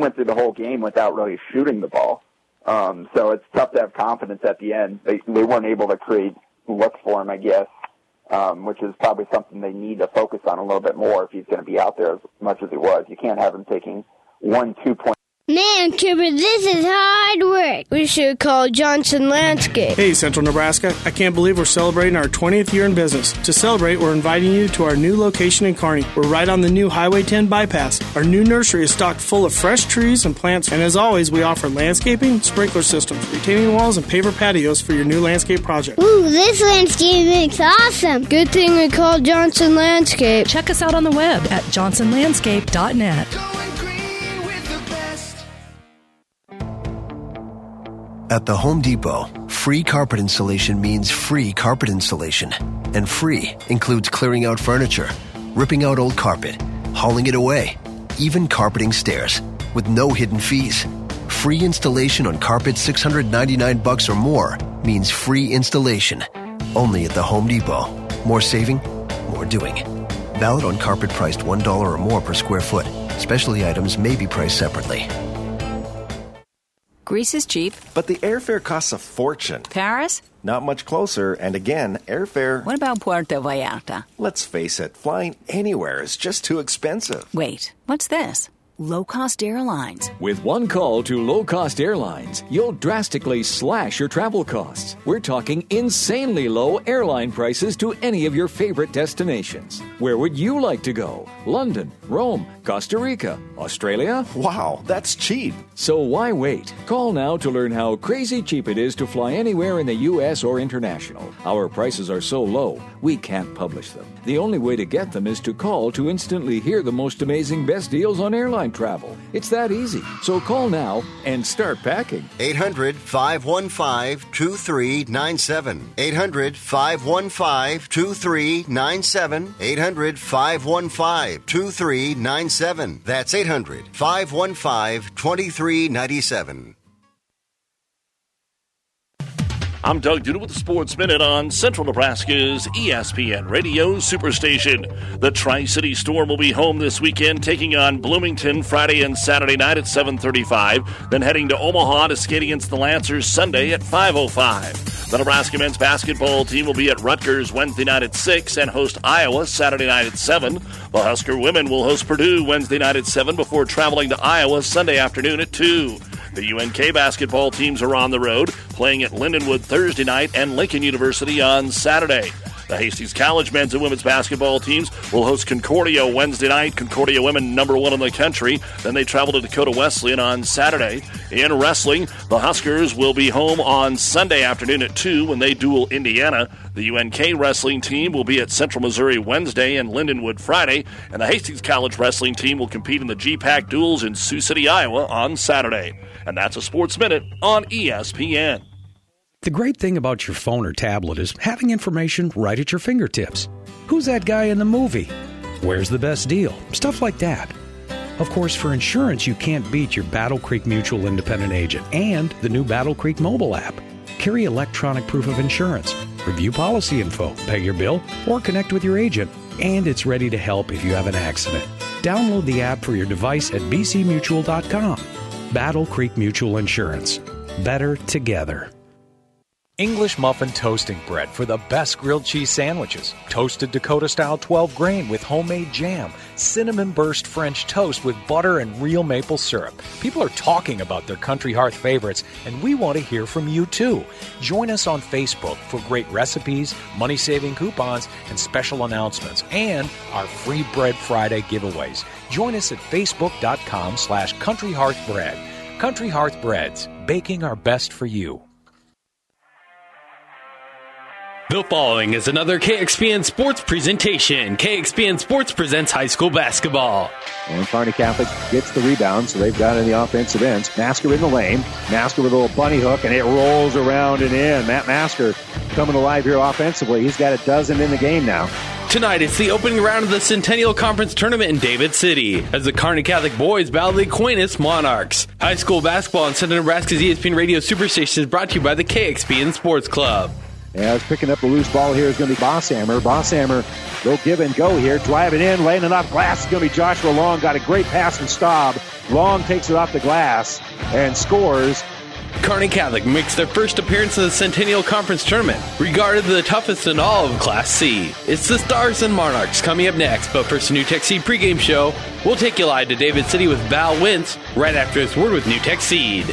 went through the whole game without really shooting the ball. Um, so it's tough to have confidence at the end. They they weren't able to create looks for him, I guess, um, which is probably something they need to focus on a little bit more if he's going to be out there as much as he was. You can't have him taking one two point Man, Cooper, this is hard work. We should call Johnson Landscape. Hey, Central Nebraska. I can't believe we're celebrating our 20th year in business. To celebrate, we're inviting you to our new location in Kearney. We're right on the new Highway 10 bypass. Our new nursery is stocked full of fresh trees and plants, and as always, we offer landscaping, sprinkler systems, retaining walls, and paver patios for your new landscape project. Ooh, this landscape looks awesome. Good thing we called Johnson Landscape. Check us out on the web at johnsonlandscape.net. At the Home Depot, free carpet installation means free carpet installation. And free includes clearing out furniture, ripping out old carpet, hauling it away, even carpeting stairs, with no hidden fees. Free installation on carpet 699 bucks or more means free installation. Only at the Home Depot. More saving, more doing. Valid on carpet priced $1 or more per square foot. Specialty items may be priced separately. Greece is cheap. But the airfare costs a fortune. Paris? Not much closer, and again, airfare. What about Puerto Vallarta? Let's face it, flying anywhere is just too expensive. Wait, what's this? Low cost airlines. With one call to low cost airlines, you'll drastically slash your travel costs. We're talking insanely low airline prices to any of your favorite destinations. Where would you like to go? London, Rome, Costa Rica, Australia? Wow, that's cheap. So why wait? Call now to learn how crazy cheap it is to fly anywhere in the U.S. or international. Our prices are so low, we can't publish them. The only way to get them is to call to instantly hear the most amazing best deals on airline travel. It's that easy. So call now and start packing. 800 515 2397. 800 515 2397. 800 515 2397. That's 800 515 2397. I'm Doug Duda with the Sports Minute on Central Nebraska's ESPN Radio Superstation. The Tri-City Storm will be home this weekend, taking on Bloomington Friday and Saturday night at 7:35, then heading to Omaha to skate against the Lancers Sunday at 5:05. The Nebraska men's basketball team will be at Rutgers Wednesday night at 6 and host Iowa Saturday night at 7. The Husker women will host Purdue Wednesday night at 7 before traveling to Iowa Sunday afternoon at 2. The UNK basketball teams are on the road, playing at Lindenwood Thursday night and Lincoln University on Saturday. The Hastings College men's and women's basketball teams will host Concordia Wednesday night. Concordia women number one in the country. Then they travel to Dakota Wesleyan on Saturday. In wrestling, the Huskers will be home on Sunday afternoon at 2 when they duel Indiana. The UNK wrestling team will be at Central Missouri Wednesday and Lindenwood Friday. And the Hastings College wrestling team will compete in the GPAC duels in Sioux City, Iowa on Saturday. And that's a Sports Minute on ESPN. The great thing about your phone or tablet is having information right at your fingertips. Who's that guy in the movie? Where's the best deal? Stuff like that. Of course, for insurance, you can't beat your Battle Creek Mutual Independent Agent and the new Battle Creek mobile app. Carry electronic proof of insurance, review policy info, pay your bill, or connect with your agent, and it's ready to help if you have an accident. Download the app for your device at bcmutual.com. Battle Creek Mutual Insurance. Better together. English muffin toasting bread for the best grilled cheese sandwiches. Toasted Dakota style 12 grain with homemade jam. Cinnamon burst French toast with butter and real maple syrup. People are talking about their country hearth favorites, and we want to hear from you too. Join us on Facebook for great recipes, money saving coupons, and special announcements, and our free Bread Friday giveaways. Join us at facebook.com slash country hearth bread. Country Hearth Breads, baking our best for you. The following is another KXPN Sports presentation. KXPN Sports presents high school basketball. And Kearney Catholic gets the rebound, so they've got it in the offensive ends. Masker in the lane. Masker with a little bunny hook, and it rolls around and in. Matt Masker coming alive here offensively. He's got a dozen in the game now. Tonight, it's the opening round of the Centennial Conference Tournament in David City as the Kearney Catholic boys battle the Aquinas Monarchs. High school basketball on Central Nebraska's ESPN Radio Superstation is brought to you by the KXPN Sports Club. As picking up the loose ball here is going to be Bosshammer. Bosshammer will give and go here. Driving in, laying it off glass is going to be Joshua Long. Got a great pass from Staub. Long takes it off the glass and scores. Kearney Catholic makes their first appearance in the Centennial Conference Tournament, regarded the toughest in all of Class C. It's the Stars and Monarchs coming up next, but first, NuTech Seed pregame show. We'll take you live to David City with Val Wentz right after this word with NuTech Seed.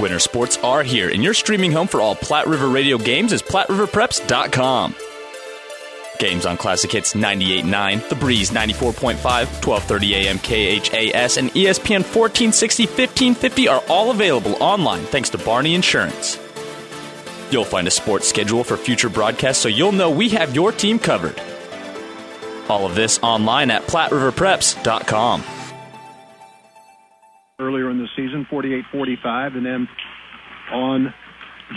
Winter sports are here, and your streaming home for all Platte River radio games is PlatteRiverPreps.com. Games on Classic Hits 98.9, The Breeze 94.5, 1230 AM KHAS, and ESPN 1460, 1550 are all available online thanks to Barney Insurance. You'll find a sports schedule for future broadcasts so you'll know we have your team covered. All of this online at PlatteRiverPreps.com. earlier in the season, 48-45, and then on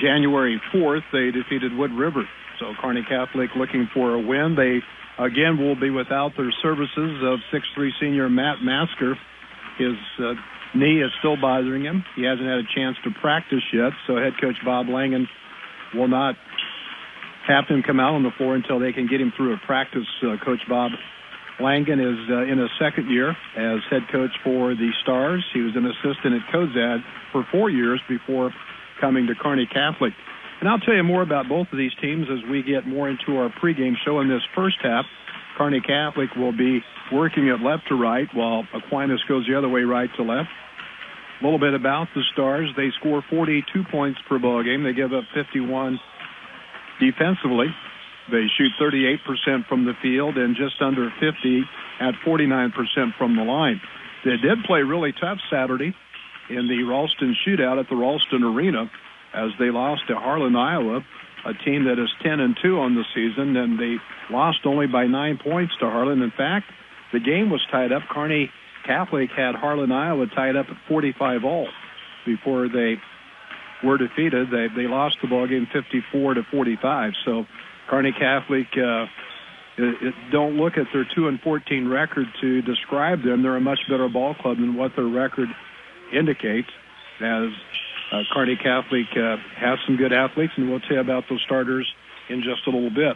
January 4th, they defeated Wood River. So Kearney Catholic looking for a win. They again will be without their services of 6'3 senior Matt Masker. His uh, knee is still bothering him. He hasn't had a chance to practice yet, so head coach Bob Langen will not have him come out on the floor until they can get him through a practice. Uh, coach Bob Langen is uh, in his second year as head coach for the Stars. He was an assistant at Cozad for four years before coming to Kearney Catholic. And I'll tell you more about both of these teams as we get more into our pregame show in this first half. Kearney Catholic will be working it left to right while Aquinas goes the other way, right to left. A little bit about the Stars. They score 42 points per ball game. They give up 51 defensively. They shoot 38% from the field and just under 50 at 49% from the line. They did play really tough Saturday in the Ralston shootout at the Ralston Arena as they lost to Harlan, Iowa, a team that is 10 and 2 on the season, and they lost only by nine points to Harlan. In fact, the game was tied up. Kearney Catholic had Harlan, Iowa tied up at 45 all before they were defeated. They they lost the ball game 54 to 45. So Kearney Catholic uh, it, it, don't look at their 2 and 14 record to describe them. They're a much better ball club than what their record indicates. As uh, Kearney Catholic uh, has some good athletes, and we'll tell you about those starters in just a little bit.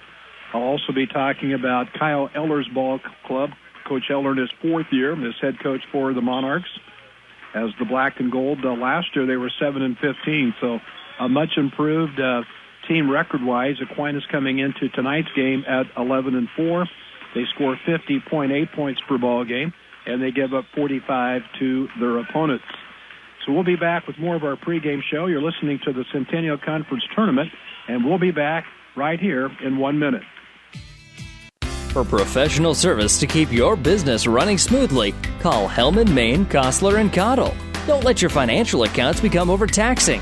I'll also be talking about Kyle Eller's ball club. Coach Eller in his fourth year as head coach for the Monarchs. As the black and gold, uh, last year they were seven and 15, so a much improved team record-wise. Aquinas coming into tonight's game at 11 and 4. They score 50.8 points per ball game, and they give up 45 to their opponents. So we'll be back with more of our pregame show. You're listening to the Centennial Conference Tournament, and we'll be back right here in one minute. For professional service to keep your business running smoothly, call Hellman, Maine, Kostler, and Cottle. Don't let your financial accounts become overtaxing.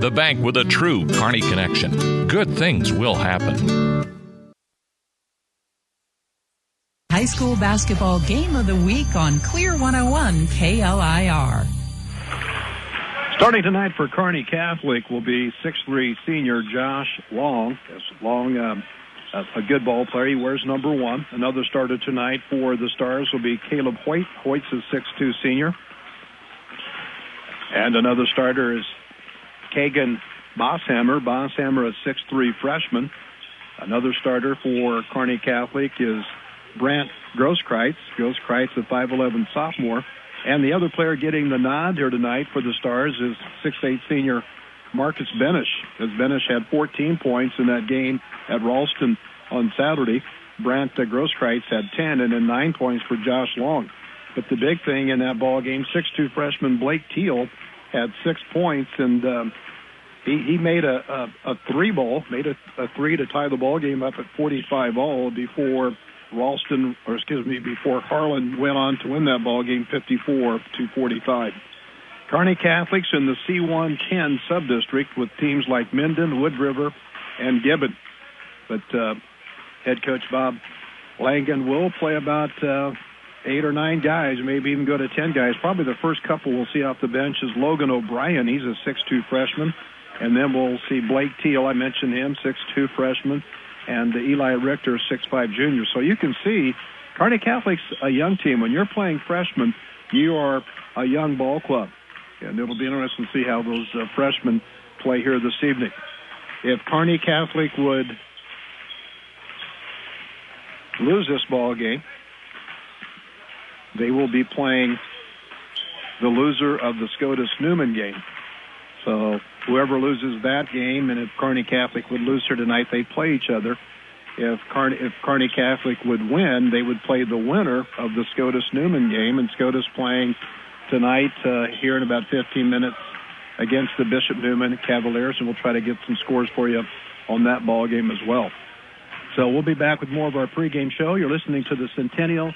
the bank with a true Kearney connection. Good things will happen. High school basketball game of the week on Clear 101 KLIR. Starting tonight for Kearney Catholic will be 6'3 senior Josh Long. As Long, um, a, a good ball player. He wears number one. Another starter tonight for the Stars will be Caleb Hoyt. Hoyt's a 6'2 senior. And another starter is Kagan Bosshammer. Bosshammer, a 6'3 freshman. Another starter for Kearney Catholic is Brant Grosskreitz. Grosskreitz, a 5'11 sophomore. And the other player getting the nod here tonight for the Stars is 6'8 senior Marcus Benish, as Benish had 14 points in that game at Ralston on Saturday. Brant Grosskreitz had 10, and then nine points for Josh Long. But the big thing in that ball game, 6'2 freshman Blake Teal had six points, and um, he, he made a, a, a three ball, made a, a three to tie the ball game up at 45 all before Ralston, or excuse me, before Harlan went on to win that ball game 54 to 45. Kearney Catholics in the C110 subdistrict with teams like Minden, Wood River, and Gibbon. But uh, head coach Bob Langen will play about uh, eight or nine guys, maybe even go to ten guys. Probably the first couple we'll see off the bench is Logan O'Brien. He's a six-two freshman. And then we'll see Blake Teal. I mentioned him, six-two freshman. And Eli Richter, six-five junior. So you can see Kearney Catholic's a young team. When you're playing freshmen, you are a young ball club. And it'll be interesting to see how those uh, freshmen play here this evening. If Kearney Catholic would lose this ball game, they will be playing the loser of the SCOTUS Newman game. So whoever loses that game, and if Kearney Catholic would lose her tonight, they play each other. If if Kearney Catholic would win, they would play the winner of the SCOTUS Newman game, and SCOTUS playing tonight uh, here in about 15 minutes against the Bishop Newman Cavaliers, and we'll try to get some scores for you on that ball game as well. So we'll be back with more of our pregame show. You're listening to the Centennial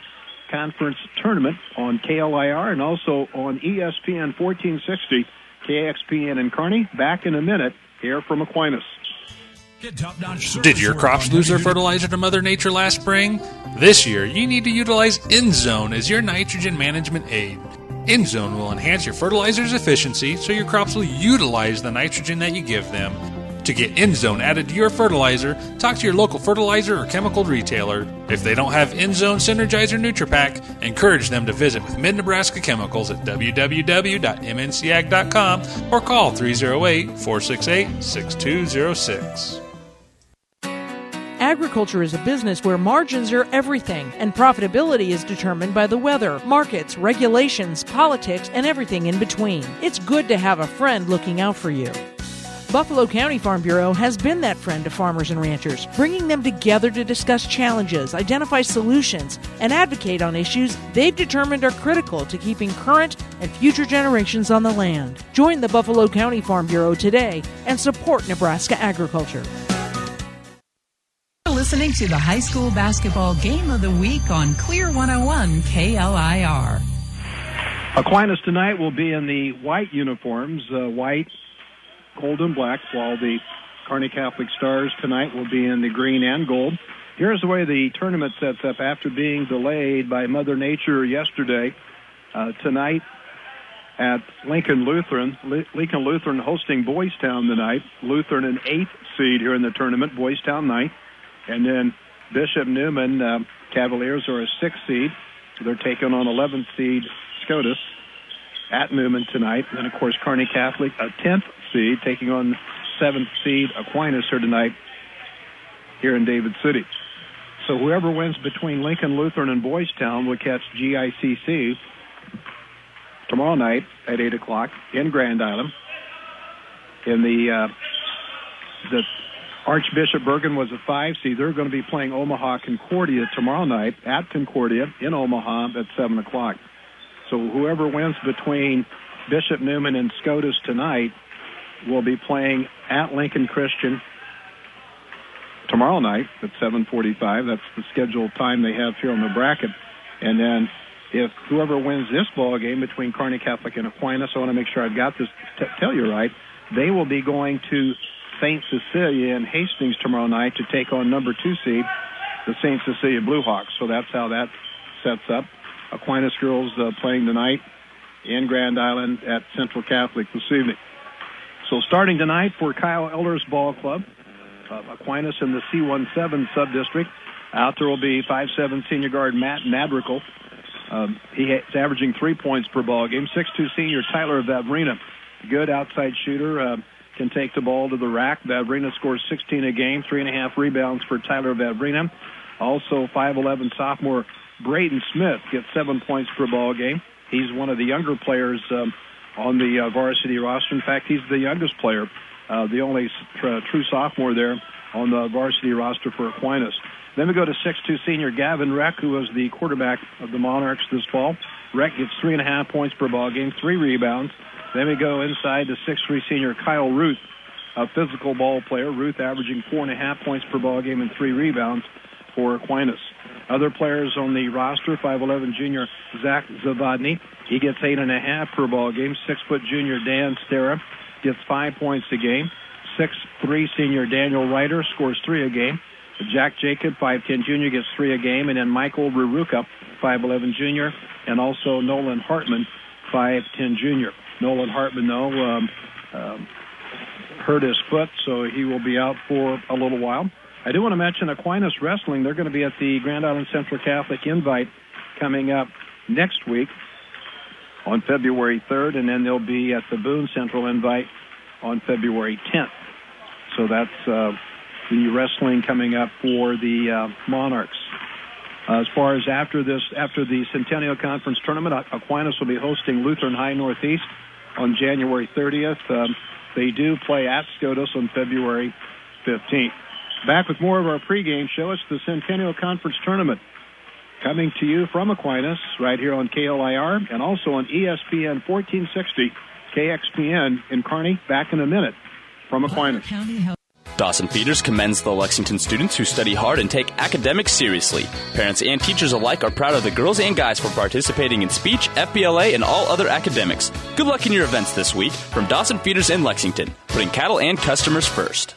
Conference Tournament on KLIR and also on ESPN 1460, KXPN and Kearney. Back in a minute here from Aquinas. Did your crops lose their fertilizer to Mother Nature last spring? This year, you need to utilize InZone as your nitrogen management aid. InZone will enhance your fertilizer's efficiency so your crops will utilize the nitrogen that you give them. To get InZone added to your fertilizer, talk to your local fertilizer or chemical retailer. If they don't have InZone Synergizer NutriPack, encourage them to visit with Mid Nebraska Chemicals at www.mncag.com or call 308 468 6206. Agriculture is a business where margins are everything, and profitability is determined by the weather, markets, regulations, politics, and everything in between. It's good to have a friend looking out for you. Buffalo County Farm Bureau has been that friend to farmers and ranchers, bringing them together to discuss challenges, identify solutions, and advocate on issues they've determined are critical to keeping current and future generations on the land. Join the Buffalo County Farm Bureau today and support Nebraska agriculture. You're listening to the high school basketball game of the week on Clear 101 KLIR. Aquinas tonight will be in the white uniforms, uh, white, gold, and black, while the Kearney Catholic Stars tonight will be in the green and gold. Here's the way the tournament sets up after being delayed by Mother Nature yesterday. Uh, tonight at Lincoln Lutheran, Li- Lincoln Lutheran hosting Boys Town tonight. Lutheran an eighth seed here in the tournament, Boys Town ninth. And then Bishop Newman uh, Cavaliers are a sixth seed. They're taking on 11th seed SCOTUS at Newman tonight. And then, of course, Kearney Catholic, a 10th seed, taking on 7th seed Aquinas here tonight here in David City. So whoever wins between Lincoln Lutheran and Boys Town will catch GICC tomorrow night at 8 o'clock in Grand Island. In the uh, the Archbishop Bergan was a five seed. They're going to be playing Omaha Concordia tomorrow night at Concordia in Omaha at 7 o'clock. So whoever wins between Bishop Newman and SCOTUS tonight will be playing at Lincoln Christian tomorrow night at 7:45. That's the scheduled time they have here on the bracket. And then if whoever wins this ball game between Kearney Catholic and Aquinas, I want to make sure I've got this tell you right. They will be going to St. Cecilia in Hastings tomorrow night to take on number two seed, the St. Cecilia Bluehawks. So that's how that sets up. Aquinas girls uh, playing tonight in Grand Island at Central Catholic this evening. So starting tonight for Kyle Elder's Ball Club, uh, Aquinas in the C17 sub-district. Out there will be 5'7 senior guard Matt Madrigal. Um, he is averaging three points per ball game. 6'2 senior Tyler Vavrina, good outside shooter, uh, can take the ball to the rack. Vavrina scores 16 a game, three and a half rebounds for Tyler Vavrina. Also, 5'11 sophomore Braden Smith gets seven points per ball game. He's one of the younger players um, on the uh, varsity roster. In fact, he's the youngest player, uh, the only tr- true sophomore there on the varsity roster for Aquinas. Then we go to 6'2 senior Gavin Reck, who was the quarterback of the Monarchs this fall. Reck gets three and a half points per ball game, three rebounds. Then we go inside to 6'3 senior Kyle Ruth, a physical ball player. Ruth averaging four and a half points per ball game and three rebounds for Aquinas. Other players on the roster, 5'11 junior Zach Zavadny. He gets eight and a half per ball game. Six foot junior Dan Stera gets five points a game. Six three senior Daniel Ryder scores three a game. Jack Jacob, 5'10 junior, gets three a game. And then Michael Ruruka, 5'11 junior, and also Nolan Hartman, 5'10 junior. Nolan Hartman, though, um, um, hurt his foot, so he will be out for a little while. I do want to mention Aquinas Wrestling. They're going to be at the Grand Island Central Catholic Invite coming up next week on February 3rd, and then they'll be at the Boone Central Invite on February 10th. So that's uh, the wrestling coming up for the uh, Monarchs. Uh, as far as after this, after the Centennial Conference tournament, Aquinas will be hosting Lutheran High Northeast on January 30th. Um, they do play at SCOTUS on February 15th. Back with more of our pregame show. It's the Centennial Conference tournament coming to you from Aquinas right here on KLIR and also on ESPN 1460 KXPN in Kearney. Back in a minute from Aquinas. Dawson Peters commends the Lexington students who study hard and take academics seriously. Parents and teachers alike are proud of the girls and guys for participating in speech, FBLA, and all other academics. Good luck in your events this week from Dawson Peters in Lexington, putting cattle and customers first.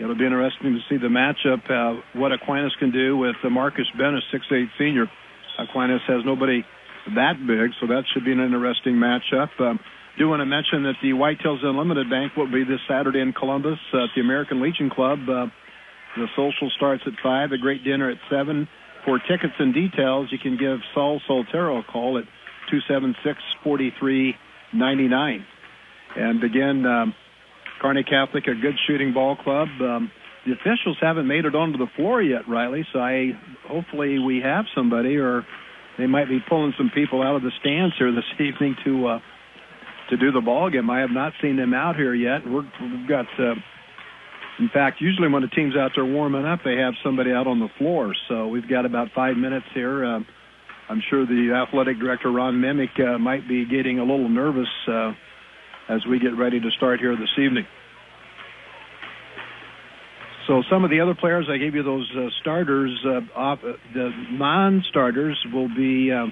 It'll be interesting to see the matchup, uh, what Aquinas can do with uh, Marcus Benish, 6'8 senior. Aquinas has nobody that big, so that should be an interesting matchup. Um, do want to mention that the Whitetails Unlimited Bank will be this Saturday in Columbus uh, at the American Legion Club. Uh, the social starts at 5, a great dinner at 7. For tickets and details, you can give Saul Soltero a call at 276 4399. And again, um, Kearney Catholic, a good shooting ball club. Um, the officials haven't made it onto the floor yet, Riley. So I hopefully we have somebody, or they might be pulling some people out of the stands here this evening to uh, to do the ball game. I have not seen them out here yet. We're, we've got, uh, in fact, usually when the team's out there warming up, they have somebody out on the floor. So we've got about five minutes here. Uh, I'm sure the athletic director Ron Mimick uh, might be getting a little nervous. Uh, as we get ready to start here this evening. So some of the other players, I gave you those uh, starters. Uh, off, uh, the non-starters will be uh,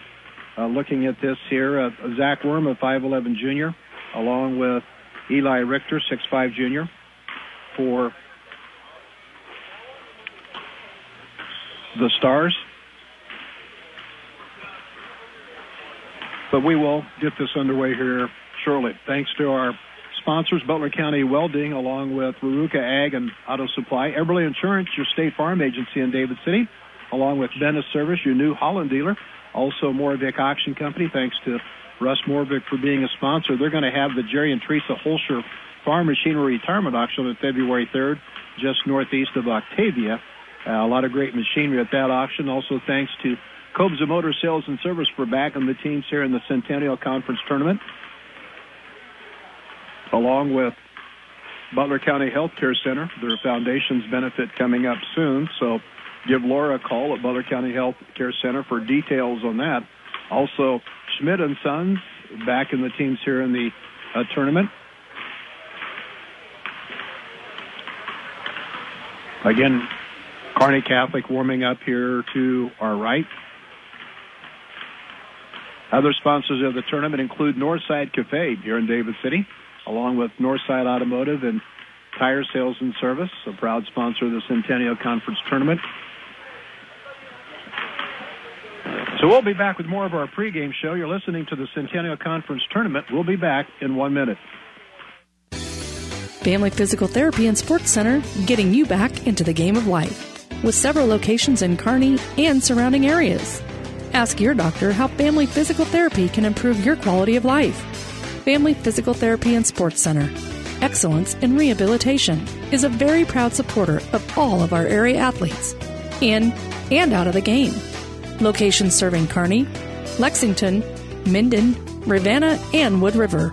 uh, looking at this here. Uh, Zach Worm, a 5'11 junior, along with Eli Richter, 6'5 junior, for the Stars. But we will get this underway here Thanks to our sponsors, Butler County Welding, along with Ruruka Ag and Auto Supply, Eberly Insurance, your State Farm agency in David City, along with Dennis Service, your New Holland dealer, also Moravik Auction Company. Thanks to Russ Moravik for being a sponsor. They're going to have the Jerry and Teresa Holscher Farm Machinery Retirement Auction on February 3rd, just northeast of Octavia. Uh, a lot of great machinery at that auction. Also, thanks to of Motor Sales and Service for backing the teams here in the Centennial Conference Tournament along with Butler County Healthcare Center. Their foundation's benefit coming up soon, so give Laura a call at Butler County Health Care Center for details on that. Also, Schmidt and Sons back in the teams here in the uh, tournament. Again, Kearney Catholic warming up here to our right. Other sponsors of the tournament include Northside Cafe here in David City, along with Northside Automotive and Tire Sales and Service, a proud sponsor of the Centennial Conference Tournament. So we'll be back with more of our pregame show. You're listening to the Centennial Conference Tournament. We'll be back in one minute. Family Physical Therapy and Sports Center, getting you back into the game of life. With several locations in Kearney and surrounding areas. Ask your doctor how Family Physical Therapy can improve your quality of life. Family Physical Therapy and Sports Center. Excellence in Rehabilitation is a very proud supporter of all of our area athletes, in and out of the game Locations serving Kearney, Lexington, Minden, Ravenna, and Wood River.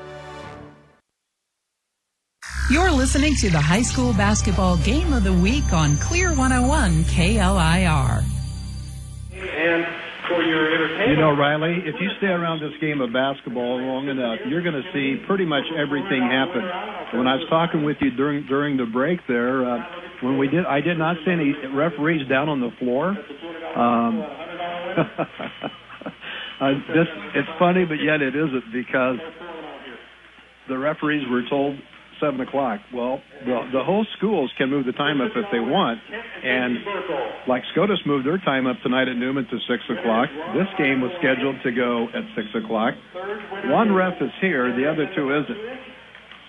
You're listening to the high school basketball game of the week on Clear 101 KLIR. And for your entertainment. You know, Riley, if you stay around this game of basketball long enough, you're going to see pretty much everything happen. When I was talking with you during during the break there, uh, when we did, I did not see any referees down on the floor. Um, uh, this it's funny, but yet it isn't because the referees were told seven o'clock. Well, the the whole schools can move the time up if they want, and like SCOTUS moved their time up tonight at Newman to six o'clock. This game was scheduled to go at six o'clock. One ref is here, the other two isn't.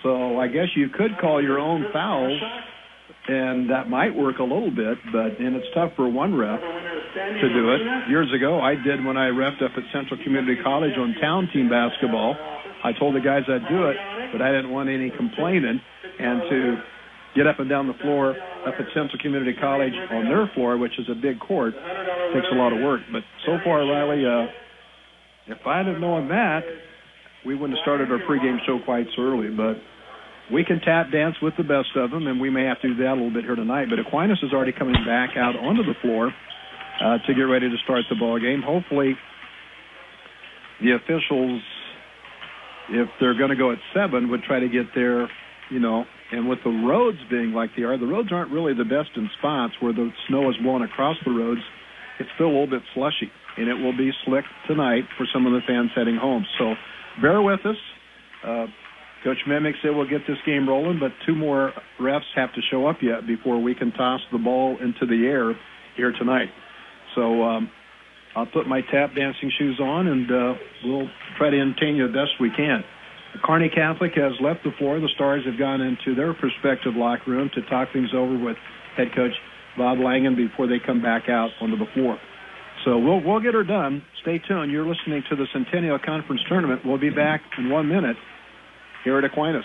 So I guess you could call your own fouls, and that might work a little bit, but and it's tough for one ref to do it. Years ago, I did when I refed up at Central Community College on town team basketball. I told the guys I'd do it, but I didn't want any complaining. And to get up and down the floor up at Central Community College on their floor, which is a big court, takes a lot of work. But so far, Riley, uh, if I'd have known that, we wouldn't have started our pregame show quite so early. But we can tap dance with the best of them, and we may have to do that a little bit here tonight. But Aquinas is already coming back out onto the floor uh, to get ready to start the ball game. Hopefully, the officials if they're going to go at seven, would try to get there, you know. And with the roads being like they are, the roads aren't really the best in spots where the snow is blowing across the roads. It's still a little bit slushy, and it will be slick tonight for some of the fans heading home. So bear with us. Uh, Coach Mimick said we'll get this game rolling, but two more refs have to show up yet before we can toss the ball into the air here tonight. So um, I'll put my tap dancing shoes on and uh, we'll try to entertain you the best we can. The Kearney Catholic has left the floor. The Stars have gone into their prospective locker room to talk things over with head coach Bob Langen before they come back out onto the floor. So we'll we'll get her done. Stay tuned. You're listening to the Centennial Conference Tournament. We'll be back in one minute here at Aquinas.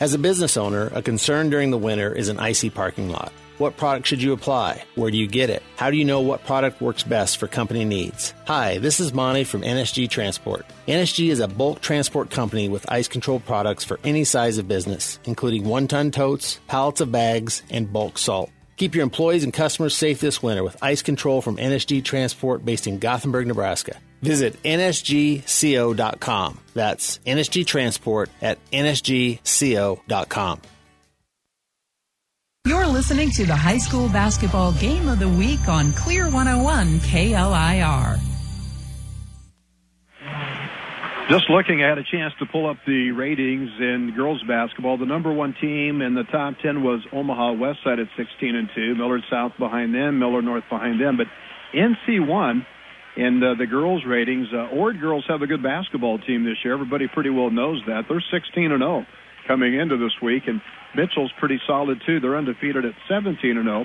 As a business owner, a concern during the winter is an icy parking lot. What product should you apply? Where do you get it? How do you know what product works best for company needs? Hi, this is Monty from NSG Transport. NSG is a bulk transport company with ice control products for any size of business, including one ton totes, pallets of bags, and bulk salt. Keep your employees and customers safe this winter with ice control from NSG Transport based in Gothenburg, Nebraska. Visit nsgco.com. That's NSG Transport at nsgco.com. You're listening to the high school basketball game of the week on Clear 101 KLIR. Just looking, I had a chance to pull up the ratings in girls basketball. The number one team in the top 10 was Omaha West Side at 16 and 2, Millard South behind them, Millard North behind them. But NC1 in uh, the girls ratings, uh, Ord girls have a good basketball team this year. Everybody pretty well knows that. They're 16 and 0 coming into this week, and Mitchell's pretty solid too. They're undefeated at 17 and 0.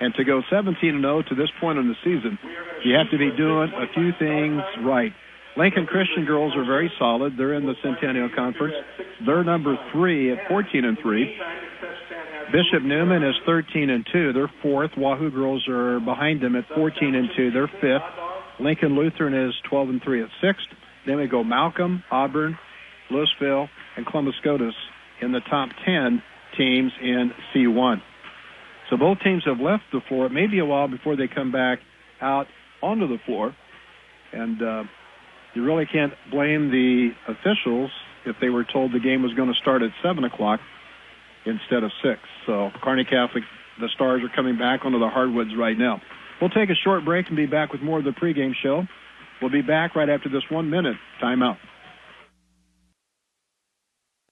And to go 17 and 0 to this point in the season, you have to be doing a few things right. Lincoln Christian girls are very solid. They're in the Centennial Conference. They're number three at 14 and three. Bishop Newman is 13 and two. They're fourth. Wahoo girls are behind them at 14 and two. They're fifth. Lincoln Lutheran is 12 and three at sixth. Then we go Malcolm, Auburn, Louisville, and Columbus Scotus in the top 10 teams in C1. So both teams have left the floor. It may be a while before they come back out onto the floor. And uh, you really can't blame the officials if they were told the game was going to start at 7 o'clock instead of 6. So Kearney Catholic, the Stars are coming back onto the hardwoods right now. We'll take a short break and be back with more of the pregame show. We'll be back right after this one minute timeout.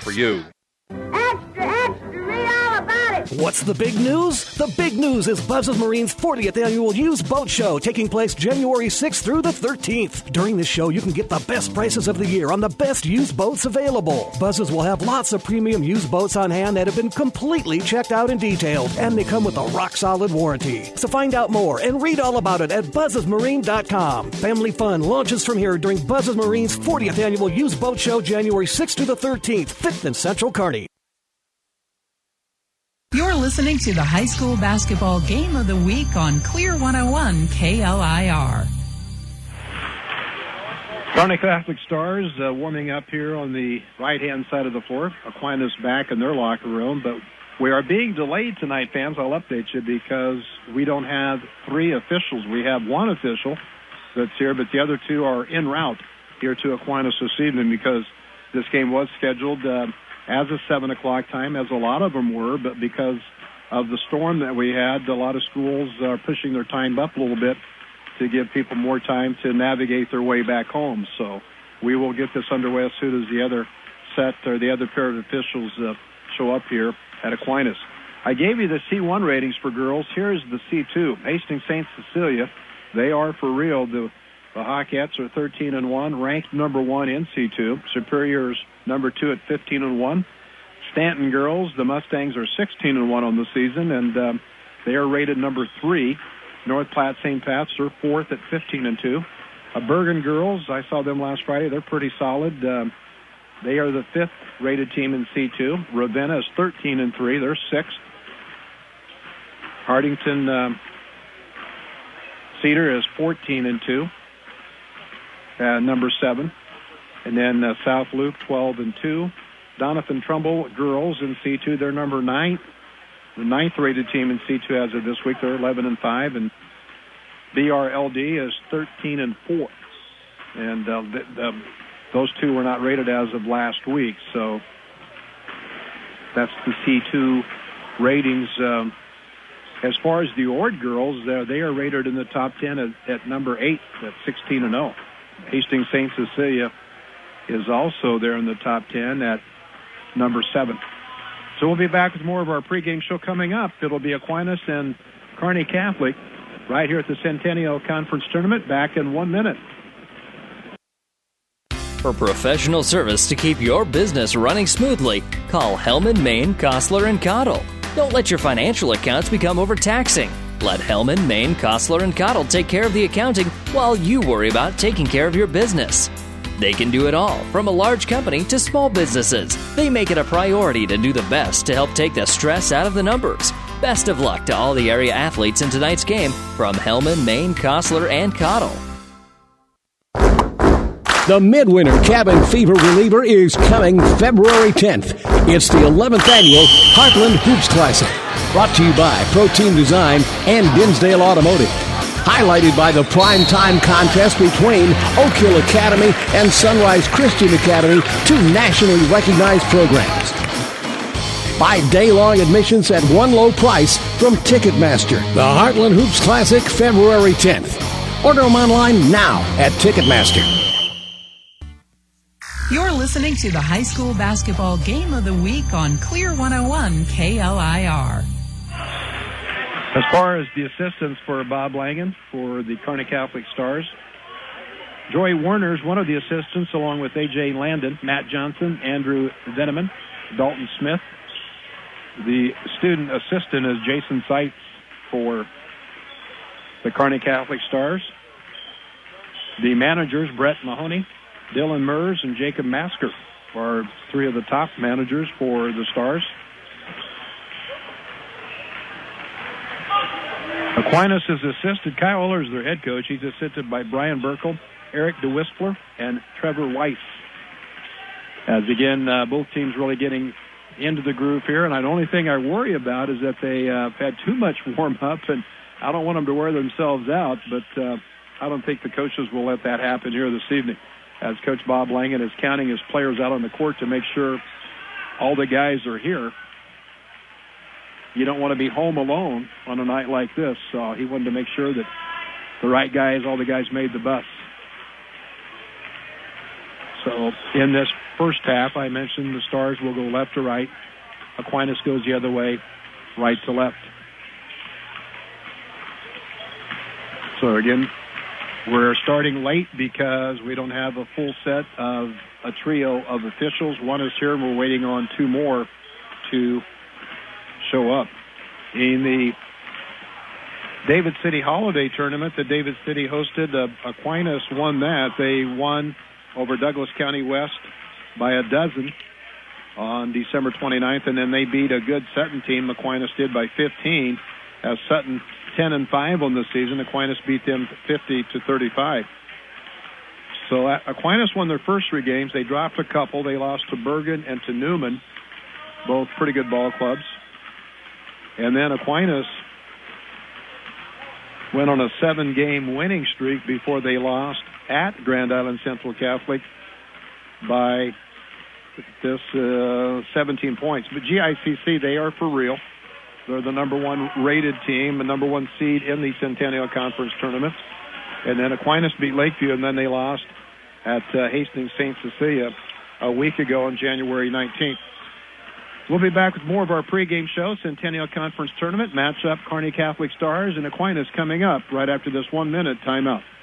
for you. What's the big news? The big news is Buzz's Marine's 40th annual used boat show taking place January 6th through the 13th. During this show, you can get the best prices of the year on the best used boats available. Buzz's will have lots of premium used boats on hand that have been completely checked out and detailed, and they come with a rock solid warranty. So find out more and read all about it at buzzesmarine.com. Family fun launches from here during Buzz's Marine's 40th annual used boat show January 6th to the 13th, 5th and Central Kearney. You're listening to the high school basketball game of the week on Clear 101 KLIR. Kearney Catholic Stars uh, warming up here on the right-hand side of the floor. Aquinas back in their locker room, but we are being delayed tonight, fans. I'll update you because we don't have three officials. We have one official that's here, but the other two are en route here to Aquinas this evening because this game was scheduled uh, as a 7 o'clock time, as a lot of them were, but because of the storm that we had, a lot of schools are pushing their time up a little bit to give people more time to navigate their way back home. So we will get this underway as soon as the other set or the other pair of officials uh, show up here at Aquinas. I gave you the C1 ratings for girls. Here's the C2. Hastings St. Cecilia, they are for real. The, the Hawkettes are 13 and 1, ranked number one in C2. Superior's number two at 15 and 1. Stanton girls, the Mustangs are 16 and 1 on the season, and um, they are rated number three. North Platte St. Pat's are fourth at 15 and 2. Uh, Bergan girls, I saw them last Friday. They're pretty solid. Um, they are the fifth rated team in C2. Ravenna is 13 and 3. They're sixth. Hartington um, Cedar is 14 and 2. Uh, number seven. And then uh, South Loup 12 and 2. Doniphan Trumbull girls in C2, they're number nine. The ninth rated team in C2 as of this week, they're 11 and 5. And BRLD is 13 and 4. And uh, th- th- those two were not rated as of last week. So that's the C2 ratings. Um, as far as the Ord girls, uh, they are rated in the top 10 at, at number 8 at 16 and 0. Hastings St. Cecilia is also there in the top 10 at number 7. So we'll be back with more of our pregame show coming up. It'll be Aquinas and Kearney Catholic right here at the Centennial Conference Tournament back in one minute. For professional service to keep your business running smoothly, call Hellman, Maine, Kostler, and Cottle. Don't let your financial accounts become overtaxing. Let Hellman, Maine, Kostler, and Cottle take care of the accounting while you worry about taking care of your business. They can do it all, from a large company to small businesses. They make it a priority to do the best to help take the stress out of the numbers. Best of luck to all the area athletes in tonight's game from Hellman, Maine, Kostler, and Cottle. The Midwinter Cabin Fever Reliever is coming February 10th. It's the 11th annual Heartland Hoops Classic, brought to you by Protein Design and Dinsdale Automotive. Highlighted by the prime time contest between Oak Hill Academy and Sunrise Christian Academy, two nationally recognized programs. Buy day-long admissions at one low price from Ticketmaster. The Heartland Hoops Classic, February 10th. Order them online now at Ticketmaster. You're listening to the high school basketball game of the week on Clear 101 KLIR. As far as the assistants for Bob Langen for the Kearney Catholic Stars, Joy Warner is one of the assistants, along with A.J. Landon, Matt Johnson, Andrew Veneman, Dalton Smith. The student assistant is Jason Seitz for the Kearney Catholic Stars. The managers, Brett Mahoney, Dylan Mers, and Jacob Masker, are three of the top managers for the Stars. Aquinas is assisted. Kyle Uller is their head coach. He's assisted by Brian Burkle, Eric DeWispler, and Trevor Weiss. As again, uh, both teams really getting into the groove here. And the only thing I worry about is that they uh, had too much warm up, and I don't want them to wear themselves out. But uh, I don't think the coaches will let that happen here this evening. As Coach Bob Langen is counting his players out on the court to make sure all the guys are here you don't want to be home alone on a night like this. So he wanted to make sure that the right guys, all the guys made the bus. So in this first half, I mentioned the Stars will go left to right. Aquinas goes the other way, right to left. So again, we're starting late because we don't have a full set of a trio of officials. One is here, and we're waiting on two more to show up. In the David City Holiday Tournament that David City hosted, uh, Aquinas won that. They won over Douglas County West by a dozen on December 29th, and then they beat a good Sutton team. Aquinas did by 15. As Sutton 10 and 5 on the season, Aquinas beat them 50 to 35. So Aquinas won their first three games. They dropped a couple. They lost to Bergan and to Newman, both pretty good ball clubs. And then Aquinas went on a seven game winning streak before they lost at Grand Island Central Catholic by this uh, 17 points. But GICC, they are for real. They're the number one rated team, the number one seed in the Centennial Conference tournament. And then Aquinas beat Lakeview, and then they lost at uh, Hastings St. Cecilia a week ago on January 19th. We'll be back with more of our pregame show, Centennial Conference Tournament, matchup Kearney Catholic Stars and Aquinas coming up right after this one minute timeout.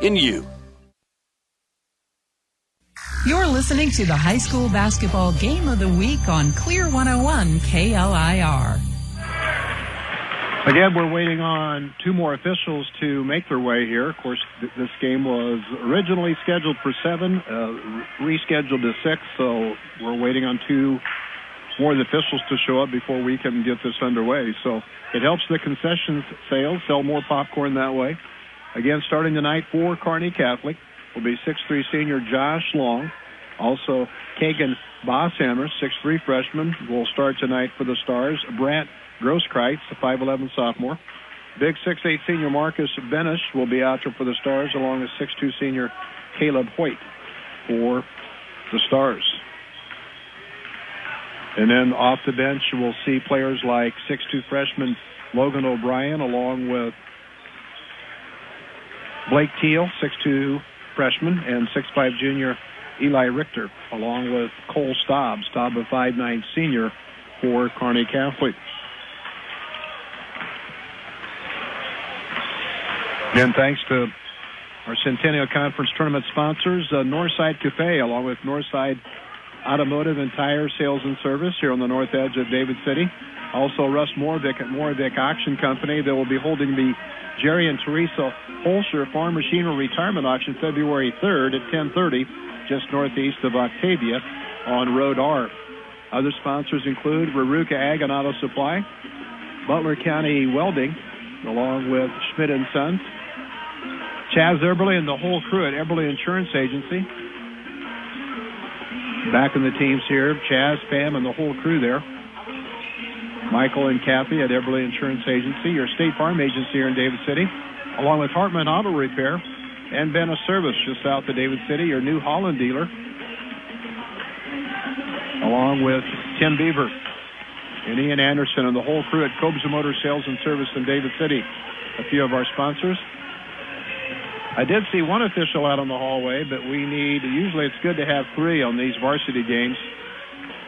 in you. You're listening to the high school basketball game of the week on Clear 101 KLIR. Again, we're waiting on two more officials to make their way here. Of course, th- this game was originally scheduled for seven, uh, rescheduled to six, so we're waiting on two more of the officials to show up before we can get this underway. So it helps the concessions sales, sell more popcorn that way. Again, starting tonight for Kearney Catholic will be 6'3 senior Josh Long. Also, Kagan Bosshammer, 6'3 freshman, will start tonight for the Stars. Brant Grosskreitz, the 5'11 sophomore. Big 6'8 senior Marcus Benish will be out for the Stars, along with 6'2 senior Caleb Hoyt for the Stars. And then off the bench, we'll see players like 6'2 freshman Logan O'Brien, along with Blake Teal, 6'2 freshman, and 6'5 junior Eli Richter, along with Cole Staub, Staub a 5'9 senior for Kearney Catholic. And thanks to our Centennial Conference tournament sponsors, uh, Northside Cafe, along with Northside Automotive and Tire Sales and Service here on the north edge of David City. Also, Russ Moravik at Moravik Auction Company. They will be holding the Jerry and Teresa Holscher Farm Machinery Retirement Auction February 3rd at 1030, just northeast of Octavia on Road R. Other sponsors include Raruka Ag and Auto Supply, Butler County Welding, along with Schmidt and Sons, Chaz Eberly and the whole crew at Eberly Insurance Agency. Back in the teams here, Chaz, Pam, and the whole crew there. Michael and Kathy at Eberly Insurance Agency, your State Farm agency here in David City, along with Hartman Auto Repair and Benna Service just south of David City, your New Holland dealer, along with Tim Beaver and Ian Anderson and the whole crew at Cobes Motor Sales and Service in David City. A few of our sponsors. I did see one official out on the hallway, but we need, usually it's good to have three on these varsity games.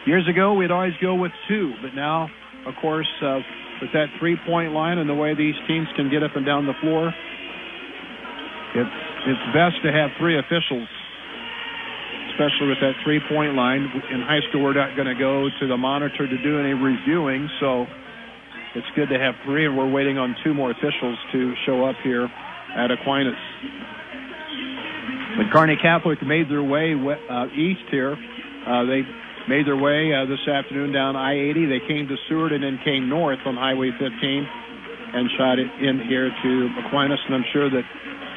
Years ago, we'd always go with two, but now, of course, uh, with that three point line and the way these teams can get up and down the floor, it's, it's best to have three officials, especially with that three point line. In high school, we're not going to go to the monitor to do any reviewing, so it's good to have three, and we're waiting on two more officials to show up here at Aquinas. But Kearney Catholic made their way uh, east here. Uh, they made their way uh, this afternoon down I-80. They came to Seward and then came north on Highway 15 and shot it in here to Aquinas. And I'm sure that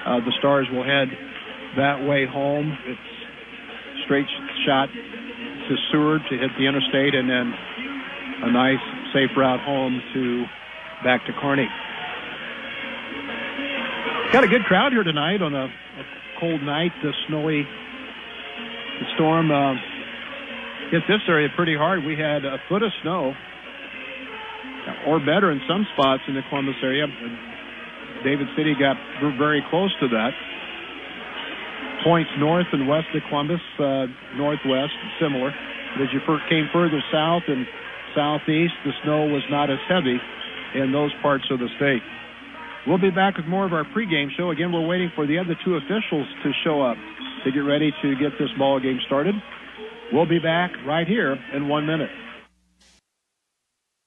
uh, the Stars will head that way home. It's straight shot to Seward to hit the interstate and then a nice safe route home to back to Kearney. Got a good crowd here tonight on a, a cold night, the snowy the storm uh, hit this area pretty hard. We had a foot of snow, or better in some spots in the Columbus area. David City got very close to that. Points north and west of Columbus, uh, northwest, similar. But as you came further south and southeast, the snow was not as heavy in those parts of the state. We'll be back with more of our pregame show. Again, we're waiting for the other two officials to show up to get ready to get this ball game started. We'll be back right here in one minute.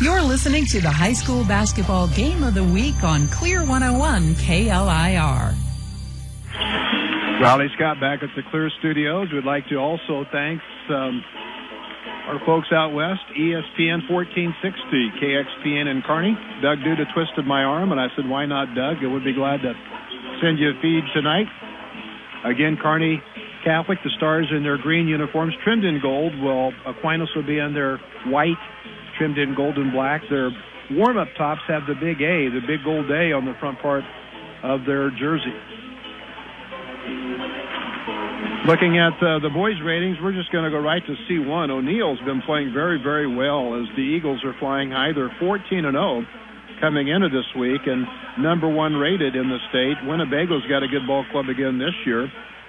You're listening to the high school basketball game of the week on Clear 101 KLIR. Riley Scott back at the Clear Studios. We'd like to also thank um, our folks out west, ESPN 1460, KXPN in Kearney. Doug Duda twisted my arm, and I said, why not Doug? I would be glad to send you a feed tonight. Again, Kearney Catholic, the Stars in their green uniforms, trimmed in gold. Well, Aquinas will be in their white trimmed in gold and black. Their warm-up tops have the big A, the big gold A on the front part of their jersey. Looking at uh, the boys' ratings, we're just going to go right to C1. O'Neill's been playing very, very well as the Eagles are flying high. They're 14 and 0 coming into this week and number one rated in the state. Winnebago's got a good ball club again this year.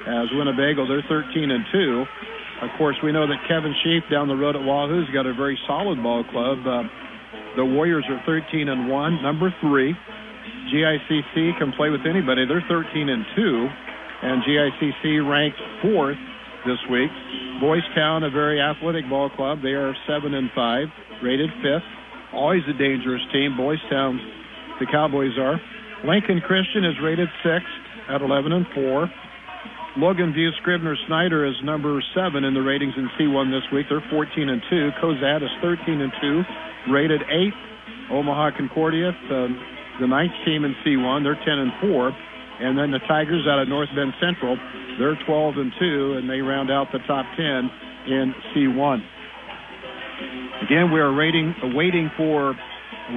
As Winnebago, they're 13 and 2. Of course, we know that Kevin Sheep down the road at Wahoo's got a very solid ball club. Uh, the Warriors are 13 and 1, number three. GICC can play with anybody. They're 13 and 2 and GICC ranked fourth this week. Boys Town, a very athletic ball club, they are seven and five, rated fifth. Always a dangerous team. Boys Town, the Cowboys are. Lincoln Christian is rated sixth at 11 and four. Logan View Scribner Snyder is number seven in the ratings in C1 this week. They're 14 and two. Cozad is 13 and two, rated eighth. Omaha Concordia, uh, the ninth team in C1. They're 10 and four. And then the Tigers out of North Bend Central, they're 12 and 2, and they round out the top 10 in C1. Again, we are waiting, waiting for.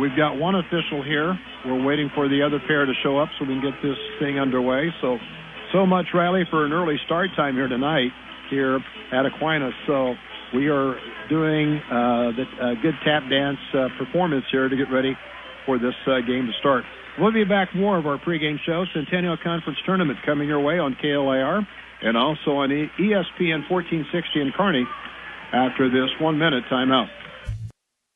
We've got one official here. We're waiting for the other pair to show up so we can get this thing underway. So, so much Riley for an early start time here tonight here at Aquinas. So we are doing uh, the uh, good tap dance uh, performance here to get ready for this uh, game to start. We'll be back more of our pregame show, Centennial Conference Tournament, coming your way on KLIR and also on ESPN 1460 in Kearney after this one minute timeout.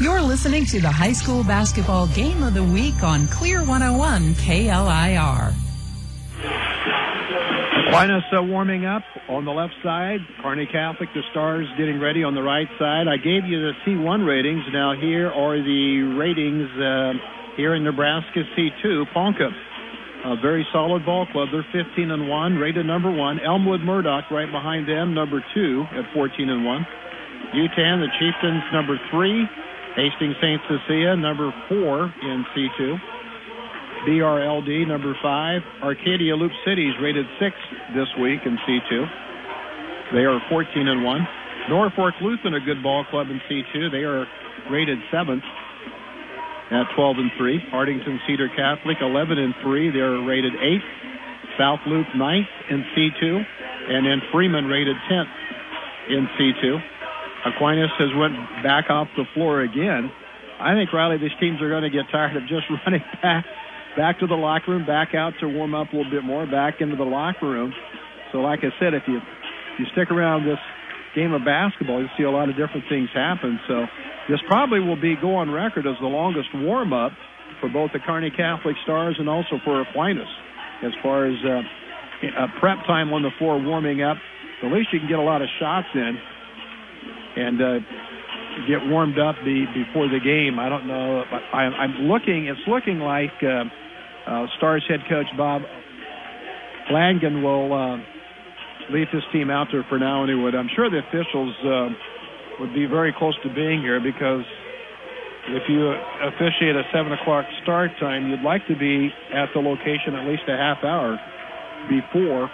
You're listening to the high school basketball game of the week on Clear 101 KLIR. Aquinas uh, warming up on the left side. Kearney Catholic, the Stars getting ready on the right side. I gave you the C1 ratings. Now here are the ratings uh, here in Nebraska C2. Ponca, a very solid ball club. They're 15 and one, rated number one. Elmwood Murdock right behind them, number two at 14 and one. Yutan, the Chieftains, number three. Hastings St. Cecilia, number four in C2. BRLD, number five. Arcadia Loup Cities, rated six this week in C2. They are 14 and one. Norfolk Lutheran, a good ball club in C2. They are rated seventh at 12 and three. Hartington Cedar Catholic, 11 and three. They're rated eighth. South Loup ninth in C2, and then Freeman rated 10th in C2. Aquinas has went back off the floor again. I think Riley, these teams are going to get tired of just running back, back to the locker room, back out to warm up a little bit more, back into the locker room. So, like I said, if you if you stick around this game of basketball, you see a lot of different things happen. So, this probably will be go on record as the longest warm up for both the Kearney Catholic Stars and also for Aquinas, as far as uh, prep time on the floor warming up. At least you can get a lot of shots in and uh, get warmed up the, before the game. I don't know. I, I'm looking. It's looking like uh, uh, Stars head coach Bob Langen will uh, leave his team out there for now. Anyway, I'm sure the officials uh, would be very close to being here because if you officiate a seven o'clock start time, you'd like to be at the location at least a half hour before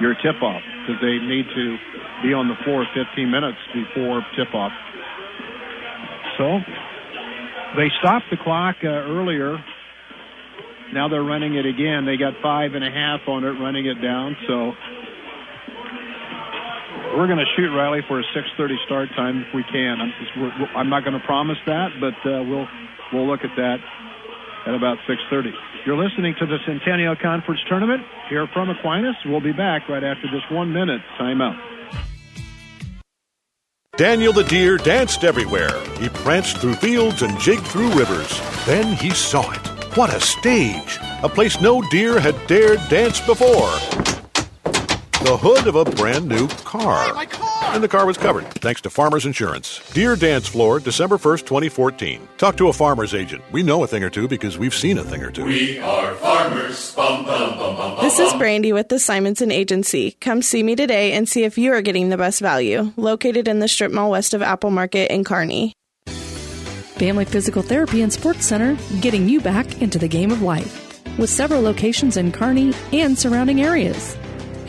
your tip off because they need to be on the floor 15 minutes before tip off. So they stopped the clock uh, earlier. Now they're running it again. They got five and a half on it, running it down. So we're going to shoot Riley for a 6:30 start time if we can. I'm, just, I'm not going to promise that, but uh, we'll we'll look at that. At about 6:30. You're listening to the Centennial Conference Tournament here from Aquinas. We'll be back right after this one minute timeout. Daniel the deer danced everywhere. He pranced through fields and jigged through rivers. Then he saw it. What a stage! A place no deer had dared dance before. The hood of a brand new car. my car! And the car was covered, thanks to Farmers Insurance. Deer Dance Floor, December 1st, 2014. Talk to a farmer's agent. We know a thing or two because we've seen a thing or two. We are farmers. Bum, bum, bum, bum, This is Brandy with the Simonson Agency. Come see me today and see if you are getting the best value. Located in the strip mall west of Apple Market in Kearney. Family Physical Therapy and Sports Center, getting you back into the game of life. With several locations in Kearney and surrounding areas.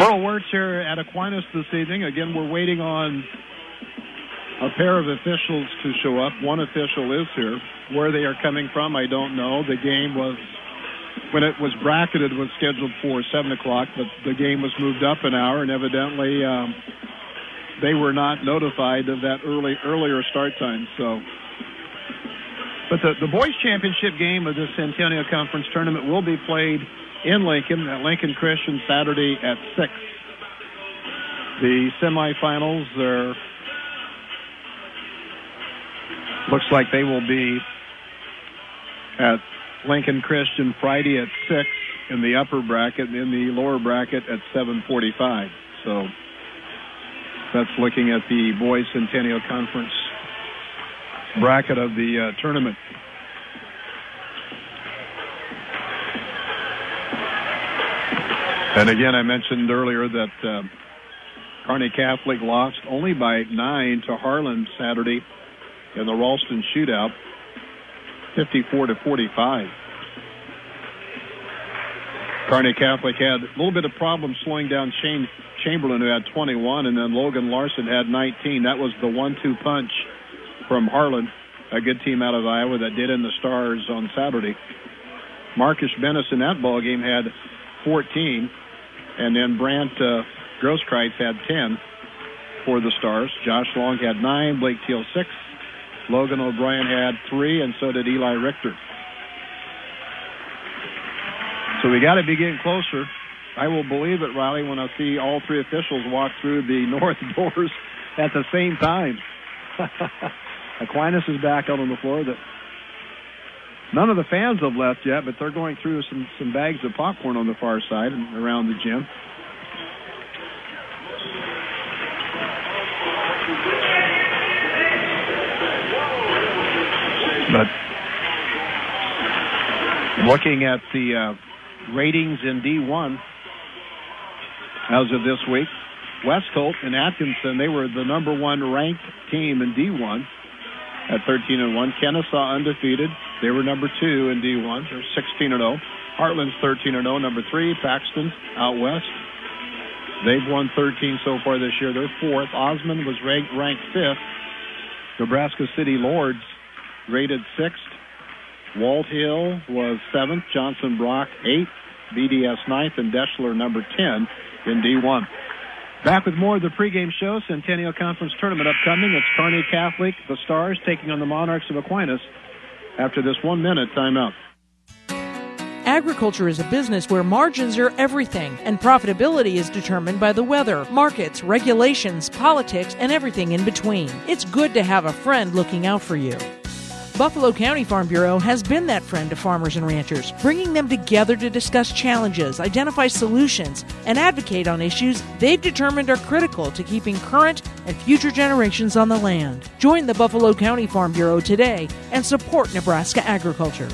Burl Wirtz here at Aquinas this evening. Again, we're waiting on a pair of officials to show up. One official is here. Where they are coming from, I don't know. The game was, when it was bracketed, was scheduled for 7 o'clock, but the game was moved up an hour, and evidently um, they were not notified of that early earlier start time. So, but the, the boys' championship game of the Centennial Conference tournament will be played in Lincoln at Lincoln Christian Saturday at 6. The semifinals are looks like they will be at Lincoln Christian Friday at 6 in the upper bracket and in the lower bracket at 7:45. So that's looking at the boys Centennial Conference bracket of the uh, tournament. And again, I mentioned earlier that uh, Kearney Catholic lost only by nine to Harlan Saturday in the Ralston shootout, 54 to 45. Kearney Catholic had a little bit of problem slowing down Shane Chamberlain, who had 21, and then Logan Larson had 19. That was the one-two punch from Harlan, a good team out of Iowa that did in the Stars on Saturday. Marcus Benish in that ball game had 14, and then Brant uh, Grosskreitz had 10 for the Stars. Josh Long had nine, Blake Teal six, Logan O'Brien had three, and so did Eli Richter. So we got to be getting closer. I will believe it, Riley, when I see all three officials walk through the north doors at the same time. Aquinas is back out on the floor. None of the fans have left yet, but they're going through some some bags of popcorn on the far side and around the gym. But looking at the uh, ratings in D1 as of this week, Westholt and Atkinson, they were the number one ranked team in D1 at 13 and 1. Kenesaw undefeated. They were number two in D1. They're 16 and 0. Heartland's 13 and 0. Number three, Paxton out west. They've won 13 so far this year. They're fourth. Osmond was ranked, ranked fifth. Nebraska City Lourdes rated sixth. Walthill was seventh. Johnson Brock eighth. BDS ninth. And Deshler number 10 in D1. Back with more of the pregame show. Centennial Conference Tournament upcoming. It's Kearney Catholic, the Stars, taking on the Monarchs of Aquinas after this one minute timeout. Agriculture is a business where margins are everything, and profitability is determined by the weather, markets, regulations, politics, and everything in between. It's good to have a friend looking out for you. Buffalo County Farm Bureau has been that friend to farmers and ranchers, bringing them together to discuss challenges, identify solutions, and advocate on issues they've determined are critical to keeping current and future generations on the land. Join the Buffalo County Farm Bureau today and support Nebraska agriculture.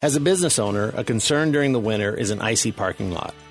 As a business owner, a concern during the winter is an icy parking lot.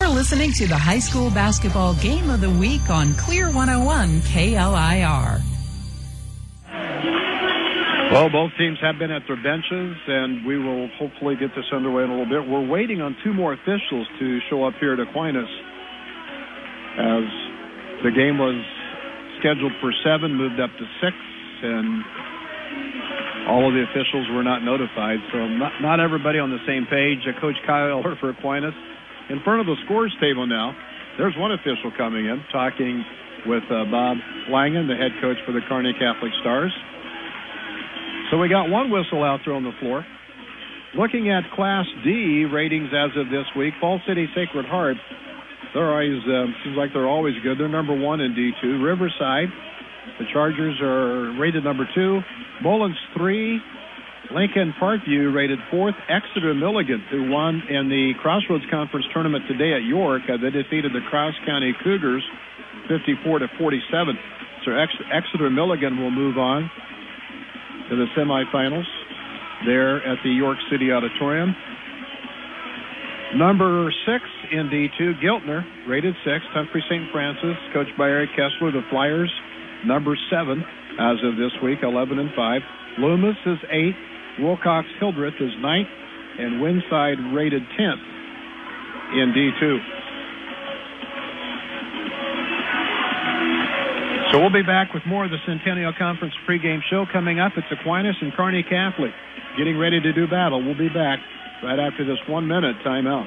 You're listening to the high school basketball game of the week on Clear 101 KLIR. Well, both teams have been at their benches, and we will hopefully get this underway in a little bit. We're waiting on two more officials to show up here at Aquinas as the game was scheduled for seven, moved up to six, and all of the officials were not notified. So not, not everybody on the same page. Uh, Coach Kyle for Aquinas in front of the scores table now. There's one official coming in, talking with uh, Bob Langen, the head coach for the Kearney Catholic Stars. So we got one whistle out there on the floor. Looking at Class D ratings as of this week, Fall City Sacred Heart, they're always uh, seems like they're always good. They're number one in D2. Riverside, the Chargers are rated number two. Mullins three. Lincoln Parkview rated fourth. Exeter Milligan, who won in the Crossroads Conference tournament today at York, uh, they defeated the Cross County Cougars 54 to 47. So Ex- Exeter Milligan will move on to the semifinals there at the York City Auditorium. Number six in D2, Giltner, rated six. Humphrey St. Francis, coached by Eric Kessler. The Flyers, number seven as of this week, 11 and five. Loomis is eight. Wilcox Hildreth is ninth, and Winside rated 10th in D2. So we'll be back with more of the Centennial Conference pregame show coming up. It's Aquinas and Kearney Catholic getting ready to do battle. We'll be back right after this one minute timeout.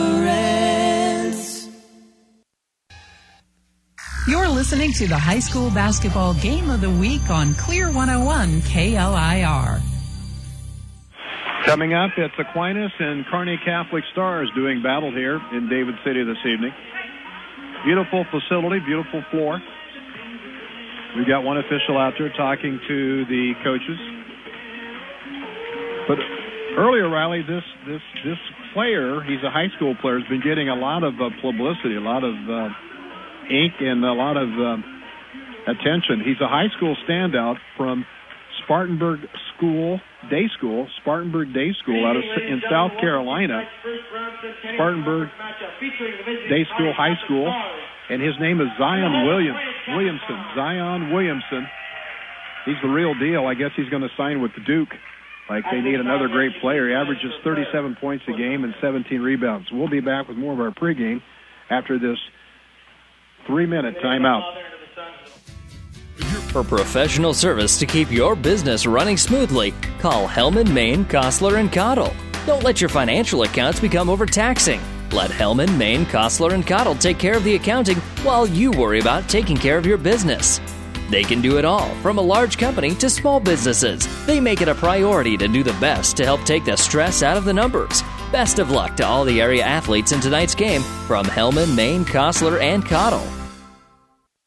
You're listening to the high school basketball game of the week on Clear 101 KLIR. Coming up, it's Aquinas and Kearney Catholic Stars doing battle here in David City this evening. Beautiful facility, beautiful floor. We've got one official out there talking to the coaches. But earlier, Riley, this this this player, he's a high school player, has been getting a lot of uh, publicity, a lot of uh, ink, and a lot of uh, attention. He's a high school standout from Spartanburg School Day School, Spartanburg Day School out of in South Carolina. Spartanburg Day School High School, and his name is Zion Williams Williamson. Zion Williamson. He's the real deal. I guess he's going to sign with the Duke. Like they need another great player. He averages 37 points a game and 17 rebounds. We'll be back with more of our pregame after this three-minute timeout. For professional service to keep your business running smoothly, call Hellman, Maine, Kostler, and Cottle. Don't let your financial accounts become overtaxing. Let Hellman, Maine, Kostler, and Cottle take care of the accounting while you worry about taking care of your business. They can do it all, from a large company to small businesses. They make it a priority to do the best to help take the stress out of the numbers. Best of luck to all the area athletes in tonight's game from Hellman, Maine, Kostler, and Cottle.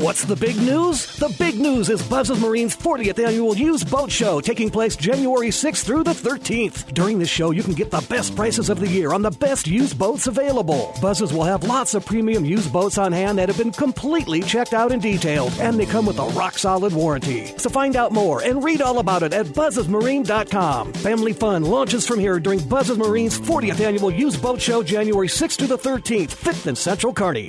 What's the big news? The big news is Buzz's Marine's 40th annual used boat show taking place January 6th through the 13th. During this show, you can get the best prices of the year on the best used boats available. Buzz's will have lots of premium used boats on hand that have been completely checked out and detailed, and they come with a rock solid warranty. So find out more and read all about it at buzzesmarine.com. Family fun launches from here during Buzz's Marine's 40th annual used boat show January 6th to the 13th, 5th and Central Kearney.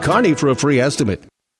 Kearney for a free estimate.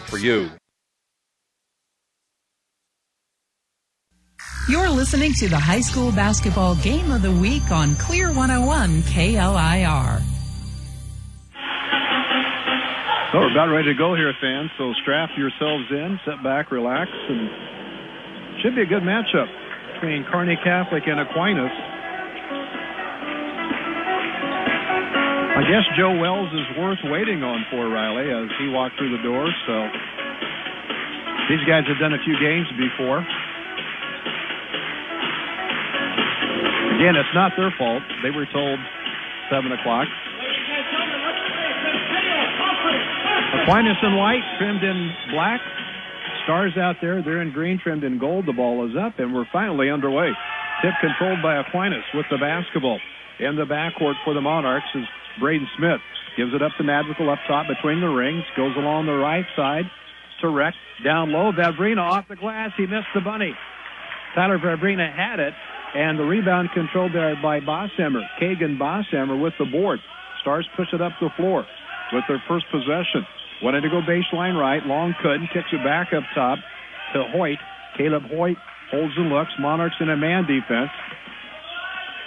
for you. You're listening to the high school basketball game of the week on Clear 101 KLIR. So we're about ready to go here, fans. So strap yourselves in, sit back, relax, and should be a good matchup between Kearney Catholic and Aquinas. I guess Joe Wells is worth waiting on for Riley as he walked through the door. So these guys have done a few games before. Again, it's not their fault. They were told 7 o'clock. Aquinas in white, trimmed in black. Stars out there. They're in green, trimmed in gold. The ball is up, and we're finally underway. Tip controlled by Aquinas with the basketball. In the backcourt for the Monarchs is Braden Smith. Gives it up to Madrigal up top between the rings. Goes along the right side to Reck. Down low, Vavrina off the glass. He missed the bunny. Tyler Vavrina had it, and the rebound controlled there by Bosshammer. Kagan Bosshammer with the board. Stars push it up the floor with their first possession. Wanted to go baseline right. Long couldn't. Kicks it back up top to Hoyt. Caleb Hoyt holds and looks. Monarchs in a man defense.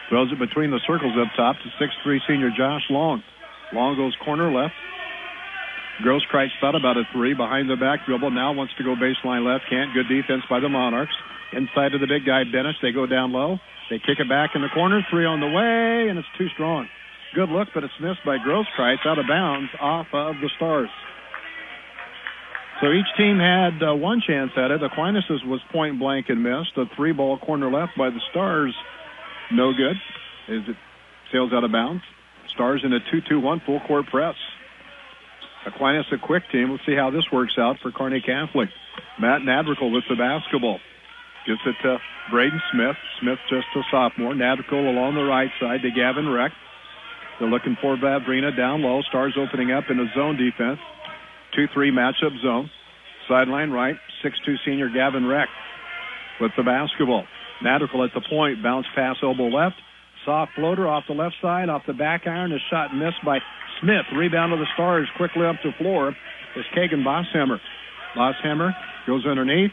Throws it between the circles up top to 6'3 senior Josh Long. Long goes corner left. Grosskreitz thought about a three behind the back dribble. Now wants to go baseline left. Can't. Good defense by the Monarchs. Inside of the big guy, Benish. They go down low. They kick it back in the corner. Three on the way, and it's too strong. Good look, but it's missed by Grosskreitz out of bounds off of the Stars. So each team had uh, one chance at it. Aquinas was point blank and missed. A three ball corner left by the Stars, no good. Is it sails out of bounds. Stars in a 2 2 1 full court press. Aquinas a quick team. Let's see how this works out for Kearney Catholic. Matt Nadrical with the basketball. Gets it to Braden Smith. Smith just a sophomore. Nadrical along the right side to Gavin Reck. They're looking for Vavrina down low. Stars opening up in a zone defense. 2-3 matchup zone. Sideline right. 6-2 senior Gavin Reck with the basketball. Nadrical at the point. Bounce pass elbow left. Soft floater off the left side, off the back iron. A shot missed by Smith. Rebound of the Stars quickly up to floor is Kagan Bosshammer. Bosshammer goes underneath.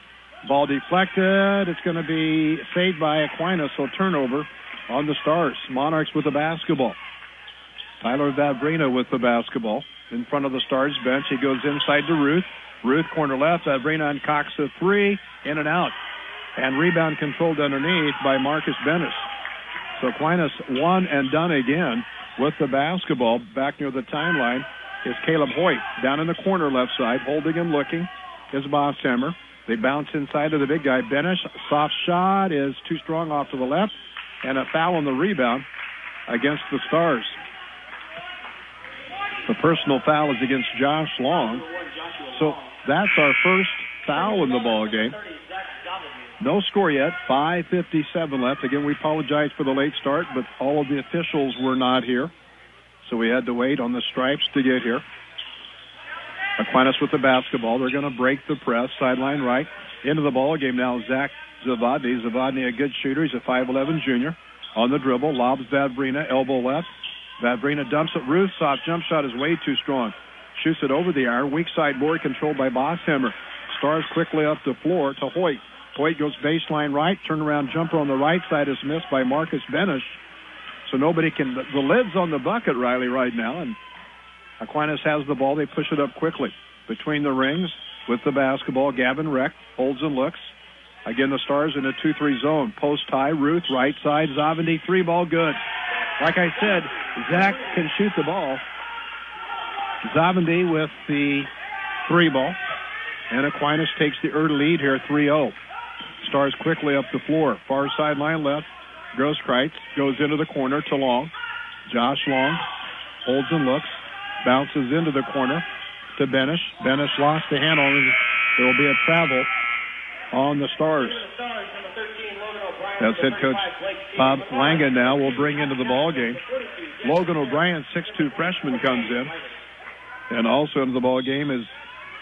Ball deflected. It's going to be saved by Aquinas, so turnover on the Stars. Monarchs with the basketball. Tyler Vavrina with the basketball in front of the Stars bench. He goes inside to Ruth. Ruth corner left. Vavrina and Cox a three. In and out. And rebound controlled underneath by Marcus Benish. So Aquinas one and done again with the basketball back near the timeline is Caleb Hoyt. Down in the corner left side, holding and looking is Bosshammer. They bounce inside to the big guy, Benish. Soft shot is too strong off to the left, and a foul on the rebound against the Stars. The personal foul is against Josh Long. So that's our first foul in the ball game. No score yet. 5:57 left. Again, we apologize for the late start, but all of the officials were not here, so we had to wait on the stripes to get here. Aquinas with the basketball. They're going to break the press. Sideline right. Into the ball game now. Zach Zavadny. Zavadny, a good shooter. He's a 5'11 junior. On the dribble. Lobs Vavrina. Elbow left. Vavrina dumps it. Ruth. Soft jump shot is way too strong. Shoots it over the iron. Weak side board controlled by Bosshammer. Stars quickly up the floor to Hoyt. Hoyt goes baseline right. Turnaround jumper on the right side is missed by Marcus Benish. So nobody can. The lid's on the bucket, Riley, right now, and Aquinas has the ball. They push it up quickly between the rings with the basketball. Gavin Reck holds and looks. Again, the Stars in a 2-3 zone. Post high. Ruth, right side. Zavadny, three ball, good. Like I said, Zach can shoot the ball. Zavadny with the three ball. And Aquinas takes the early lead here, 3-0. Stars quickly up the floor. Far sideline left. Grosskreitz goes into the corner to Long. Josh Long holds and looks. Bounces into the corner to Benish. Benish lost the handle. There will be a travel on the Stars. That's head coach Bob Langa now will bring into the ball game. Logan O'Brien, 6'2 freshman, comes in. And also into the ball game is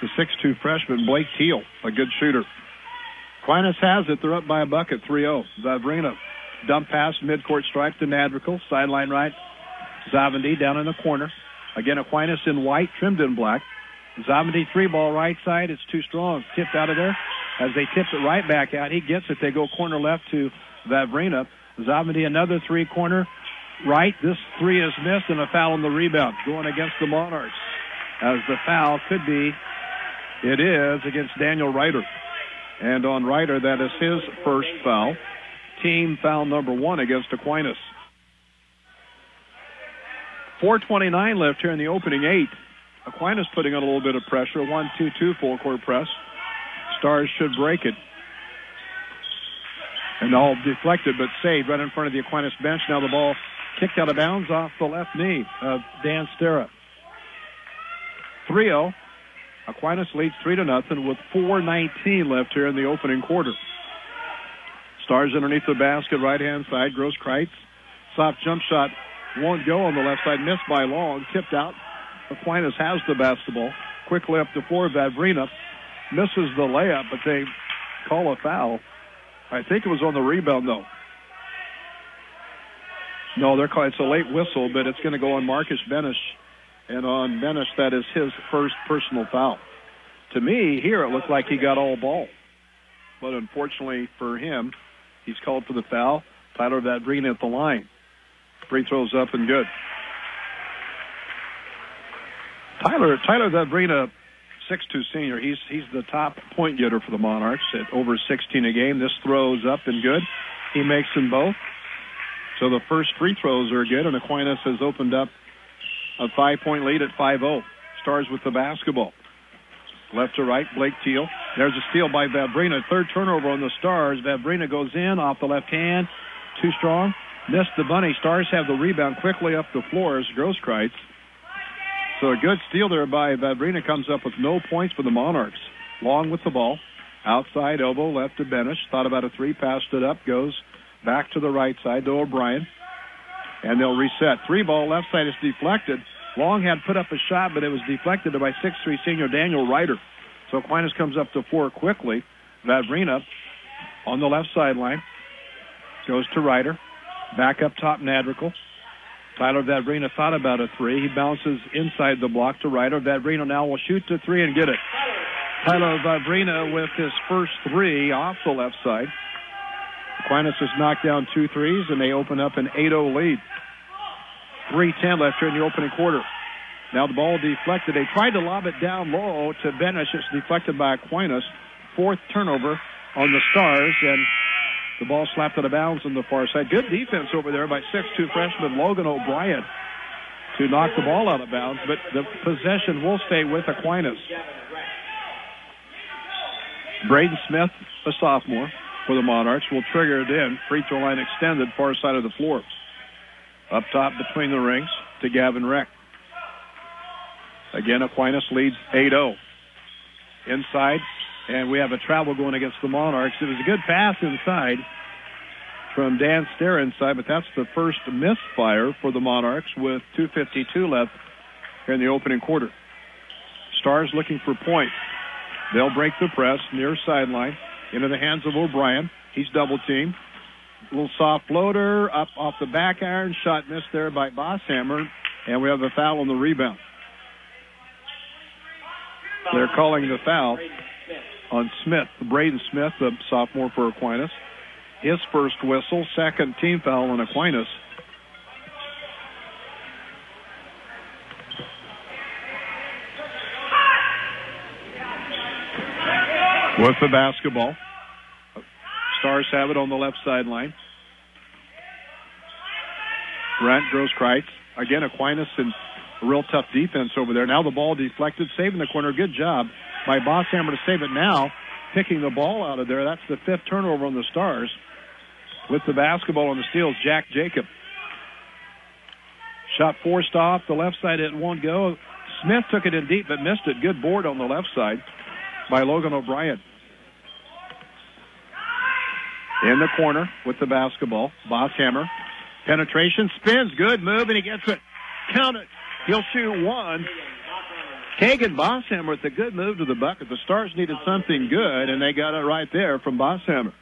the 6'2 freshman Blake Teal, a good shooter. Aquinas has it. They're up by a bucket, 3-0. Vavrina dump pass midcourt stripe to Nadrical. Sideline right. Zavadny down in the corner. Again, Aquinas in white, trimmed in black. Zavadny three ball right side. It's too strong. Tipped out of there. As they tip it right back out, he gets it. They go corner left to Vavrina. Zavadny another three corner right. This three is missed and a foul on the rebound going against the Monarchs. As the foul could be, it is against Daniel Ryder. And on Ryder, that is his first foul. Team foul number one against Aquinas. 4.29 left here in the opening eight. Aquinas putting on a little bit of pressure. 1 2 2 full court press. Stars should break it. And all deflected but saved right in front of the Aquinas bench. Now the ball kicked out of bounds off the left knee of Dan Stera. 3 0. Aquinas leads 3 to nothing with 4.19 left here in the opening quarter. Stars underneath the basket, right hand side. Grosskreitz. Soft jump shot won't go on the left side. Missed by Long. Tipped out. Aquinas has the basketball. Quickly up the floor. Vavrina misses the layup, but they call a foul. I think it was on the rebound, though. No, they're calling it's a late whistle, but it's going to go on Marcus Benish. And on Benish, that is his first personal foul. To me, here it looked like he got all ball. But unfortunately for him, he's called for the foul. Tyler Vavrina at the line. Free throws up and good. Tyler Tyler Vavrina, six two senior. He's he's the top point getter for the Monarchs at over 16 a game. This throws up and good. He makes them both. So the first free throws are good, and Aquinas has opened up a five point lead at 5-0. Stars with the basketball. Left to right, Blake Teal. There's a steal by Vavrina. Third turnover on the Stars. Vavrina goes in off the left hand. Too strong. Missed the bunny. Stars have the rebound quickly up the floor as Grosskreitz. So a good steal there by Vavrina comes up with no points for the Monarchs. Long with the ball. Outside elbow left to Benish. Thought about a three, passed it up. Goes back to the right side to O'Brien. And they'll reset. Three ball left side is deflected. Long had put up a shot, but it was deflected by 6'3 senior Daniel Ryder. So Aquinas comes up to four quickly. Vavrina on the left sideline goes to Ryder. Back up top, Nadrical. Tyler Vavrina thought about a three. He bounces inside the block to Ryder. Vavrina now will shoot to three and get it. Tyler Vavrina with his first three off the left side. Aquinas has knocked down two threes, and they open up an 8-0 lead. 3-10 left here in the opening quarter. Now the ball deflected. They tried to lob it down low to Benish. It's deflected by Aquinas. Fourth turnover on the Stars, and the ball slapped out of bounds on the far side. Good defense over there by 6'2 freshman Logan O'Brien to knock the ball out of bounds, but the possession will stay with Aquinas. Braden Smith, a sophomore for the Monarchs, will trigger it in. Free throw line extended, far side of the floor. Up top between the rings to Gavin Reck. Again, Aquinas leads 8-0. Inside, and we have a travel going against the Monarchs. It was a good pass inside from Dan Stair inside, but that's the first misfire for the Monarchs with 2.52 left in the opening quarter. Stars looking for points. They'll break the press near sideline into the hands of O'Brien. He's double teamed. Little soft floater up off the back iron. Shot missed there by Bosshammer. And we have a foul on the rebound. They're calling the foul on Smith, Braden Smith, the sophomore for Aquinas. His first whistle, second team foul on Aquinas. With the basketball. Stars have it on the left sideline. Brent Grosskreitz. Again, Aquinas and a real tough defense over there. Now the ball deflected, saving the corner. Good job by Bosshammer to save it now. Picking the ball out of there. That's the fifth turnover on the Stars. With the basketball on the steals, Jack Jacob. Shot forced off the left side. It won't go. Smith took it in deep but missed it. Good board on the left side by Logan O'Brien. In the corner with the basketball. Bosshammer. Penetration. Spins. Good move and he gets it. Count it. He'll shoot one. Kagan Bosshammer with a good move to the bucket. The Stars needed something good, and they got it right there from Bosshammer.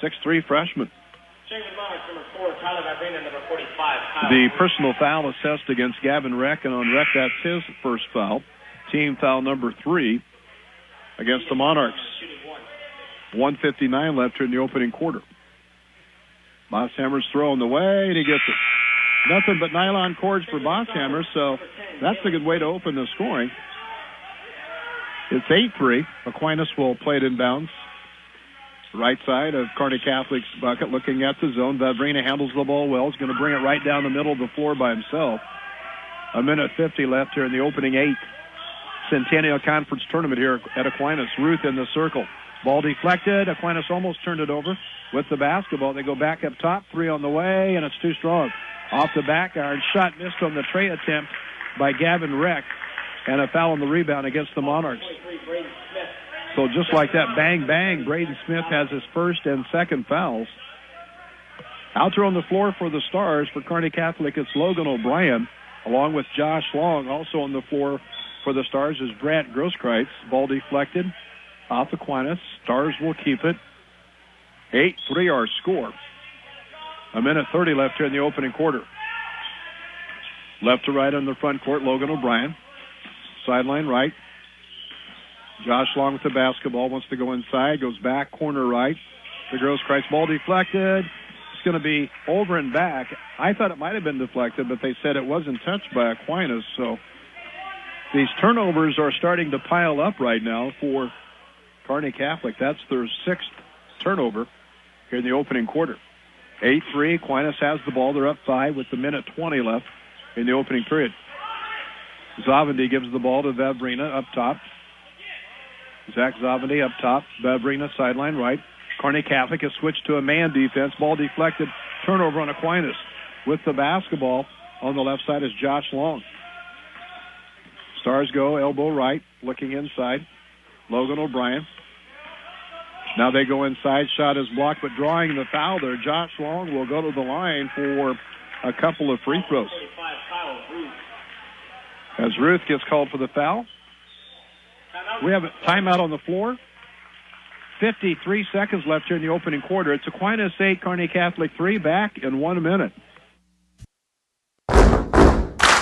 Six-three freshman. The personal foul assessed against Gavin Reck, and on Reck, that's his first foul. Team foul number three against the Monarchs. 159 left here in the opening quarter. Bosshammer's throwing the way, and he gets it. Nothing but nylon cords for Bosshammer, so that's a good way to open the scoring. It's 8-3. Aquinas will play it inbounds. Right side of Kearney Catholic's bucket, looking at the zone. Vavrina handles the ball well. He's going to bring it right down the middle of the floor by himself. A minute 50 left here in the opening eight. Centennial Conference tournament here at Aquinas. Ruth in the circle. Ball deflected. Aquinas almost turned it over with the basketball. They go back up top. Three on the way, and it's too strong. Off the back iron. Shot missed on the trey attempt by Gavin Reck. And a foul on the rebound against the Monarchs. So just like that, bang, bang, Braden Smith has his first and second fouls. Out there on the floor for the Stars for Kearney Catholic, it's Logan O'Brien, along with Josh Long. Also on the floor for the Stars is Brant Grosskreitz. Ball deflected off Aquinas. Stars will keep it. 8-3 our score. A minute 30 left here in the opening quarter. Left to right on the front court, Logan O'Brien. Sideline right. Josh Long with the basketball wants to go inside, goes back, corner right. The Grosskreitz ball deflected. It's going to be over and back. I thought it might have been deflected, but they said it wasn't touched by Aquinas. So these turnovers are starting to pile up right now for Kearney Catholic. That's their sixth turnover here in the opening quarter. 8-3. Aquinas has the ball. They're up five with the minute 20 left in the opening period. Zavadny gives the ball to Vavrina up top. Zach Zavadny up top. Vavrina sideline right. Kearney Catholic has switched to a man defense. Ball deflected. Turnover on Aquinas. With the basketball on the left side is Josh Long. Stars go elbow right, looking inside. Logan O'Brien. Now they go inside. Shot is blocked, but drawing the foul there. Josh Long will go to the line for a couple of free throws. As Ruth gets called for the foul. We have a timeout on the floor. 53 seconds left here in the opening quarter. It's Aquinas 8, Kearney Catholic 3, back in one minute.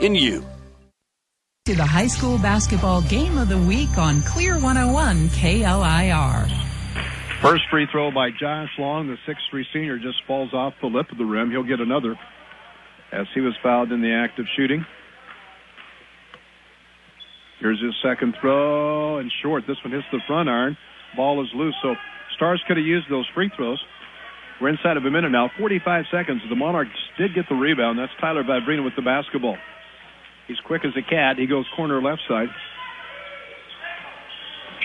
in you. To the high school basketball game of the week on Clear 101 KLIR. First free throw by Josh Long, the 6'3 senior, just falls off the lip of the rim. He'll get another as he was fouled in the act of shooting. Here's his second throw and short. This one hits the front iron. Ball is loose. So Stars could have used those free throws. We're inside of a minute now. 45 seconds. The Monarchs did get the rebound. That's Tyler Vavrina with the basketball. He's quick as a cat. He goes corner left side.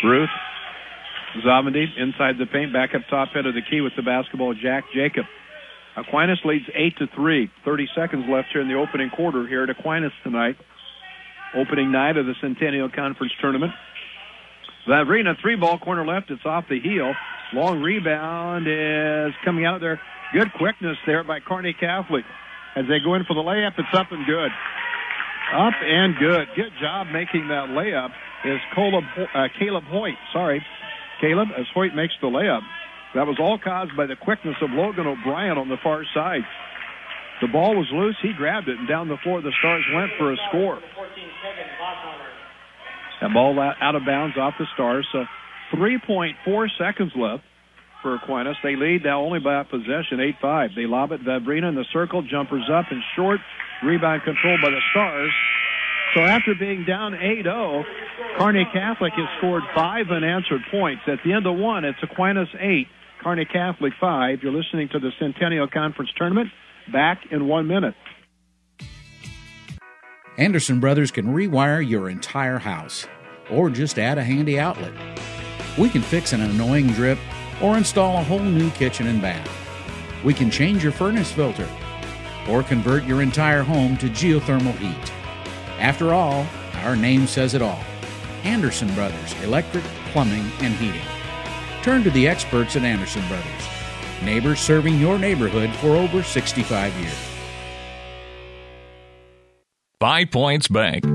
Ruth Zavadny inside the paint, back up top head of the key with the basketball. Jack Jacob. Aquinas leads eight to three. 30 seconds left here in the opening quarter here at Aquinas tonight. Opening night of the Centennial Conference Tournament. Vavrina, three ball corner left. It's off the heel. Long rebound is coming out there. Good quickness there by Kearney Catholic. As they go in for the layup, it's up and good. Up and good. Good job making that layup is Caleb, uh, Caleb Hoyt. Sorry. Caleb, as Hoyt makes the layup. That was all caused by the quickness of Logan O'Brien on the far side. The ball was loose. He grabbed it, and down the floor the Stars went for a score. That ball out of bounds off the Stars. So 3.4 seconds left for Aquinas. They lead now only by a possession, 8-5. They lob it. Vavrina in the circle. Jumpers up and short. Rebound controlled by the Stars. So after being down 8-0, Kearney Catholic has scored five unanswered points. At the end of one, it's Aquinas 8, Kearney Catholic 5. You're listening to the Centennial Conference Tournament. Back in one minute. Anderson Brothers can rewire your entire house or just add a handy outlet. We can fix an annoying drip or install a whole new kitchen and bath. We can change your furnace filter or convert your entire home to geothermal heat. After all, our name says it all Anderson Brothers Electric, Plumbing, and Heating. Turn to the experts at Anderson Brothers, neighbors serving your neighborhood for over 65 years. Five Points Bank.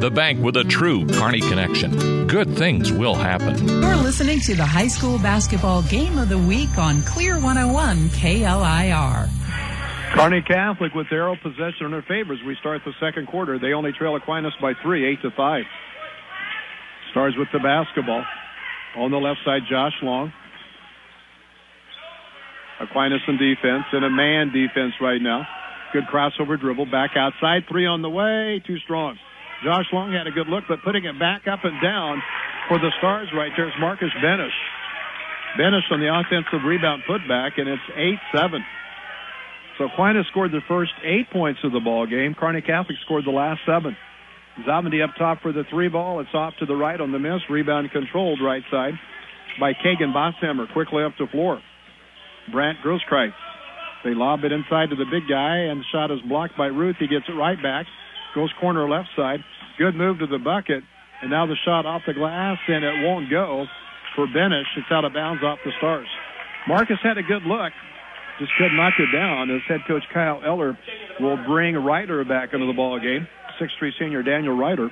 the bank with a true Kearney connection. Good things will happen. You're listening to the high school basketball game of the week on Clear 101 KLIR. Kearney Catholic with arrow possession in their favor as we start the second quarter. They only trail Aquinas by three, eight to five. Stars with the basketball. On the left side, Josh Long. Aquinas in defense and a man defense right now. Good crossover dribble. Back outside. Three on the way. Too strong. Josh Long had a good look, but putting it back up and down for the Stars right there is Marcus Benish. Benish on the offensive rebound putback, and it's 8-7. So Aquinas scored the first eight points of the ball game. Kearney Catholic scored the last seven. Zavadny up top for the three ball. It's off to the right on the miss. Rebound controlled right side by Kagan Bosshammer. Quickly up the floor. Brant Grosskreitz. They lob it inside to the big guy, and the shot is blocked by Ruth. He gets it right back. Goes corner left side. Good move to the bucket. And now the shot off the glass, and it won't go for Benish. It's out of bounds off the Stars. Marcus had a good look, just couldn't knock it down. As head coach Kyle Eller will bring Ryder back into the ball game. Six-three senior Daniel Ryder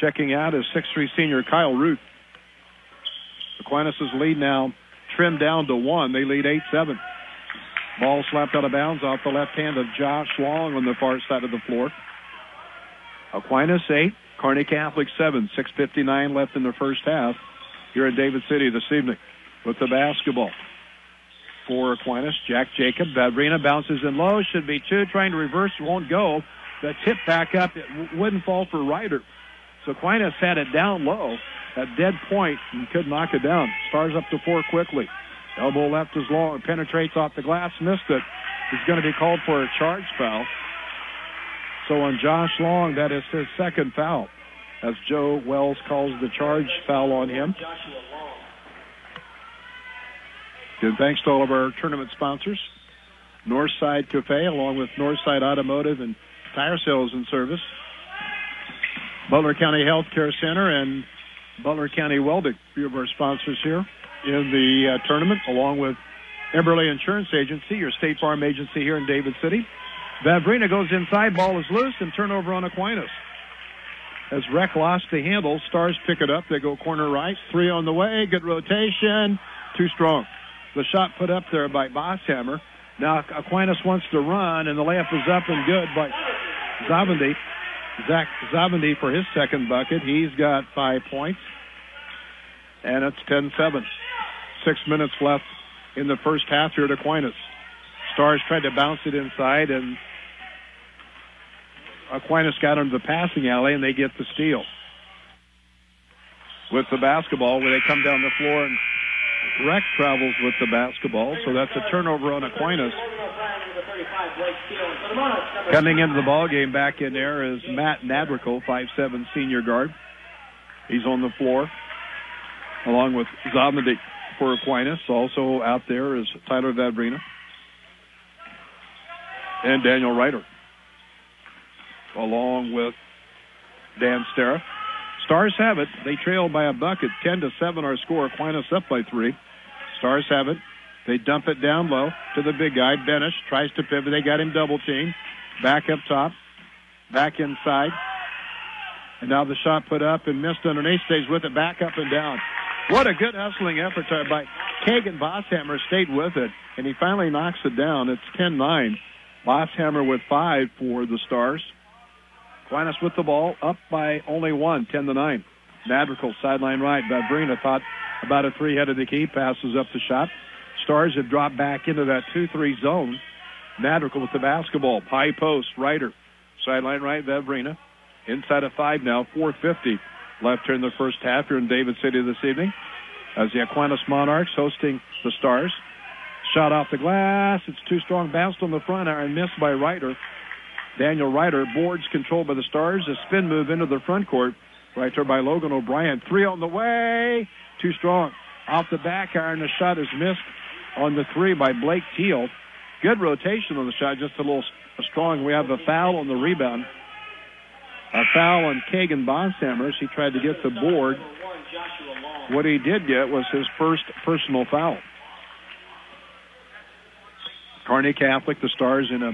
checking out as 6'3 senior Kyle Ruth. Aquinas' lead now trimmed down to one. They lead 8 7. Ball slapped out of bounds off the left hand of Josh Long on the far side of the floor. Aquinas 8, Kearney Catholic 7. 6.59 left in the first half here in David City this evening with the basketball. For Aquinas, Jack Jacob. Vavrina bounces in low. Should be two. Trying to reverse. Won't go. The tip back up. It wouldn't fall for Ryder. So Aquinas had it down low at dead point and could knock it down. Stars up to four quickly. Elbow left is long. Penetrates off the glass. Missed it. He's going to be called for a charge foul. So on Josh Long, that is his second foul. As Joe Wells calls the charge foul on him. And thanks to all of our tournament sponsors. Northside Cafe, along with Northside Automotive and Tire Sales and Service. Butler County Health Care Center and Butler County Welding, a few of our sponsors here in the uh, tournament, along with Eberly Insurance Agency, your State Farm agency here in David City. Vavrina goes inside, ball is loose, and turnover on Aquinas. As Reck lost the handle, Stars pick it up. They go corner right, three on the way, good rotation, too strong. The shot put up there by Bosshammer. Now Aquinas wants to run, and the layup is up and good by Zavadny. Zach Zavadny for his second bucket. He's got five points. And it's 10-7. Six minutes left in the first half here at Aquinas. Stars tried to bounce it inside, and Aquinas got into the passing alley, and they get the steal. With the basketball, where they come down the floor, and Reck travels with the basketball, so that's a turnover on Aquinas. Coming into the ball game back in there is Matt Nadrico, 5'7 senior guard. He's on the floor, along with Zavadny for Aquinas. Also out there is Tyler Vavrina and Daniel Ryder, along with Dan Stera. Stars have it. They trail by a bucket, 10 to 7 our score. Aquinas up by three. Stars have it. They dump it down low to the big guy. Benish tries to pivot. They got him double teamed. Back up top. Back inside. And now the shot put up and missed underneath. Stays with it. Back up and down. What a good hustling effort by Kagan Bosshammer. Stayed with it. And he finally knocks it down. It's 10-9. Bosshammer with five for the Stars. Aquinas with the ball, up by only one, 10 to 9. Nadrical, sideline right. Vavrina thought about a three headed the key, passes up the shot. Stars have dropped back into that 2 3 zone. Nadrical with the basketball. High post, Ryder. Sideline right, Vavrina. Inside of five now, 450 left in the first half here in David City this evening. As the Aquinas Monarchs hosting the Stars. Shot off the glass. It's too strong. Bounced on the front iron. Missed by Ryder. Daniel Ryder. Boards controlled by the Stars. A spin move into the front court. Right there by Logan O'Brien. Three on the way. Too strong. Off the back iron. The shot is missed on the three by Blake Teal. Good rotation on the shot. Just a little strong. We have a foul on the rebound. A foul on Kagan Bosshammer. He tried to get the board. What he did get was his first personal foul. Kearney Catholic, the Stars in a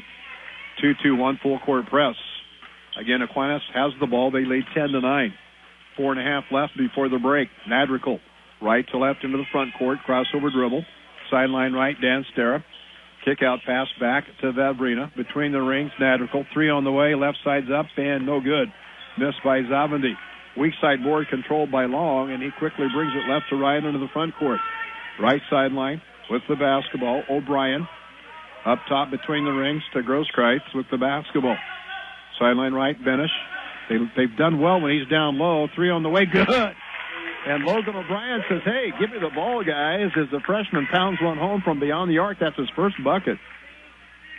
2-2-1 full court press. Again, Aquinas has the ball. They lead 10 to 9. Four and a half left before the break. Nadrical, right to left into the front court, crossover dribble. Sideline right, Dan Stera. Kick out pass back to Vavrina. Between the rings, Nadrical. Three on the way, left side's up, and no good. Missed by Zavadny. Weak side board controlled by Long, and he quickly brings it left to right into the front court. Right sideline with the basketball. O'Brien up top between the rings to Grosskreitz with the basketball. Sideline right, Benish. They, they've done well when he's down low. Three on the way, good. And Logan O'Brien says, hey, give me the ball, guys, as the freshman pounds one home from beyond the arc. That's his first bucket.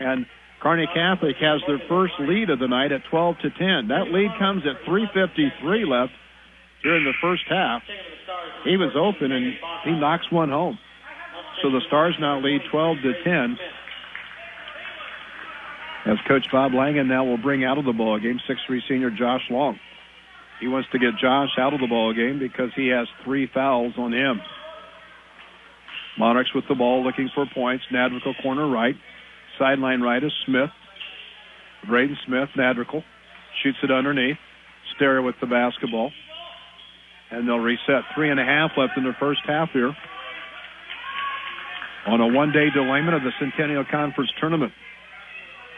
And Kearney Catholic has their first lead of the night at 12 to 10. That lead comes at 3.53 left during the first half. He was open and he knocks one home. So the Stars now lead 12 to 10. As Coach Bob Langen now will bring out of the ball game 6'3 senior Josh Long. He wants to get Josh out of the ball game because he has three fouls on him. Monarchs with the ball looking for points. Nadrical corner right. Sideline right is Smith. Braden Smith, Nadrical. Shoots it underneath. Stera with the basketball. And they'll reset. Three and a half left in the first half here. On a one-day delayment of the Centennial Conference Tournament.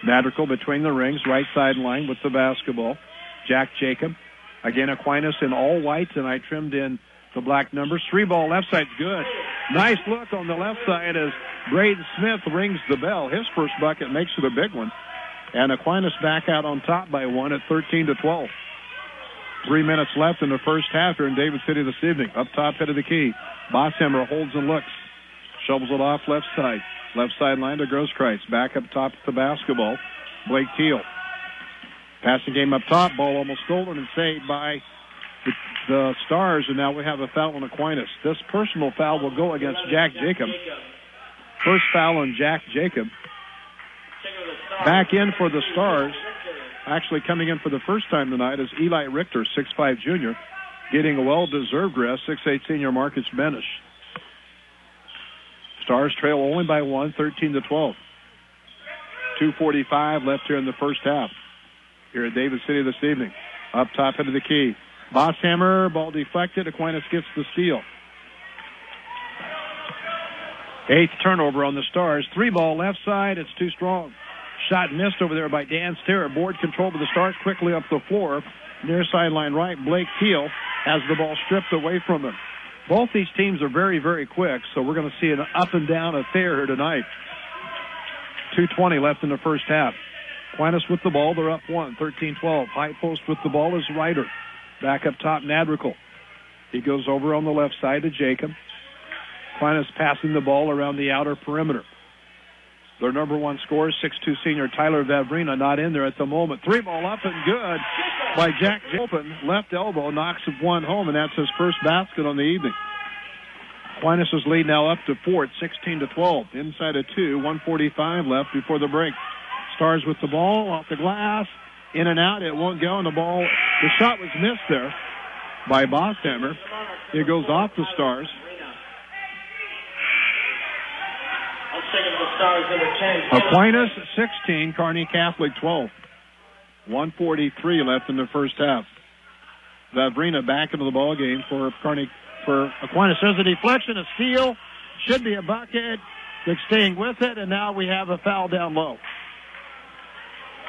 Madrigal between the rings, right sideline with the basketball. Jack Jacob. Again, Aquinas in all whites, and I trimmed in the black numbers. Three ball left side's good. Nice look on the left side as Braden Smith rings the bell. His first bucket makes it a big one. And Aquinas back out on top by one at 13 to 12. Three minutes left in the first half here in David City this evening. Up top, head of the key. Bosshammer holds and looks. Shovels it off left side. Left sideline to Grosskreitz. Back up top to basketball. Blake Teal. Passing game up top. Ball almost stolen and saved by the, the Stars. And now we have a foul on Aquinas. This personal foul will go against Jack Jacob. First foul on Jack Jacob. Back in for the Stars. Actually coming in for the first time tonight is Eli Richter, 6'5 junior, getting a well-deserved rest, 6'8 senior Marcus Benish. Stars trail only by one, 13 to 12. 2.45 left here in the first half. Here at David City this evening. Up top into the key. Bosshammer, ball deflected. Aquinas gets the steal. Eighth turnover on the Stars. Three ball left side. It's too strong. Shot missed over there by Dan Starrett. Board control of the Stars quickly up the floor. Near sideline right, Blake Keel has the ball stripped away from him. Both these teams are very, very quick, so we're going to see an up and down affair here tonight. 2.20 left in the first half. Aquinas with the ball. They're up one, 13-12. High post with the ball is Ryder. Back up top, Nadrical. He goes over on the left side to Jacob. Aquinas passing the ball around the outer perimeter. Their number one scorer, 6'2 senior Tyler Vavrina, not in there at the moment. Three ball up and good by Jack Open. Left elbow knocks one home, and that's his first basket on the evening. Aquinas' lead now up to four at 16 to 12. Inside of two, 145 left before the break. Stars with the ball off the glass, in and out. It won't go, and the ball, the shot was missed there by Bosshammer. It goes off the Stars. Aquinas 16, Kearney Catholic 12. 143 left in the first half. Vavrina back into the ball game for Kearney for Aquinas. There's a deflection, a steal, should be a bucket. They're staying with it, and now we have a foul down low.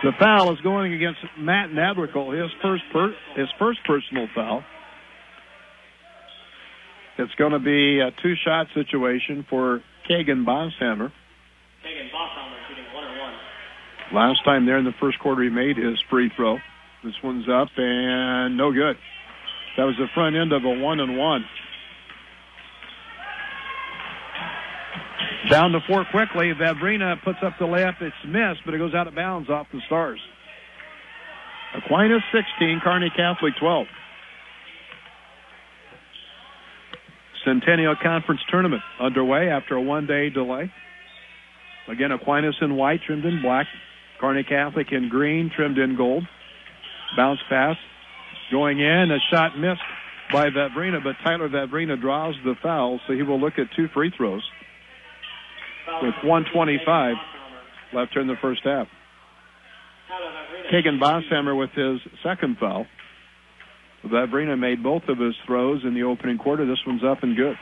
The foul is going against Matt Nadrical, his first per, his first personal foul. It's going to be a two-shot situation for Kagan Bosshammer. Kagan Bosshammer shooting one and one. Last time there in the first quarter, he made his free throw. This one's up and no good. That was the front end of a one and one. Down to four quickly. Vavrina puts up the layup. It's missed, but it goes out of bounds off the Stars. Aquinas 16, Kearney Catholic 12. Centennial Conference Tournament underway after a one-day delay. Again, Aquinas in white, trimmed in black. Kearney Catholic in green, trimmed in gold. Bounce pass going in. A shot missed by Vavrina, but Tyler Vavrina draws the foul, so he will look at two free throws with 125 left in the first half. Kagan Bosshammer with his second foul. Vavrina made both of his throws in the opening quarter. This one's up and good.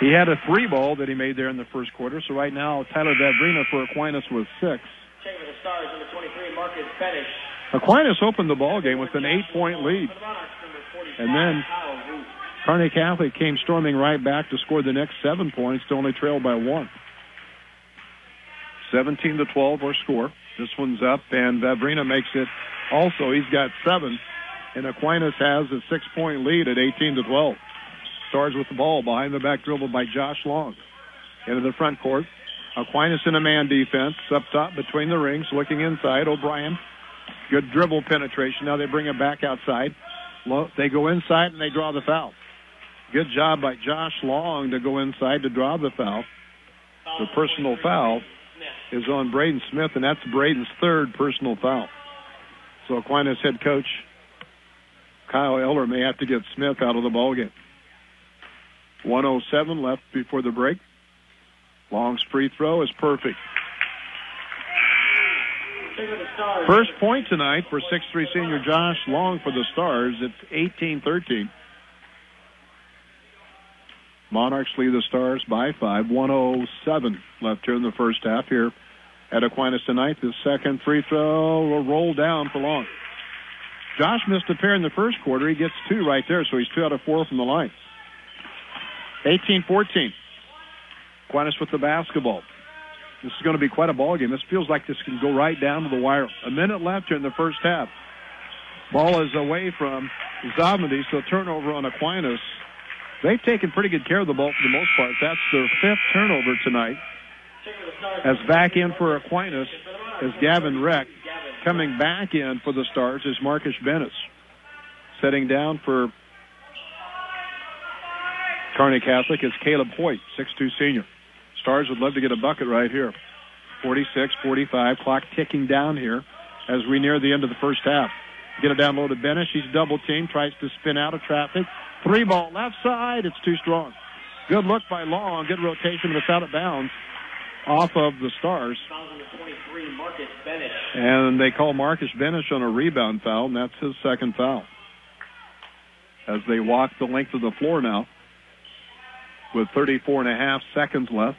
He had a three ball that he made there in the first quarter. So right now, Tyler Vavrina for Aquinas was six. Check the Stars, number 23, Marcus Benish. Aquinas opened the ball game with an eight-point lead, and then Kearney Catholic came storming right back to score the next seven points to only trail by one. 17 to 12 or score. This one's up, and Vavrina makes it. Also, he's got seven, and Aquinas has a six-point lead at 18 to 12. Stars with the ball behind the back dribble by Josh Long. Into the front court. Aquinas in a man defense up top between the rings, looking inside. O'Brien, good dribble penetration. Now they bring it back outside. They go inside and they draw the foul. Good job by Josh Long to go inside to draw the foul. The personal foul is on Braden Smith, and that's Braden's third personal foul. So Aquinas head coach Kyle Eller may have to get Smith out of the ballgame. 107 left before the break. Long's free throw is perfect. First point tonight for 6'3 senior Josh Long for the Stars. It's 18 13. Monarchs lead the Stars by five. 107 left here in the first half here at Aquinas tonight. The second free throw will roll down for Long. Josh missed a pair in the first quarter. He gets two right there, so he's two out of four from the line. 18 14. Aquinas with the basketball. This is going to be quite a ball game. This feels like this can go right down to the wire. A minute left here in the first half. Ball is away from Zavadny, so turnover on Aquinas. They've taken pretty good care of the ball for the most part. That's their fifth turnover tonight. As back in for Aquinas is Gavin Reck. Coming back in for the Stars is Marcus Benish. Setting down for Kearney Catholic is Caleb Hoyt, 6'2 senior. Stars would love to get a bucket right here. 46, 45, clock ticking down here as we near the end of the first half. Get it down low to Benish. He's double teamed, tries to spin out of traffic. Three ball left side. It's too strong. Good look by Long. Good rotation, but it's out of bounds off of the Stars. And they call Marcus Benish on a rebound foul, and that's his second foul. As they walk the length of the floor now with 34 and a half seconds left.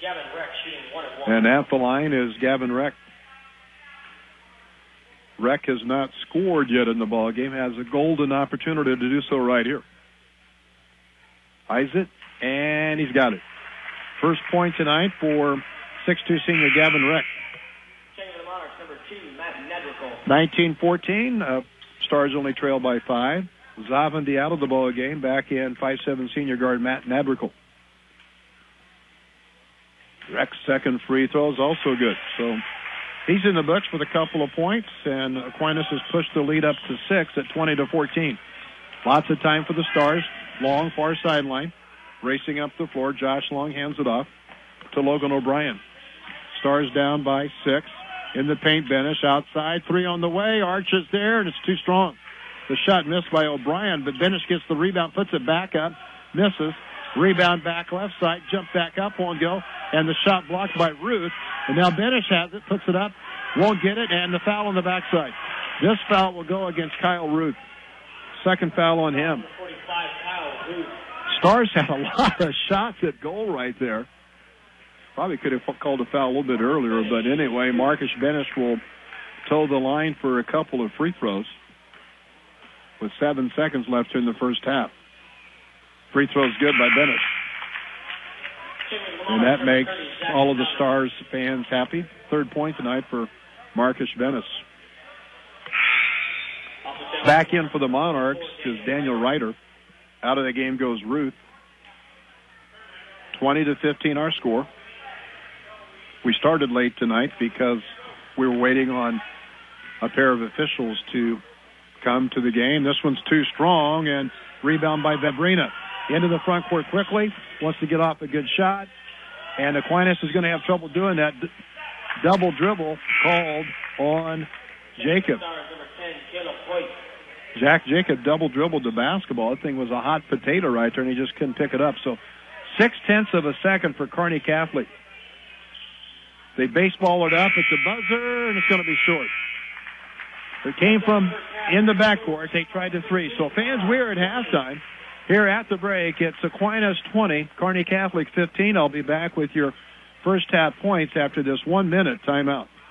Gavin Reck shooting one and one. And at the line is Gavin Reck. Reck has not scored yet in the ball game. Has a golden opportunity to do so right here. Eyes it, and he's got it. First point tonight for 6-2 senior Gavin Reck. Checking the Monarchs, number two, Matt Nedrickle. 19-14. Uh, Stars only trail by five. Zavadny out of the ball game. Back in 5-7 senior guard Matt Nadrickle. Reck's second free throw is also good. So he's in the books with a couple of points, and Aquinas has pushed the lead up to six at 20 to 14. Lots of time for the Stars. Long far sideline. Racing up the floor. Josh Long hands it off to Logan O'Brien. Stars down by six. In the paint, Benish outside. Three on the way. Arch is there, and it's too strong. The shot missed by O'Brien, but Benish gets the rebound, puts it back up, misses. Rebound back left side, jump back up, won't go, and the shot blocked by Ruth. And now Benish has it, puts it up, won't get it, and the foul on the backside. This foul will go against Kyle Ruth. Second foul on him. 45, Kyle Ruth. Stars had a lot of shots at goal right there. Probably could have called a foul a little bit earlier, but anyway, Marcus Benish will toe the line for a couple of free throws with seven seconds left in the first half. Free throws good by Benish. And that makes all of the Stars fans happy. Third point tonight for Marcus Benish. Back in for the Monarchs is Daniel Ryder. Out of the game goes Ruth. 20 to 15 our score. We started late tonight because we were waiting on a pair of officials to come to the game. This one's too strong and rebound by Vavrina. Into the front court quickly. Wants to get off a good shot. And Aquinas is going to have trouble doing that. D- double dribble called on Jacob. Stars, number 10, Caleb Hoyt. Jack Jacob double dribbled the basketball. That thing was a hot potato right there, and he just couldn't pick it up. So six tenths of a second for Kearney Catholic. They baseball it up at the buzzer, and it's going to be short. It came from in the backcourt. They tried the three. So fans, we're at halftime. Here at the break, it's Aquinas 20, Kearney Catholic 15. I'll be back with your first half points after this one minute timeout.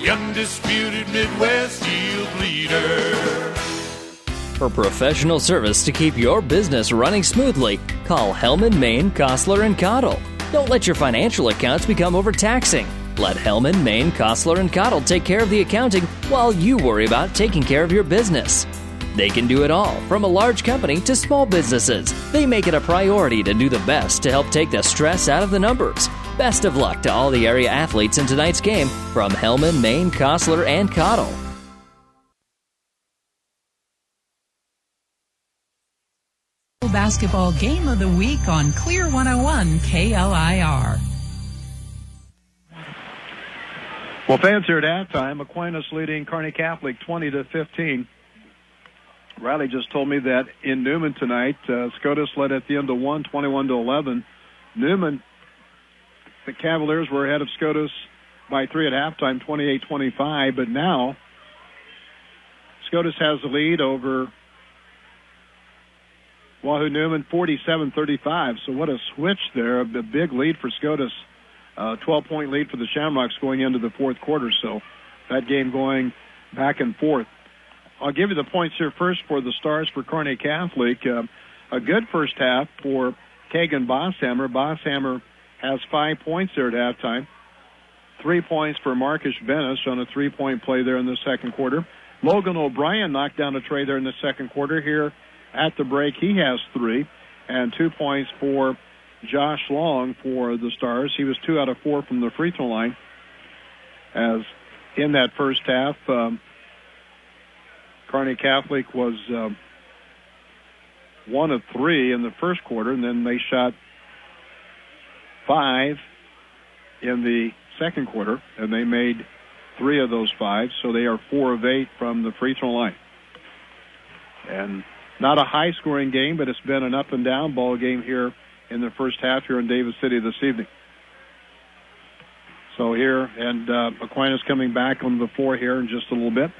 The undisputed Midwest yield leader. For professional service to keep your business running smoothly, call Hellman, Maine, Kostler, and Cottle. Don't let your financial accounts become overtaxing. Let Hellman, Maine, Kostler, and Cottle take care of the accounting while you worry about taking care of your business. They can do it all, from a large company to small businesses. They make it a priority to do the best to help take the stress out of the numbers. Best of luck to all the area athletes in tonight's game from Hellman, Maine, Kostler, and Cottle. Basketball Game of the Week on Clear 101 KLIR. Well, fans here at halftime, Aquinas leading Kearney Catholic 20 to 15. Riley just told me that in Newman tonight, uh, SCOTUS led at the end of 1, 21 to 11. Newman the Cavaliers were ahead of SCOTUS by three at halftime, 28-25, but now SCOTUS has the lead over Wahoo Newman, 47-35. So what a switch there, a big lead for SCOTUS, uh, 12-point lead for the Shamrocks going into the fourth quarter. So that game going back and forth. I'll give you the points here first for the Stars for Kearney Catholic. Uh, a good first half for Kagan Bosshammer. Bosshammer has five points there at halftime. Three points for Marcus Benish on a three-point play there in the second quarter. Logan O'Brien knocked down a trey there in the second quarter. Here at the break, he has three, and two points for Josh Long for the Stars. He was two out of four from the free throw line. As in that first half, um, Kearney Catholic was um, one of three in the first quarter, and then they shot five in the second quarter, and they made three of those five, so they are four of eight from the free throw line. And not a high scoring game, but it's been an up and down ball game here in the first half here in David City this evening. So here, and uh, Aquinas coming back on the floor here in just a little bit.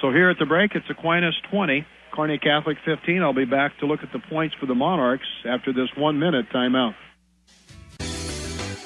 So here at the break, it's Aquinas 20, Kearney Catholic 15. I'll be back to look at the points for the Monarchs after this one minute timeout.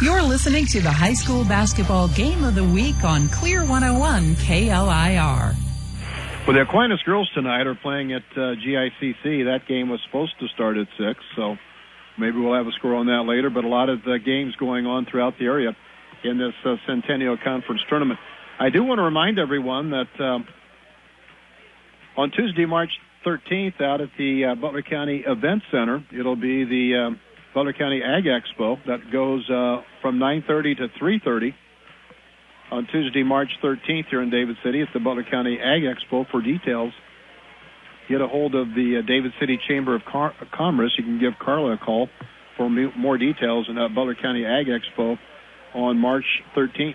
You're listening to the High School Basketball Game of the Week on Clear 101 KLIR. Well, the Aquinas girls tonight are playing at uh, GICC. That game was supposed to start at 6, so maybe we'll have a score on that later. But a lot of the games going on throughout the area in this uh, Centennial Conference tournament. I do want to remind everyone that um, on Tuesday, March 13th, out at the uh, Butler County Event Center, it'll be the um, Butler County Ag Expo that goes uh, from 9:30 to 3:30 on Tuesday, March 13th, here in David City at the Butler County Ag Expo. For details, get a hold of the uh, David City Chamber of Car- Commerce. You can give Carla a call for more details on that Butler County Ag Expo on March 13th.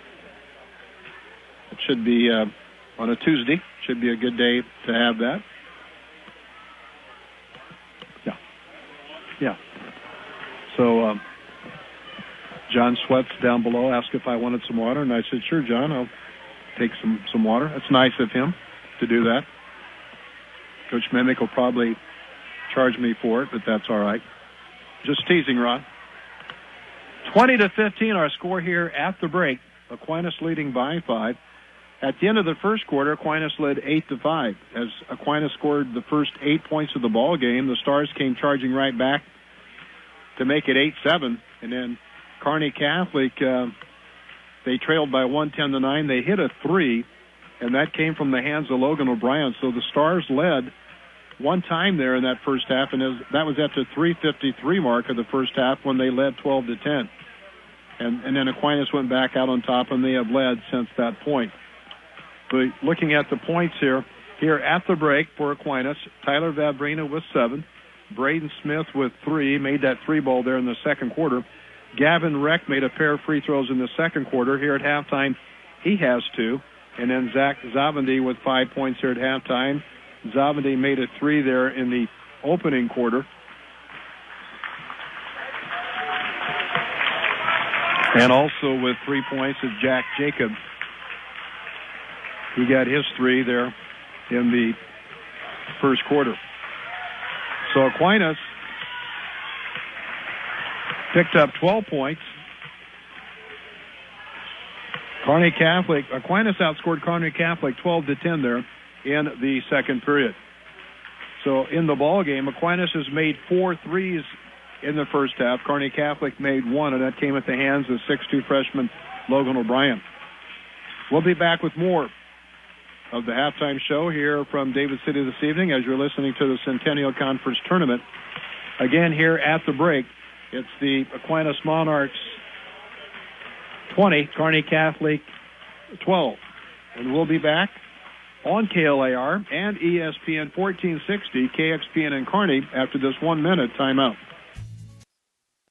It should be uh, on a Tuesday. Should be a good day to have that. So um, John Sweats down below asked if I wanted some water, and I said, "Sure, John, I'll take some some water." That's nice of him to do that. Coach Mimick will probably charge me for it, but that's all right. Just teasing, Ron. 20 to 15, our score here at the break. Aquinas leading by five. At the end of the first quarter, Aquinas led eight to five. As Aquinas scored the first eight points of the ball game, the Stars came charging right back to make it eight seven, and then Kearney Catholic uh, they trailed by one ten to nine. They hit a three, and that came from the hands of Logan O'Brien. So the Stars led one time there in that first half, and that was at the 3:53 mark of the first half when they led 12 to 10. And, and then Aquinas went back out on top, and they have led since that point. But looking at the points here, here at the break for Aquinas, Tyler Vavrina with seven, Braden Smith with three, made that three ball there in the second quarter. Gavin Reck made a pair of free throws in the second quarter. Here at halftime, he has two. And then Zach Zavadny with five points here at halftime. Zavadny made a three there in the opening quarter. And also with three points is Jack Jacob. He got his three there in the first quarter. So Aquinas picked up 12 points. Kearney Catholic, Aquinas outscored Kearney Catholic 12 to 10 there in the second period. So in the ball game, Aquinas has made four threes in the first half. Kearney Catholic made one, and that came at the hands of 6'2 freshman Logan O'Brien. We'll be back with more of the halftime show here from David City this evening as you're listening to the Centennial Conference Tournament. Again, here at the break, it's the Aquinas Monarchs 20, Kearney Catholic 12. And we'll be back on KLIR and ESPN 1460, KXPN and Kearney after this one minute timeout.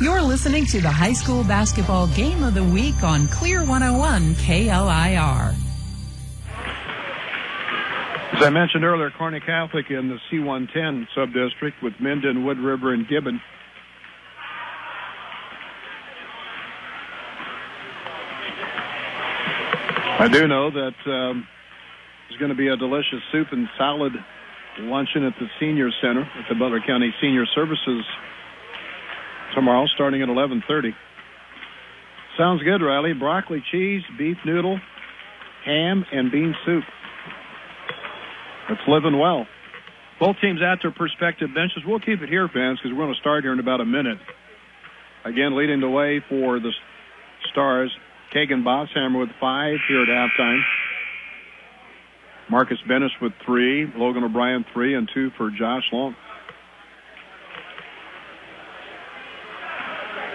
You're listening to the high school basketball game of the week on Clear 101 KLIR. As I mentioned earlier, Kearney Catholic in the C110 subdistrict with Minden, Wood River, and Gibbon. I do know that um, there's going to be a delicious soup and salad luncheon at the Senior Center at the Butler County Senior Services tomorrow, starting at 11:30. Sounds good, Riley. Broccoli cheese, beef noodle, ham, and bean soup. That's living well. Both teams at their respective benches. We'll keep it here, fans, because we're going to start here in about a minute. Again, leading the way for the Stars, Kagan Bosshammer with five here at halftime. Marcus Benish with three, Logan O'Brien three, and two for Josh Long.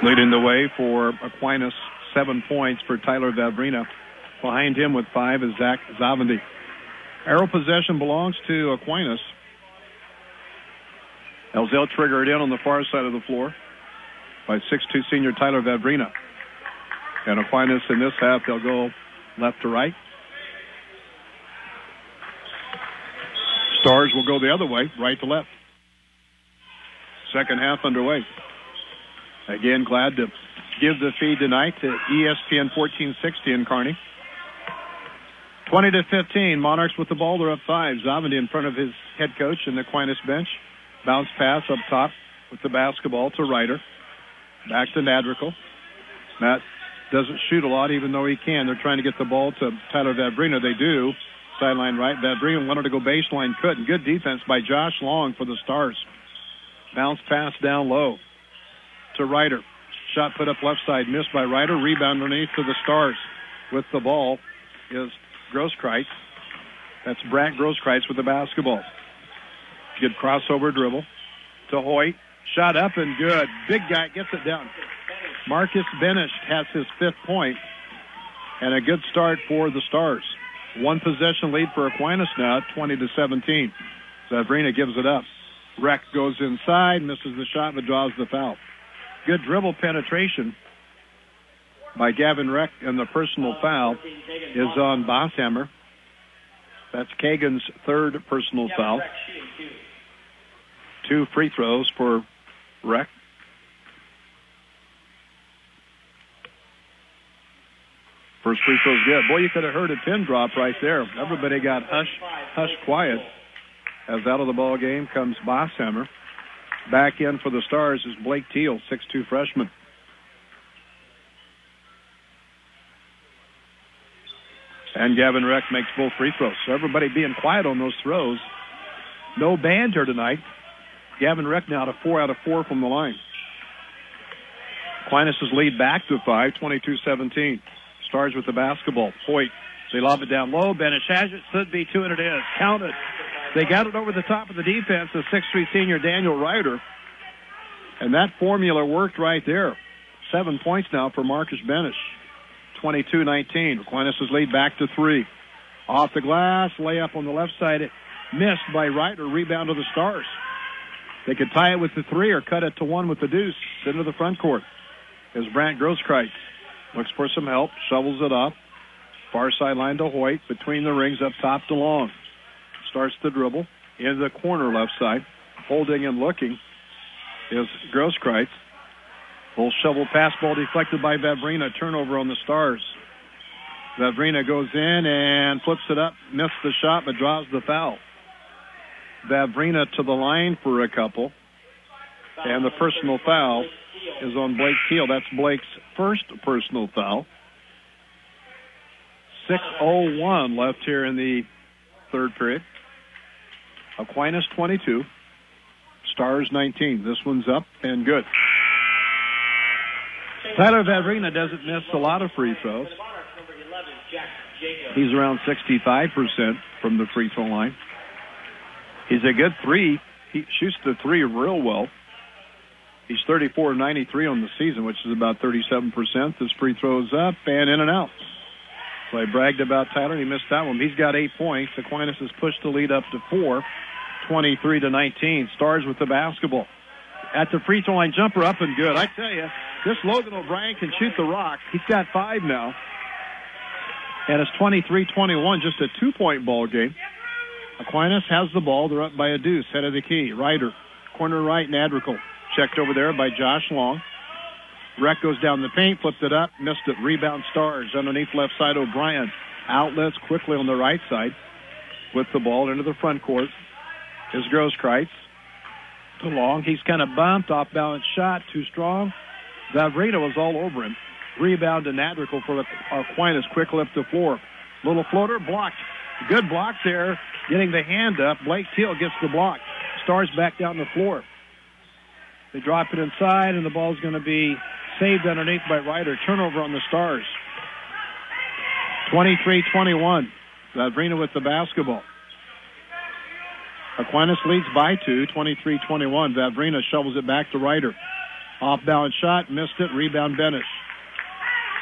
Leading the way for Aquinas, seven points for Tyler Vavrina. Behind him with five is Zach Zavadny. Arrow possession belongs to Aquinas. As they'll trigger it in on the far side of the floor by 6'2 senior Tyler Vavrina. And Aquinas in this half, they'll go left to right. Stars will go the other way, right to left. Second half underway. Again, glad to give the feed tonight to ESPN 1460 in Kearney. 20 to 15, Monarchs with the ball. They're up five. Zavadny in front of his head coach and the Aquinas bench. Bounce pass up top with the basketball to Ryder. Back to Nadrical. Matt doesn't shoot a lot, even though he can. They're trying to get the ball to Tyler Vavrina. They do. Sideline right. Vavrina wanted to go baseline, couldn't. Good defense by Josh Long for the Stars. Bounce pass down low to Ryder. Shot put up left side, missed by Ryder. Rebound underneath to the Stars. With the ball is Grosskreitz. That's Brant Grosskreitz with the basketball. Good crossover dribble to Hoyt. Shot up and good. Big guy gets it down. Marcus Benish has his fifth point, and a good start for the Stars. One possession lead for Aquinas now, 20 to 17. Vavrina gives it up. Reck goes inside, misses the shot, but draws the foul. Good dribble penetration by Gavin Reck, and the personal foul is on Bosshammer. That's Kagan's third personal foul. Two free throws for Reck. First free throw's good. Boy, you could have heard a pin drop right there. Everybody got hush, hush quiet. As out of the ball game comes Bosshammer. Back in for the Stars is Blake Teal, 6'2 freshman. And Gavin Reck makes both free throws. So everybody being quiet on those throws. No banter tonight. Gavin Reck now to four out of four from the line. Aquinas' lead back to five, 22-17. Stars with the basketball. Hoyt, they lob it down low. Benish has it. Should be two, and it is. Counted. They got it over the top of the defense, the 6'3 senior Daniel Ryder. And that formula worked right there. Seven points now for Marcus Benish. 22-19. Aquinas' lead back to three. Off the glass, layup on the left side. It missed by Ryder. Rebound to the Stars. They could tie it with the three or cut it to one with the deuce. Into the front court. As Brant Grosskreitz looks for some help, shovels it up. Far sideline to Hoyt. Between the rings, up top to Long. Starts to dribble. Into the corner left side. Holding and looking is Grosskreitz. Full shovel pass ball deflected by Vavrina. Turnover on the Stars. Vavrina goes in and flips it up. Missed the shot, but draws the foul. Vavrina to the line for a couple. And the personal foul is on Blake Teal. That's Blake's first personal foul. 6.01 left here in the third period. Aquinas 22. Stars 19. This one's up and good. Tyler Vavrina doesn't miss a lot of free throws. He's around 65% from the free throw line. He's a good three. He shoots the three real well. He's 34 93 on the season, which is about 37%. This free throws up and in and out. So I bragged about Tyler. He missed that one. He's got eight points. Aquinas has pushed the lead up to four, 23 to 19. Stars with the basketball. At the free throw line, jumper up and good. I tell you, this Logan O'Brien can shoot the rock. He's got five now. And it's 23-21, just a two-point ball game. Aquinas has the ball. They're up by a deuce. Head of the key. Ryder. Corner right, Nadrical. Checked over there by Josh Long. Reck goes down the paint, flips it up, missed it. Rebound stars underneath left side O'Brien. Outlets quickly on the right side with the ball into the front court. Is Grosskreitz. Too Long. He's kind of bumped. Off balance shot. Too strong. Vavrina was all over him. Rebound to Nadrical for Aquinas. Quick lift to floor. Little floater blocked. Good block there. Getting the hand up. Blake Teal gets the block. Stars back down the floor. They drop it inside, and the ball's going to be saved underneath by Ryder. Turnover on the Stars. 23-21. Vavrina with the basketball. Aquinas leads by two, 23-21. Vavrina shovels it back to Ryder. Off balance shot, missed it. Rebound Benish.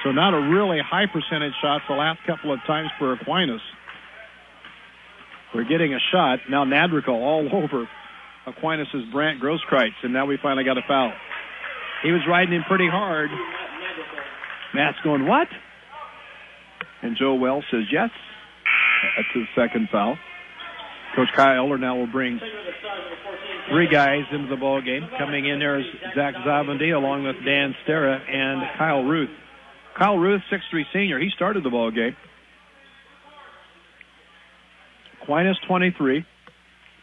So not a really high percentage shot the last couple of times for Aquinas. We're getting a shot. Now Nadrical all over Aquinas' Brant Grosskreitz, and now we finally got a foul. He was riding him pretty hard. Matt's going, what? And Joe Wells says, yes. That's his second foul. Coach Kyle Eller now will bring three guys into the ball game. Coming in there is Zach Zavadny along with Dan Stera and Kyle Ruth. Kyle Ruth, 6'3 senior, he started the ball game. Aquinas 23,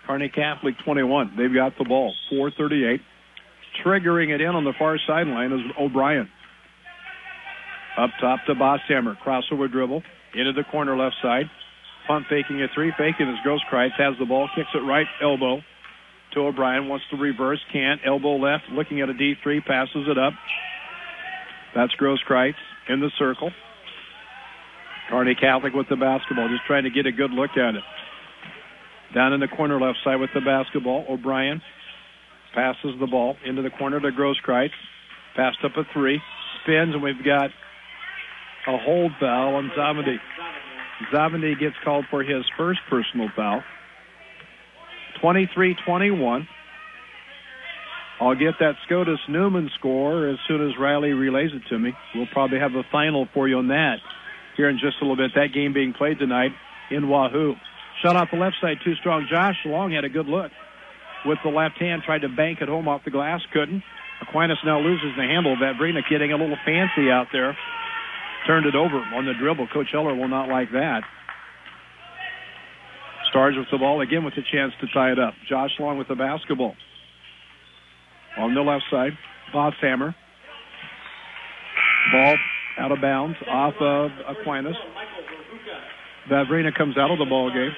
Kearney Catholic 21. They've got the ball, 438. Triggering it in on the far sideline is O'Brien. Up top to Bosshammer. Crossover dribble. Into the corner left side. Pump faking a three. Faking as Grosskreitz has the ball. Kicks it right elbow to O'Brien. Wants to reverse. Can't. Elbow left. Looking at a D3. Passes it up. That's Grosskreitz in the circle. Kearney Catholic with the basketball. Just trying to get a good look at it. Down in the corner left side with the basketball. O'Brien passes the ball into the corner to Grosskreitz. Passed up a three. Spins, and we've got a hold foul on Zavadny. Zavadny gets called for his first personal foul. 23-21. I'll get that SCOTUS Neumann score as soon as Riley relays it to me. We'll probably have a final for you on that here in just a little bit. That game being played tonight in Wahoo. Shot off the left side, too strong. Josh Long had a good look with the left hand, tried to bank it home off the glass, couldn't. Aquinas now loses the handle. Vavrina getting a little fancy out there. Turned it over on the dribble. Coach Eller will not like that. Stars with the ball again with a chance to tie it up. Josh Long with the basketball. on the left side. Bosshammer. Ball out of bounds off of Aquinas. Vavrina comes out of the ball game.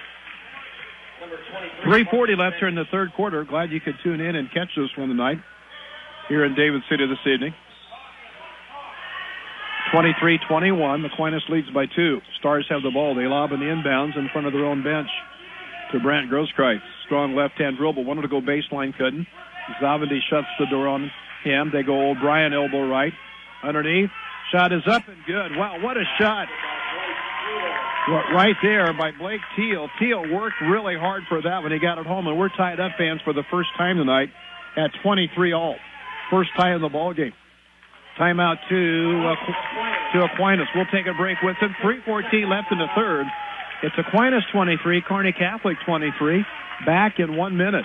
340 left here in the third quarter. Glad you could tune in and catch this one tonight here in David City this evening. 23-21. Aquinas leads by two. Stars have the ball. They lob in the inbounds in front of their own bench to Brant Grosskreitz. Strong left-hand dribble. Wanted to go baseline, couldn't. Zavadny shuts the door on him. They go O'Brien elbow right. Underneath. Shot is up and good. Wow, what a shot. Right there by Blake Teal. Teal worked really hard for that when he got it home, and we're tied up, fans, for the first time tonight at 23 all. First tie in the ball game. Timeout to uh, to Aquinas. We'll take a break with him. 3:14 left in the third. It's Aquinas 23, Kearney Catholic 23. Back in one minute.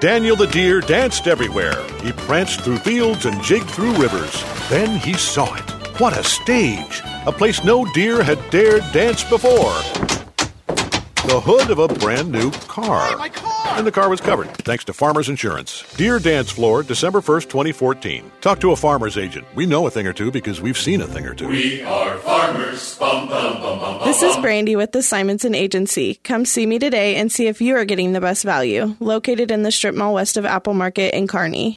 Daniel the deer danced everywhere. He pranced through fields and jigged through rivers. Then he saw it. What a stage! A place no deer had dared dance before. The hood of a brand new car. my car! And the car was covered, thanks to Farmers Insurance. Dear Dance Floor, December 1st, 2014. Talk to a farmer's agent. We know a thing or two because we've seen a thing or two. We are farmers. Bum, bum, bum, bum, bum, This is bum. Brandy with the Simonson Agency. Come see me today and see if you are getting the best value. Located in the strip mall west of Apple Market in Kearney.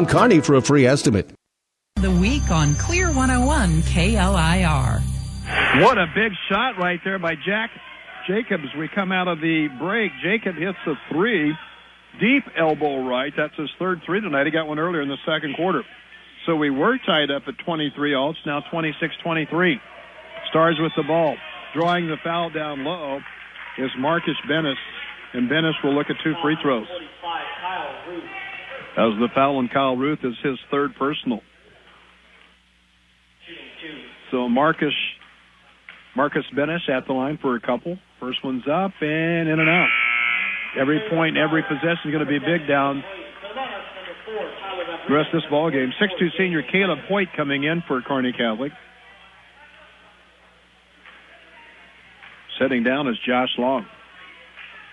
Kearney for a free estimate. The week on Clear 101 KLIR. What a big shot right there by Jack Jacobs. We come out of the break. Jacob hits a three, deep elbow right. That's his third three tonight. He got one earlier in the second quarter. So we were tied up at 23 all. It's now 26-23. Stars with the ball. Drawing the foul down low is Marcus Benish. And Benish will look at two free throws. As the foul on Kyle Ruth is his third personal. So Marcus Marcus Benish at the line for a couple. First one's up and in and out. Every point, every possession is going to be big down the rest of this ball game. Six-two senior Caleb Hoyt coming in for Kearney Catholic. Setting down is Josh Long.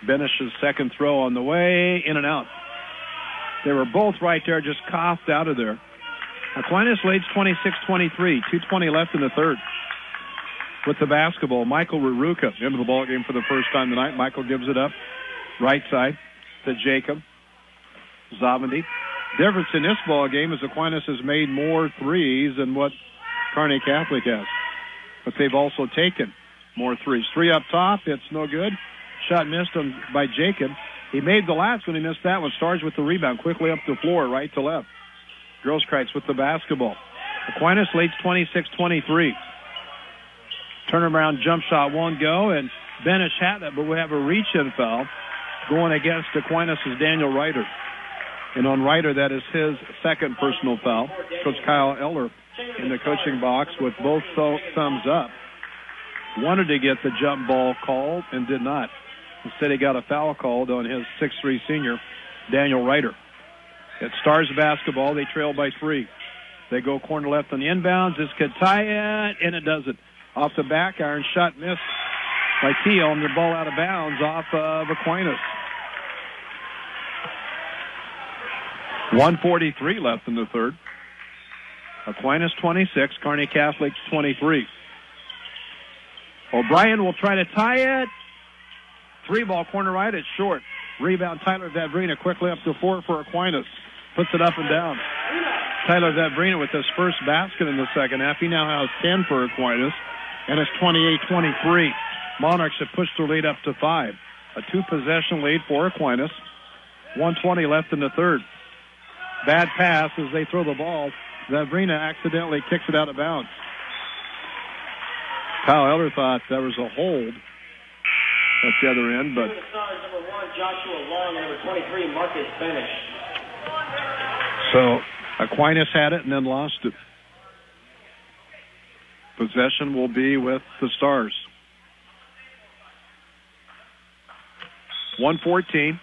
Benish's second throw on the way, in and out. They were both right there, just coughed out of there. Aquinas leads 26-23, 2.20 left in the third. With the basketball, Michael Ruruka into the ball game for the first time tonight. Michael gives it up, right side to Jacob. Zavadny. Difference in this ball game is Aquinas has made more threes than what Kearney Catholic has, but they've also taken more threes. Three up top, it's no good. Shot missed on, by Jacob. He made the last one. He missed that one. Stars with the rebound, quickly up the floor, right to left. Grosskreitz with the basketball. Aquinas leads 26-23. Turnaround jump shot won't go, and Benish had it, but we have a reach-in foul going against Aquinas' Daniel Ryder. And on Ryder, that is his second personal foul. Coach Kyle Eller in the coaching box with both thumbs up. Wanted to get the jump ball called and did not. Instead, he got a foul called on his 6'3 senior, Daniel Ryder. It stars basketball. They trail by three. They go corner left on the inbounds. This could tie it, and it doesn't. Off the back iron, shot missed by Teal, and the ball out of bounds off of Aquinas. 143 left in the third. Aquinas 26, Kearney Catholic 23. O'Brien will try to tie it. Three ball corner right, it's short. Rebound Tyler Vavrina quickly up to four for Aquinas. Puts it up and down. Tyler Vavrina with his first basket in the second half. He now has 10 for Aquinas, and it's 28-23. Monarchs have pushed their lead up to five. A two possession lead for Aquinas. 120 left in the third. Bad pass as they throw the ball. Vavrina accidentally kicks it out of bounds. Kyle Eller thought there was a hold at the other end, but Stars number one, Joshua Long, and number 23, Marcus Benish. So Aquinas had it and then lost it. Possession will be with the Stars. 114.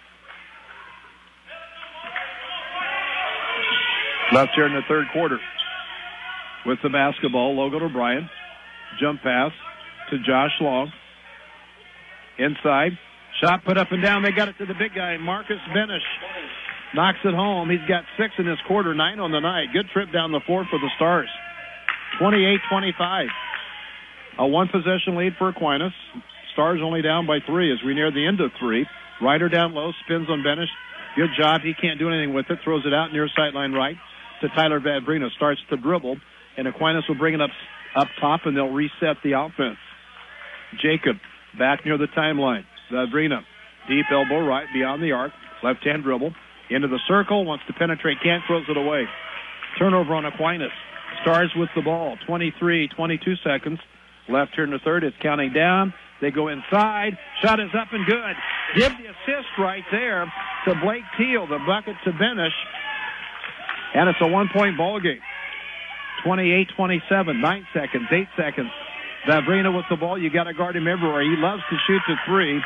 Left here in the third quarter. With the basketball, Logan O'Brien. Jump pass to Josh Long. Inside. Shot put up and down. They got it to the big guy, Marcus Benish. Knocks it home. He's got six in this quarter, nine on the night. Good trip down the floor for the Stars. 28-25. A one possession lead for Aquinas. Stars only down by three as we near the end of three. Ryder down low, spins on Benish. Good job. He can't do anything with it. Throws it out near sideline right to Tyler Vavrina. Starts to dribble, and Aquinas will bring it up up top, and they'll reset the offense. Jacob back near the timeline. Vavrina, deep elbow right beyond the arc. Left hand dribble into the circle. Wants to penetrate, can't. Throws it away. Turnover on Aquinas. Stars with the ball. 23, 22 seconds left here in the third. It's counting down. They go inside. Shot is up and good. Give the assist right there to Blake Teal. The bucket to Benish. And it's a one-point ball game. 28-27, nine seconds, eight seconds. Vavrina with the ball. You got to guard him everywhere. He loves to shoot the three.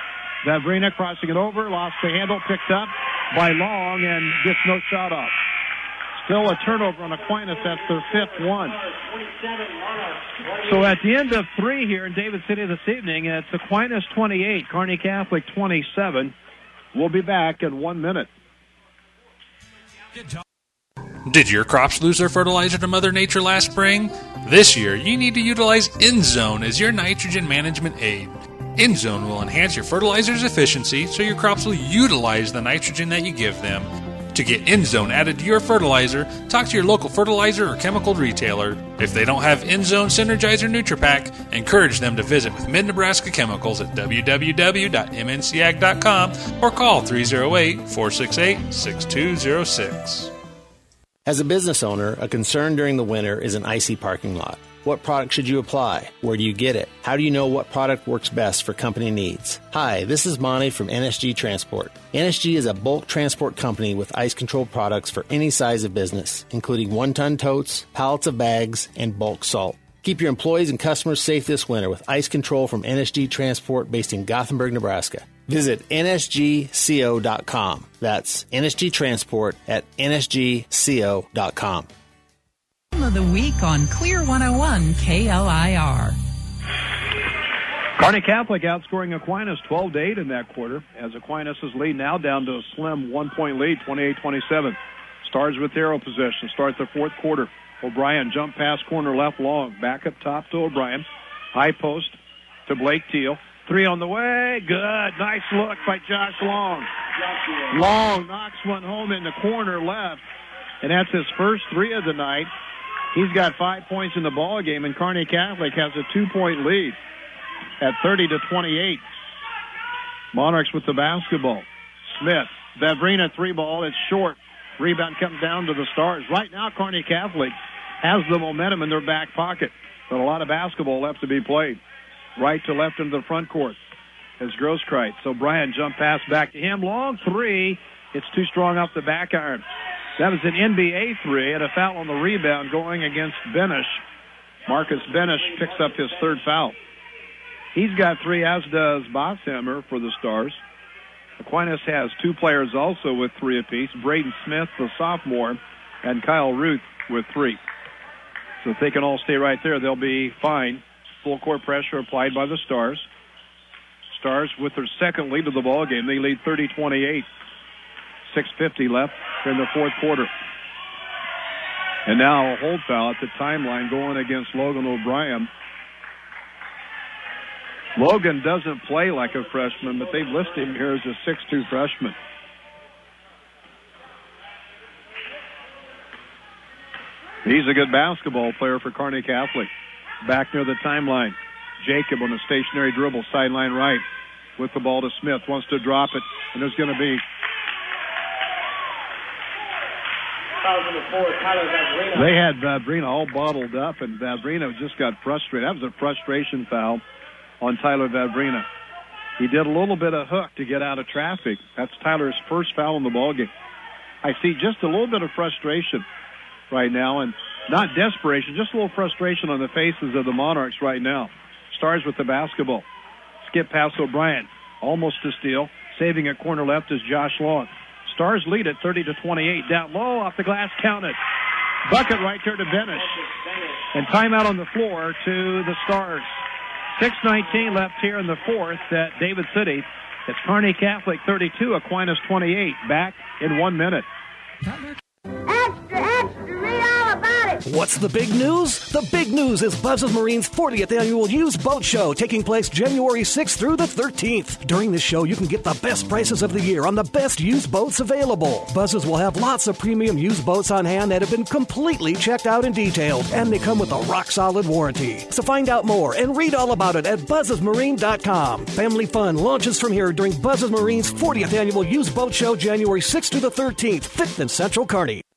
Vavrina crossing it over, lost the handle, picked up by Long, and gets no shot off. Still a turnover on Aquinas. That's their fifth one. So at the end of three here in David City this evening, it's Aquinas 28, Kearney Catholic 27. We'll be back in one minute. Did your crops lose their fertilizer to Mother Nature last spring? This year, you need to utilize InZone as your nitrogen management aid. InZone will enhance your fertilizer's efficiency so your crops will utilize the nitrogen that you give them. To get InZone added to your fertilizer, talk to your local fertilizer or chemical retailer. If they don't have InZone Synergizer NutriPack, encourage them to visit with Mid Nebraska Chemicals at www.mncag.com or call 308 468 6206. As a business owner, a concern during the winter is an icy parking lot. What product should you apply? Where do you get it? How do you know what product works best for company needs? Hi, this is Monty from NSG Transport. NSG is a bulk transport company with ice control products for any size of business, including one ton totes, pallets of bags, and bulk salt. Keep your employees and customers safe this winter with ice control from NSG Transport based in Gothenburg, Nebraska. Visit nsgco.com. That's NSG Transport at nsgco.com. of the week on Clear 101 KLIR. Kearney Catholic outscoring Aquinas 12 to 8 in that quarter as Aquinas' lead now down to a slim one point lead, 28 27. Stars with arrow possession. Start the fourth quarter. O'Brien jump pass corner left long. Back up top to O'Brien. High post to Blake Teal. Three on the way. Good. Nice look by Josh Long. Long knocks one home in the corner left. And that's his first three of the night. He's got five points in the ball game, and Kearney Catholic has a two-point lead at 30 to 28. Monarchs with the basketball. Smith, Vavrina three ball. It's short. Rebound comes down to the Stars. Right now, Kearney Catholic has the momentum in their back pocket, but a lot of basketball left to be played. Right to left into the front court is Grosskreitz. So Brian jump pass back to him. Long three. It's too strong off the back iron. That was an NBA three and a foul on the rebound going against Benish. Marcus Benish picks up his third foul. He's got three, as does Bosshammer for the Stars. Aquinas has two players also with three apiece. Braden Smith, the sophomore, and Kyle Ruth with three. So if they can all stay right there, they'll be fine. Full court pressure applied by the Stars. Stars with their second lead of the ball game. They lead 30-28. 6.50 left in the fourth quarter. And now a hold foul at the timeline going against Logan O'Brien. Logan doesn't play like a freshman, but they've listed him here as a 6'2 freshman. He's a good basketball player for Kearney Catholic. Back near the timeline. Jacob on a stationary dribble, sideline right, with the ball to Smith. Wants to drop it, and there's going to be They had Vavrina all bottled up, and Vavrina just got frustrated. That was a frustration foul on Tyler Vavrina. He did a little bit of hook to get out of traffic. That's Tyler's first foul in the ballgame. I see just a little bit of frustration right now, and not desperation, just a little frustration on the faces of the Monarchs right now. Stars with the basketball. Skip past O'Brien, almost to steal. Saving at corner left is Josh Long. Stars lead at 30 to 28. Down low, off the glass, counted. Bucket right there to Benish. And timeout on the floor to the Stars. 6.19 left here in the fourth at David City. It's Kearney Catholic 32, Aquinas 28. Back in one minute. What's the big news? The big news is Buzz's Marine's 40th annual used boat show taking place January 6th through the 13th. During this show, you can get the best prices of the year on the best used boats available. Buzz's will have lots of premium used boats on hand that have been completely checked out and detailed, and they come with a rock solid warranty. So find out more and read all about it at buzzesmarine.com. Family fun launches from here during Buzz's Marine's 40th annual used boat show January 6th to the 13th, 5th in Central Kearney.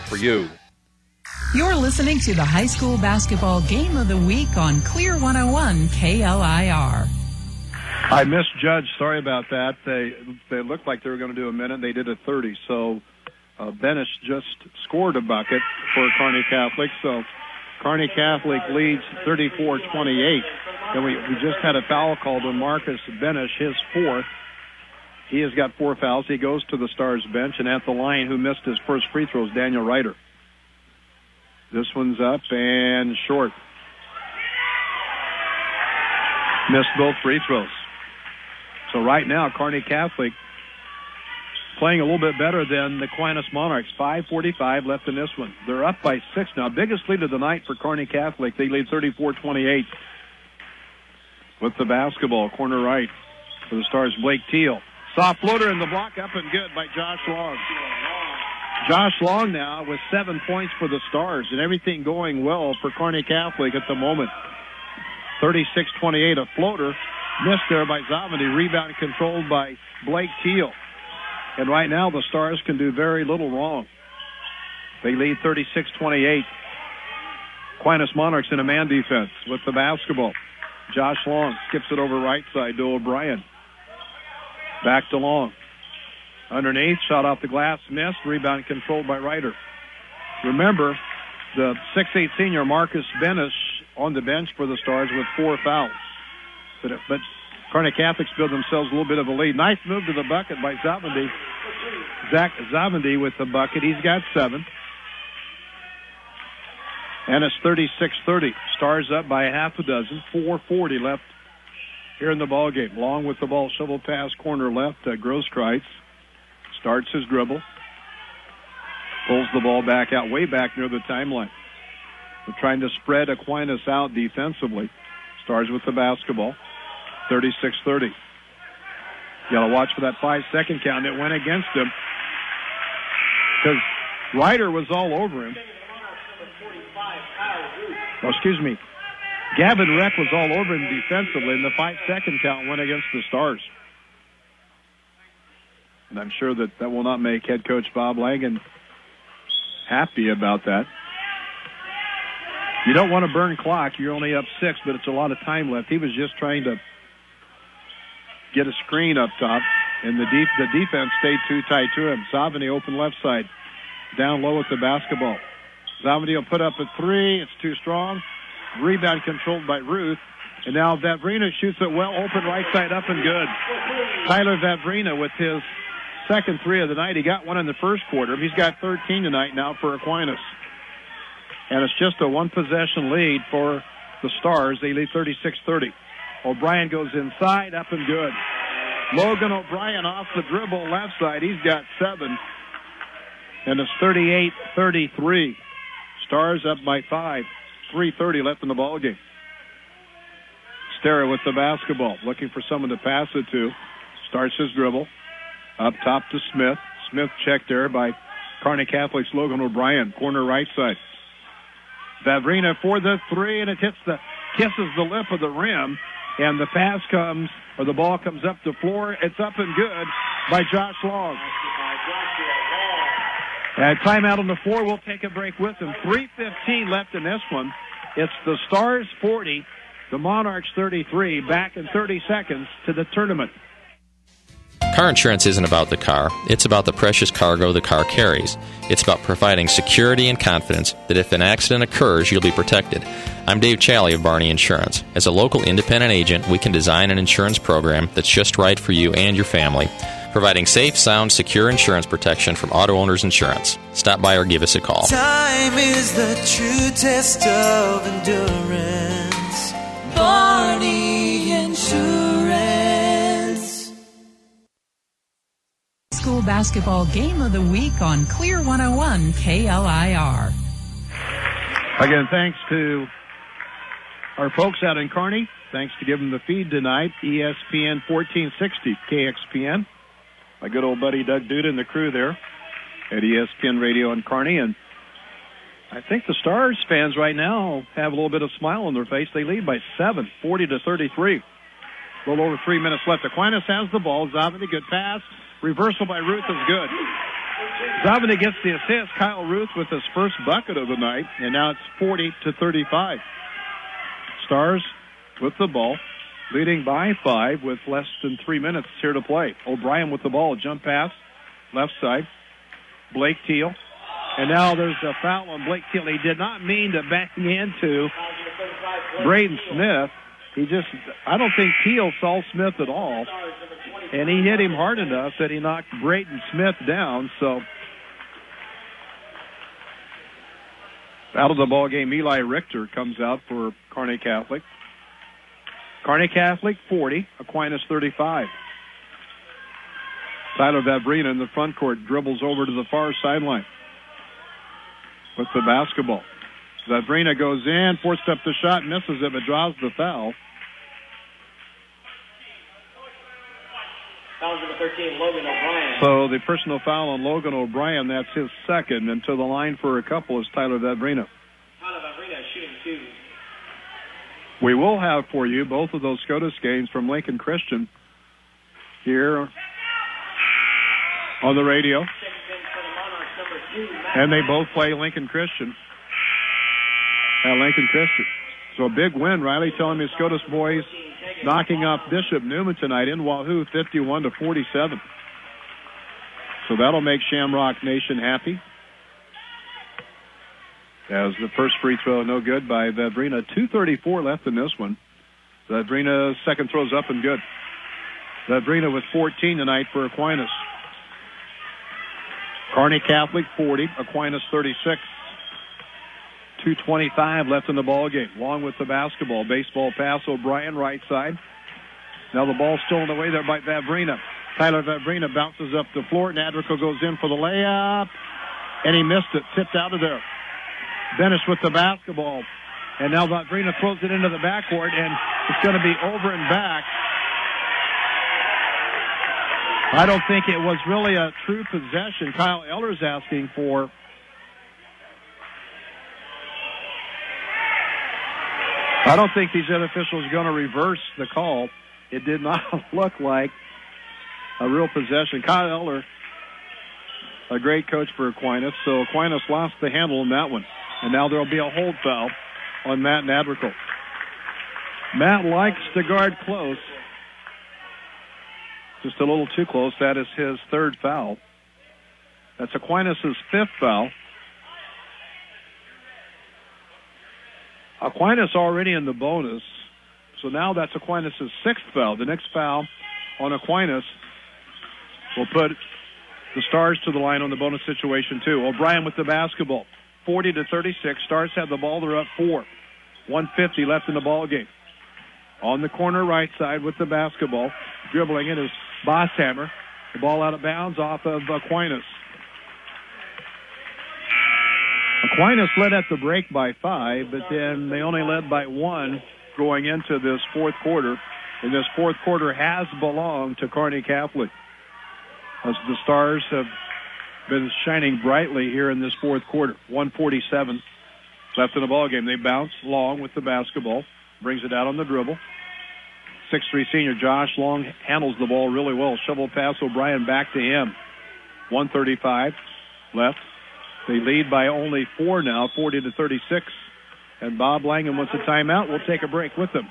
for you. You're listening to the high school basketball game of the week on Clear 101 KLIR. I misjudged. Sorry about that. They they looked like they were going to do a minute. They did a 30. So uh, Benish just scored a bucket for Kearney Catholic. So Kearney Catholic leads 34-28. And we, we just had a foul called on Marcus Benish, his fourth. He has got four fouls. He goes to the Stars bench, and at the line, who missed his first free throws, Daniel Ryder. This one's up and short. Missed both free throws. So right now, Kearney Catholic playing a little bit better than the Aquinas Monarchs. 5.45 left in this one. They're up by six now. Biggest lead of the night for Kearney Catholic. They lead 34-28 with the basketball. Corner right for the Stars, Blake Teal. Soft floater in the block, up and good by Josh Long. Josh Long now with seven points for the Stars and everything going well for Kearney Catholic at the moment. 36-28, a floater missed there by Zavadny. Rebound controlled by Blake Teal. And right now the Stars can do very little wrong. They lead 36-28. Aquinas Monarchs in a man defense with the basketball. Josh Long skips it over right side to O'Brien. Back to Long. Underneath, shot off the glass, missed. Rebound controlled by Ryder. Remember, the 6'8 senior Marcus Benish on the bench for the Stars with four fouls. But, but Kearney Catholics build themselves a little bit of a lead. Nice move to the bucket by Zavadny. Zach Zavadny with the bucket. He's got seven. And it's 36-30. Stars up by a half a dozen. 440 left here in the ball game. Long with the ball, shovel pass, corner left. Uh, Grosskreitz starts his dribble, pulls the ball back out, way back near the timeline. They're trying to spread Aquinas out defensively. Stars with the basketball. 36-30. You got to watch for that five-second count. It went against him because Ryder was all over him. Oh, excuse me. Gavin Reck was all over him defensively, and the five-second count went against the Stars. And I'm sure that that will not make head coach Bob Langen happy about that. You don't want to burn clock. You're only up six, but it's a lot of time left. He was just trying to get a screen up top, and the deep the defense stayed too tight to him. Zavadny open left side, down low with the basketball. Zavadny will put up a three. It's too strong. Rebound controlled by Ruth. And now Vavrina shoots it well, open right side up and good. Tyler Vavrina with his second three of the night. He got one in the first quarter. He's got 13 tonight now for Aquinas. And it's just a one possession lead for the Stars. They lead 36-30. O'Brien goes inside, up and good. Logan O'Brien off the dribble left side. He's got seven. And it's 38-33. Stars up by five. 3.30 left in the ball game. Stera with the basketball, looking for someone to pass it to. Starts his dribble. Up top to Smith. Smith checked there by Kearney Catholic's Logan O'Brien, corner right side. Vavrina for the three, and it hits the kisses the lip of the rim, and the pass comes or the ball comes up the floor. It's up and good by Josh Long. At timeout on the four. we'll take a break with them. 3.15 left in this one. It's the Stars 40, the Monarchs 33, back in 30 seconds to the tournament. Car insurance isn't about the car, it's about the precious cargo the car carries. It's about providing security and confidence that if an accident occurs, you'll be protected. I'm Dave Challey of Barney Insurance. As a local independent agent, we can design an insurance program that's just right for you and your family, providing safe, sound, secure insurance protection from Auto Owners Insurance. Stop by or give us a call. Time is the true test of endurance. Barney Insurance. School basketball game of the week on Clear 101 KLIR. Again, thanks to our folks out in Kearney. Thanks to giving the feed tonight, ESPN 1460 KXPN. My good old buddy Doug Duda and the crew there at ESPN Radio in Kearney. And I think the Stars fans right now have a little bit of smile on their face. They lead by seven, 40 to 33. A little over three minutes left. Aquinas has the ball. Zavadny, good pass. Reversal by Ruth is good. Zavadny gets the assist. Kyle Ruth with his first bucket of the night, and now it's 40 to 35. Stars with the ball, leading by five with less than three minutes here to play. O'Brien with the ball, jump pass, left side. Blake Teal. And now there's a foul on Blake Teal. He did not mean to back into Braden Smith. He just, I don't think Teal saw Smith at all. And he hit him hard enough that he knocked Braden Smith down. So out of the ball game, Eli Richter comes out for Kearney Catholic. Kearney Catholic 40, Aquinas 35. Tyler Vavrina in the front court dribbles over to the far sideline with the basketball. Vavrina goes in, forced up the shot, misses it, but draws the foul. Foul number 13, Logan O'Brien. So the personal foul on Logan O'Brien, that's his second, and to the line for a couple is Tyler Vavrina. Tyler Vavrina shooting two. We will have for you both of those Scotus games from Lincoln Christian here on the radio. And they both play Lincoln Christian at Lincoln Christian. So a big win. Riley telling me Scotus boys knocking off Bishop Neumann tonight in Wahoo 51 to 47. So that'll make Shamrock Nation happy. As the first free throw no good by Vavrina. 2.34 left in this one. Vavrina's second throw's up and good. Vavrina with 14 tonight for Aquinas. Kearney Catholic 40, Aquinas 36. 2.25 left in the ball game. Long with the basketball. Baseball pass, O'Brien right side. Now the ball's stolen away there by Vavrina. Tyler Vavrina bounces up the floor. Nadrico goes in for the layup, and he missed it. Tipped out of there. Dennis with the basketball. And now Vavrina throws it into the backcourt, and it's going to be over and back. I don't think it was really a true possession. Kyle Eller's asking for. I don't think these officials are going to reverse the call. It did not look like a real possession. Kyle Eller, a great coach for Aquinas, so Aquinas lost the handle in that one. And now there will be a hold foul on Matt Nadrical. Matt likes to guard close. Just a little too close. That is his third foul. That's Aquinas' fifth foul. Aquinas already in the bonus. So now that's Aquinas' sixth foul. The next foul on Aquinas will put the Stars to the line on the bonus situation too. O'Brien with the basketball. 40 to 36. Stars have the ball. They're up four. 150 left in the ball game. On the corner right side with the basketball. Dribbling it is Bosshammer. The ball out of bounds off of Aquinas. Aquinas led at the break by five, but then they only led by one going into this fourth quarter. And this fourth quarter has belonged to Kearney Catholic. As the Stars have been shining brightly here in this fourth quarter. 147 left in the ball game. They bounce Long with the basketball, brings it out on the dribble. Six-three senior Josh Long handles the ball really well. Shovel pass O'Brien back to him. 135 left. They lead by only four now, 40 to 36. And Bob Langham wants a timeout. We'll take a break with them.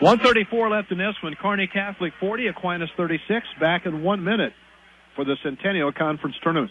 134 left in this one. Kearney Catholic 40, Aquinas 36. Back in one minute for the Centennial Conference Tournament.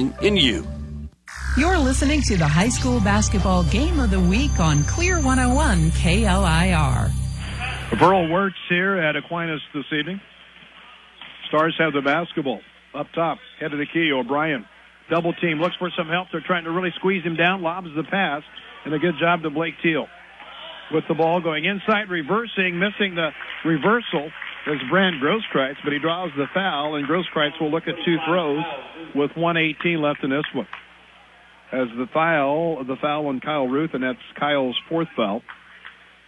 in you. You're listening to the high school basketball game of the week on Clear 101 KLIR. Burl Wirtz here at Aquinas this evening. Stars have the basketball up top, head of the key. O'Brien double team looks for some help. They're trying to really squeeze him down. Lobs the pass, and a good job to Blake Teal with the ball going inside, reversing, missing the reversal is Brent Grosskreitz, but he draws the foul, and Grosskreitz will look at two throws with 118 left in this one. As the foul, the foul on Kyle Ruth, and that's Kyle's fourth foul.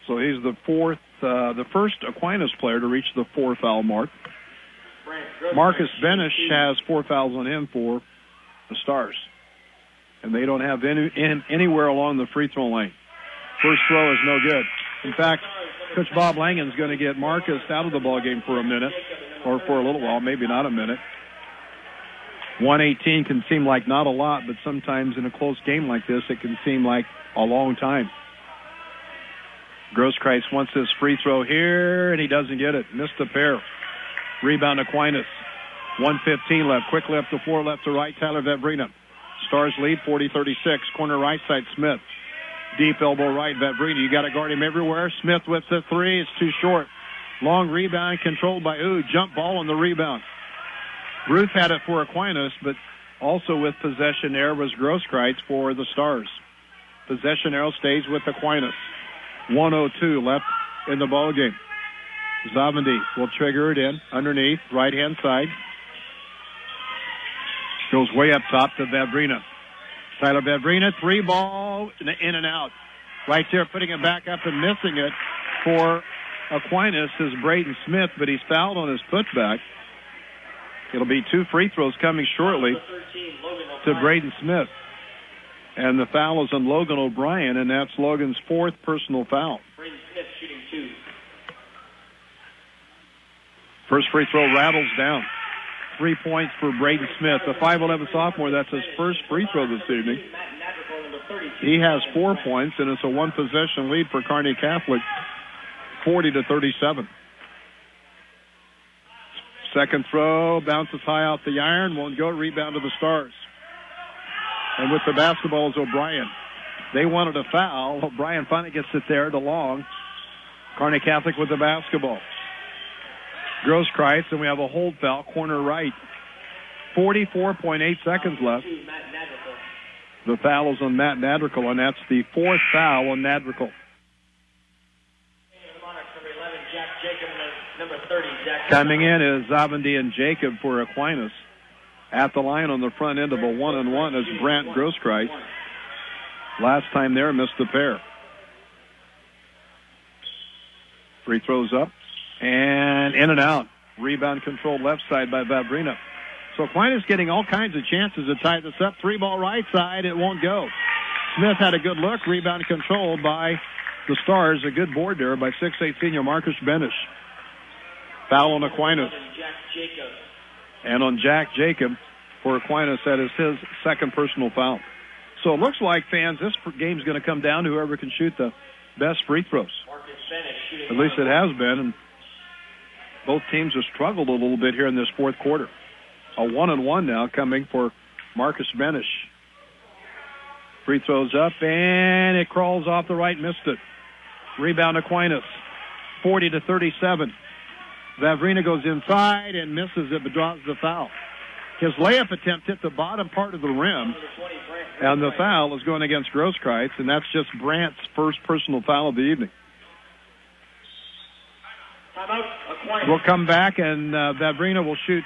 So he's the fourth, uh, the first Aquinas player to reach the four foul mark. Marcus Benish has four fouls on him for the Stars, and they don't have any in, anywhere along the free throw lane. First throw is no good. In fact, Coach Bob Langham's going to get Marcus out of the ball game for a minute, or for a little while, maybe not a minute. 118 can seem like not a lot, but sometimes in a close game like this, it can seem like a long time. Grosskreitz wants this free throw here, and he doesn't get it. Missed a pair. Rebound Aquinas. 115 left. Quick left to floor, left to right. Tyler Vavrina. Stars lead 40-36. Corner right side, Smith. Deep elbow right, Vavrina. You got to guard him everywhere. Smith with the three. It's too short. Long rebound controlled by Ooh. Jump ball on the rebound. Ruth had it for Aquinas, but also with possession there was Grosskreitz for the Stars. Possession arrow stays with Aquinas. 102 left in the ball game. Zavadny will trigger it in underneath, right hand side. Goes way up top to Vavrina. Tyler Vavrina, three ball in and out. Right there, putting it back up and missing it for Aquinas is Braden Smith, but he's fouled on his putback. It'll be two free throws coming shortly to Braden Smith. And the foul is on Logan O'Brien, and that's Logan's fourth personal foul. Braden Smith shooting two. First free throw rattles down. Three points for Braden Smith, the 5'11 sophomore. That's his first free throw this evening. He has four points, and it's a one possession lead for Kearney Catholic, 40 to 37. Second throw bounces high off the iron, won't go. Rebound to the Stars. And with the basketball is O'Brien. They wanted a foul. O'Brien finally gets it there to Long. Kearney Catholic with the basketball. Grosskreitz, and we have a hold foul, corner right. 44.8 seconds left. The foul is on Matt Nadrical, and that's the fourth foul on Nadrical. Coming in is Zavadny and Jacob for Aquinas. At the line on the front end of a one and one is Brant Grosskreitz. Last time there, missed the pair. Free throws up and in and out. Rebound controlled left side by Vavrina. So Aquinas getting all kinds of chances to tie this up. Three ball right side, it won't go. Smith had a good look. Rebound controlled by the Stars. A good board there by 6'8 senior Marcus Benish. Foul on Aquinas. And on Jack Jacob for Aquinas, that is his second personal foul. So it looks like, fans, this game's going to come down to whoever can shoot the best free throws. At least it has been. And both teams have struggled a little bit here in this fourth quarter. A one and one now coming for Marcus Benish. Free throws up and it crawls off the right, missed it. Rebound Aquinas, 40 to 37. Vavrina goes inside and misses it, but draws the foul. His layup attempt hit the bottom part of the rim, and the foul is going against Grosskreitz, and that's just Brandt's first personal foul of the evening. We'll come back, and uh, Vavrina will shoot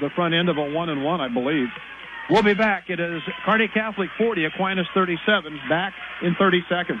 the front end of a one and one, I believe. We'll be back. It is Kearney Catholic 40, Aquinas 37. Back in 30 seconds.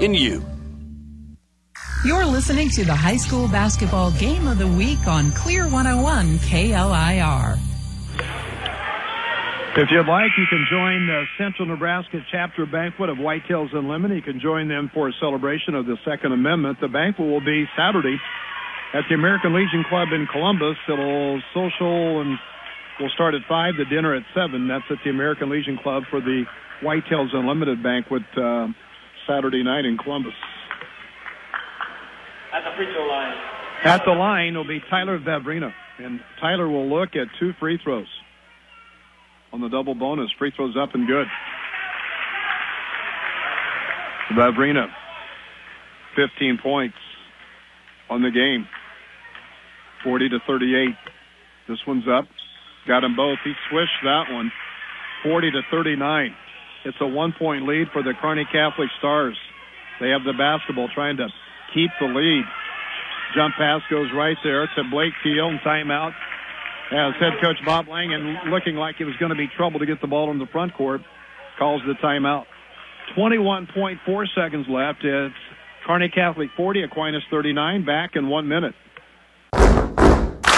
in you. You're listening to the high school basketball game of the week on Clear 101 KLIR. If you'd like, you can join the Central Nebraska chapter banquet of Whitetails Unlimited. You can join them for a celebration of the Second Amendment. The banquet will be Saturday at the American Legion Club in Columbus. It'll social and we'll start at 5, the dinner at 7. That's at the American Legion Club for the Whitetails Unlimited banquet. Uh, Saturday night in Columbus. At the free throw line. At the line will be Tyler Vavrina, and Tyler will look at two free throws on the double bonus. Free throws up and good. Vavrina, 15 points on the game, 40 to 38. This one's up. Got them both. He swished that one, 40 to 39. It's a one point lead for the Kearney Catholic Stars. They have the basketball trying to keep the lead. Jump pass goes right there to Blake Teal and timeout. As head coach Bob Langen looking like it was going to be trouble to get the ball in the front court, calls the timeout. 21.4 seconds left. It's Kearney Catholic 40, Aquinas 39. Back in one minute.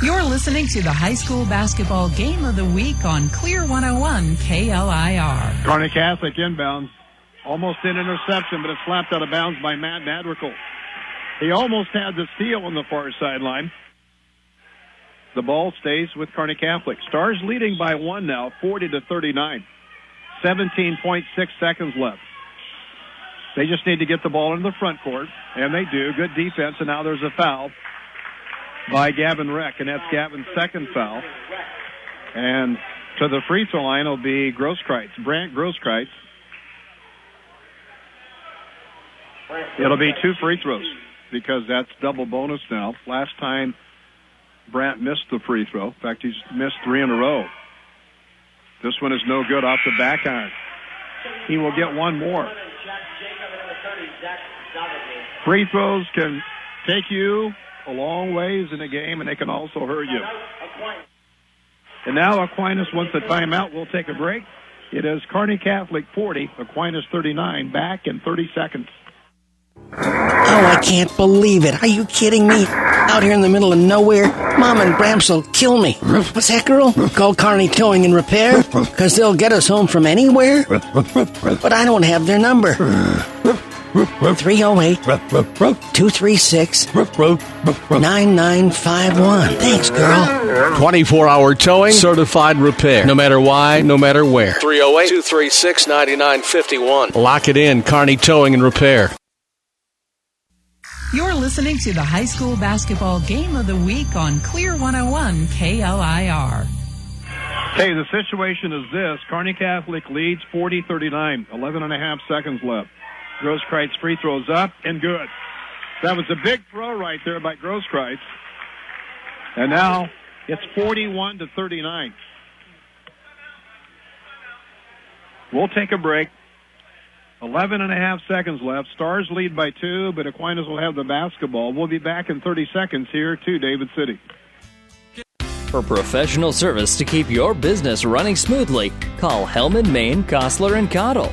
You're listening to the high school basketball game of the week on Clear 101 KLIR. Kearney Catholic inbounds. Almost an interception, but it's slapped out of bounds by Matt Nadrickle. He almost had the steal on the far sideline. The ball stays with Kearney Catholic. Stars leading by one now, 40 to 39. 17.6 seconds left. They just need to get the ball into the front court, and they do. Good defense, and now there's a foul by Gavin Reck, and that's Gavin's second foul. And to the free throw line will be Grosskreitz, Brant Grosskreitz. It'll be two free throws because that's double bonus now. Last time Brant missed the free throw. In fact, he's missed three in a row. This one is no good off the back iron. He will get one more. Free throws can take you a long ways in a game, and they can also hurt you. And now Aquinas wants a timeout. We'll take a break. It is Kearney Catholic 40, Aquinas 39. Back in 30 seconds. Oh, I can't believe it. Are you kidding me? Out here in the middle of nowhere, Mom and Bramps will kill me. What's that, girl? Call Kearney Towing and Repair? Because they'll get us home from anywhere? But I don't have their number. 308 236 9951. Thanks, girl. 24 hour towing, certified repair. No matter why, no matter where. 308 236 9951. Lock it in, Kearney Towing and Repair. You're listening to the high school basketball game of the week on Clear 101 KLIR. Hey, the situation is this. Kearney Catholic leads 40-39, 11 and a half seconds left. Grosskreitz free throws up and good. That was a big throw right there by Grosskreutz. And now it's 41 to 39. We'll take a break. 11 and a half seconds left. Stars lead by two, but Aquinas will have the basketball. We'll be back in 30 seconds here to David City. For professional service to keep your business running smoothly, call Hellman, Maine, Kostler, and Cottle.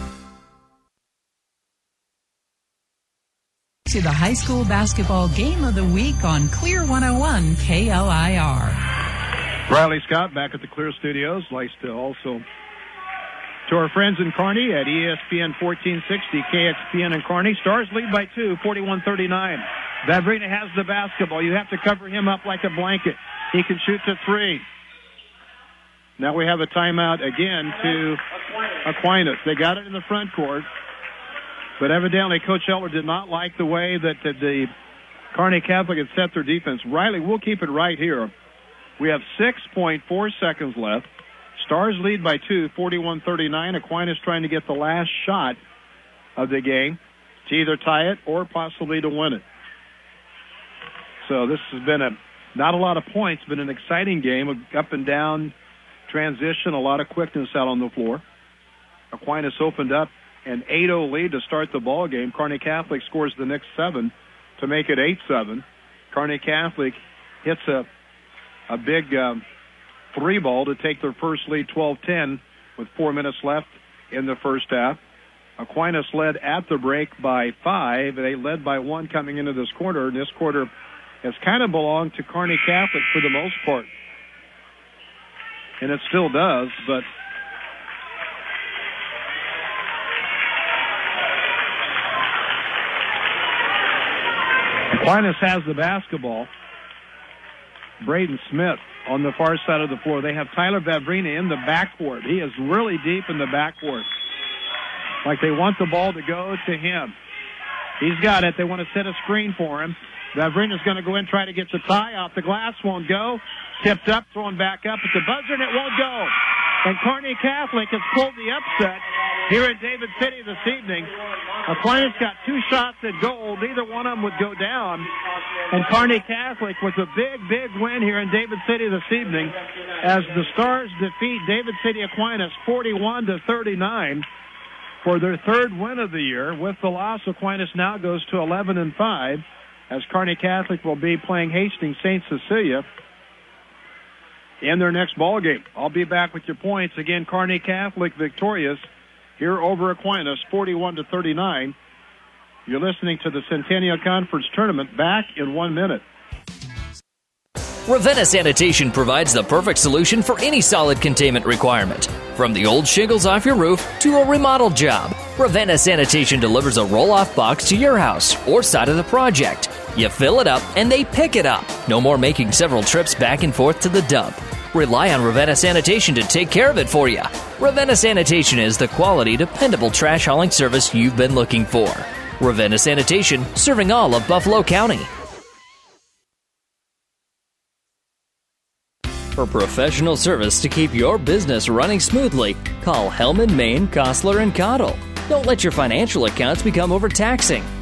To the high school basketball game of the week on Clear 101 KLIR. Riley Scott back at the Clear Studios. Likes to also to our friends in Kearney at ESPN 1460, KXPN in Kearney. Stars lead by two, 41-39. Vavrina has the basketball. You have to cover him up like a blanket. He can shoot to three. Now we have a timeout again to Aquinas. They got it in the front court, but evidently Coach Eller did not like the way that the, the Kearney Catholic had set their defense. Riley, we'll keep it right here. We have 6.4 seconds left. Stars lead by two, 41-39. Aquinas trying to get the last shot of the game to either tie it or possibly to win it. So this has been a not a lot of points, but an exciting game, up and down transition, a lot of quickness out on the floor. Aquinas opened up an 8-0 lead to start the ball game. Kearney Catholic scores the next seven to make it 8-7. Kearney Catholic hits a a big um, three ball to take their first lead 12-10 with four minutes left in the first half. Aquinas led at the break by five. They led by one coming into this quarter, and this quarter has kind of belonged to Kearney Catholic for the most part. And it still does, but Aquinas has the basketball. Braden Smith on the far side of the floor. They have Tyler Vavrina in the backcourt. He is really deep in the backcourt. Like they want the ball to go to him. He's got it. They want to set a screen for him. Vavrina's going to go in, try to get the tie off. The glass won't go. Tipped up, thrown back up at the buzzer, and it won't go. And Kearney Catholic has pulled the upset here in David City this evening. Aquinas got two shots at goal. Neither one of them would go down. And Kearney Catholic with a big, big win here in David City this evening as the Stars defeat David City Aquinas 41 to 39 for their third win of the year. With the loss, Aquinas now goes to 11 and 5 as Kearney Catholic will be playing Hastings St. Cecilia in their next ball game. I'll be back with your points again. Kearney Catholic victorious here over Aquinas, 41 to 39. You're listening to the Centennial Conference Tournament. Back in one minute. Ravenna Sanitation provides the perfect solution for any solid containment requirement. From the old shingles off your roof to a remodel job, Ravenna Sanitation delivers a roll off box to your house or side of the project. You fill it up and they pick it up. No more making several trips back and forth to the dump. Rely on Ravenna Sanitation to take care of it for you. Ravenna Sanitation is the quality, dependable trash hauling service you've been looking for. Ravenna Sanitation, serving all of Buffalo County. For professional service to keep your business running smoothly, call Hellman, Maine, Kostler, and Cottle. Don't let your financial accounts become overtaxing.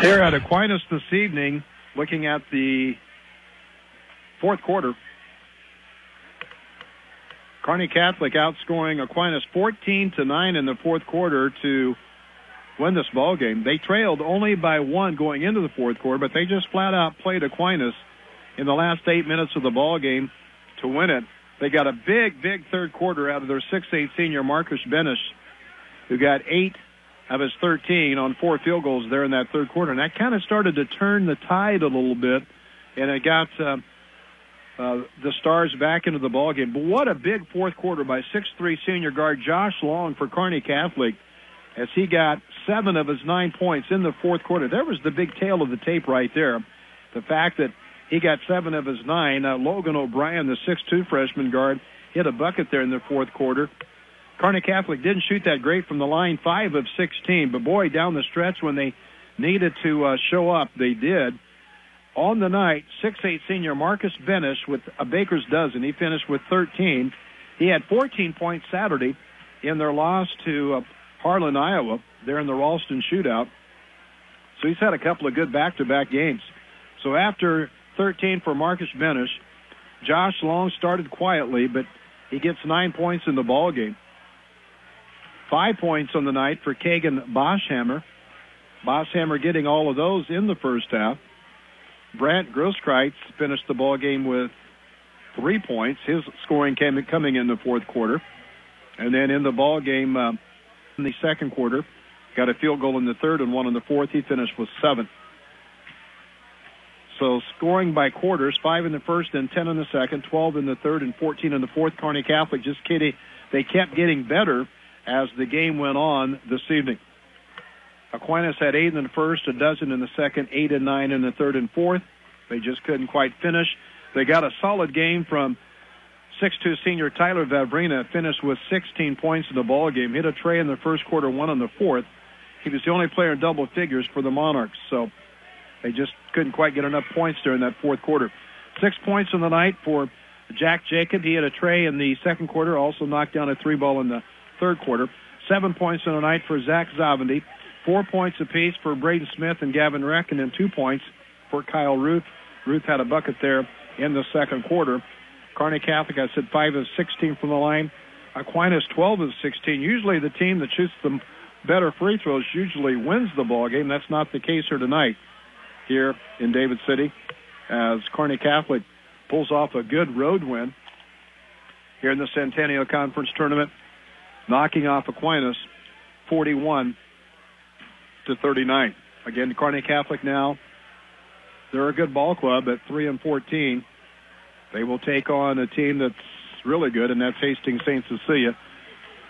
Here at Aquinas this evening, looking at the fourth quarter. Kearney Catholic outscoring Aquinas 14 to 9 in the fourth quarter to win this ball game. They trailed only by one going into the fourth quarter, but they just flat out played Aquinas in the last eight minutes of the ball game to win it. They got a big, big third quarter out of their 6'8 senior Marcus Benish, who got eight of his 13 on four field goals there in that third quarter. And that kind of started to turn the tide a little bit, and it got uh, uh, the Stars back into the ball game. But what a big fourth quarter by 6'3 senior guard Josh Long for Kearney Catholic as he got seven of his nine points in the fourth quarter. There was the big tail of the tape right there. The fact that he got seven of his nine. Uh, Logan O'Brien, the 6'2 freshman guard, hit a bucket there in the fourth quarter. Kearney Catholic didn't shoot that great from the line, five of 16. But boy, down the stretch when they needed to uh, show up, they did. On the night, 6'8 senior Marcus Benish with a baker's dozen. He finished with 13. He had 14 points Saturday in their loss to uh, Harlan, Iowa. There in the Ralston shootout. So he's had a couple of good back-to-back games. So after 13 for Marcus Benish, Josh Long started quietly, but he gets nine points in the ball game. Five points on the night for Kagan Bosshammer. Bosshammer getting all of those in the first half. Brant Grosskreitz finished the ball game with three points. His scoring came coming in the fourth quarter, and then in the ball game uh, in the second quarter, got a field goal in the third and one in the fourth. He finished with seven. So scoring by quarters, five in the first and ten in the second, 12 in the third and 14 in the fourth. Kearney Catholic just kidding. They kept getting better as the game went on this evening. Aquinas had eight in the first, a dozen in the second, eight and nine in the third and fourth. They just couldn't quite finish. They got a solid game from 6'2 senior Tyler Vavrina, finished with 16 points in the ball game. Hit a trey in the first quarter, one in the fourth. He was the only player in double figures for the Monarchs, so they just couldn't quite get enough points during that fourth quarter. Six points in the night for Jack Jacob. He had a trey in the second quarter, also knocked down a three ball in the third quarter. Seven points in the night for Zach Zavadny. Four points apiece for Braden Smith and Gavin Reck, and then two points for Kyle Ruth. Ruth had a bucket there in the second quarter. Kearney Catholic, I said, 5 of 16 from the line. Aquinas, 12 of 16. Usually the team that shoots the better free throws usually wins the ball game. That's not the case here tonight here in David City as Kearney Catholic pulls off a good road win here in the Centennial Conference Tournament, knocking off Aquinas 41 to 39. Again, Kearney Catholic now, they're a good ball club at 3 and 14. They will take on a team that's really good, and that's Hastings St. Cecilia.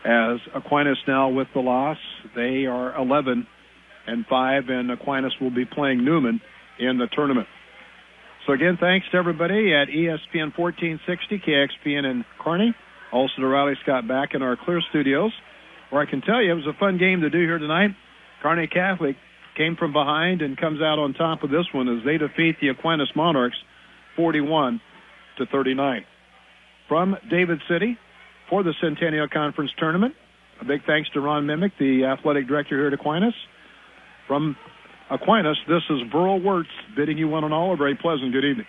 As Aquinas now with the loss, they are 11 and 5, and Aquinas will be playing Neumann in the tournament. So again, thanks to everybody at ESPN 1460, KXPN in Kearney. Also to Riley Scott back in our Clear Studios, where I can tell you it was a fun game to do here tonight. Kearney Catholic came from behind and comes out on top of this one as they defeat the Aquinas Monarchs 41 to 39. From David City for the Centennial Conference Tournament, a big thanks to Ron Mimick, the athletic director here at Aquinas. From Aquinas, this is Burl Wirtz bidding you one and all a very pleasant good evening.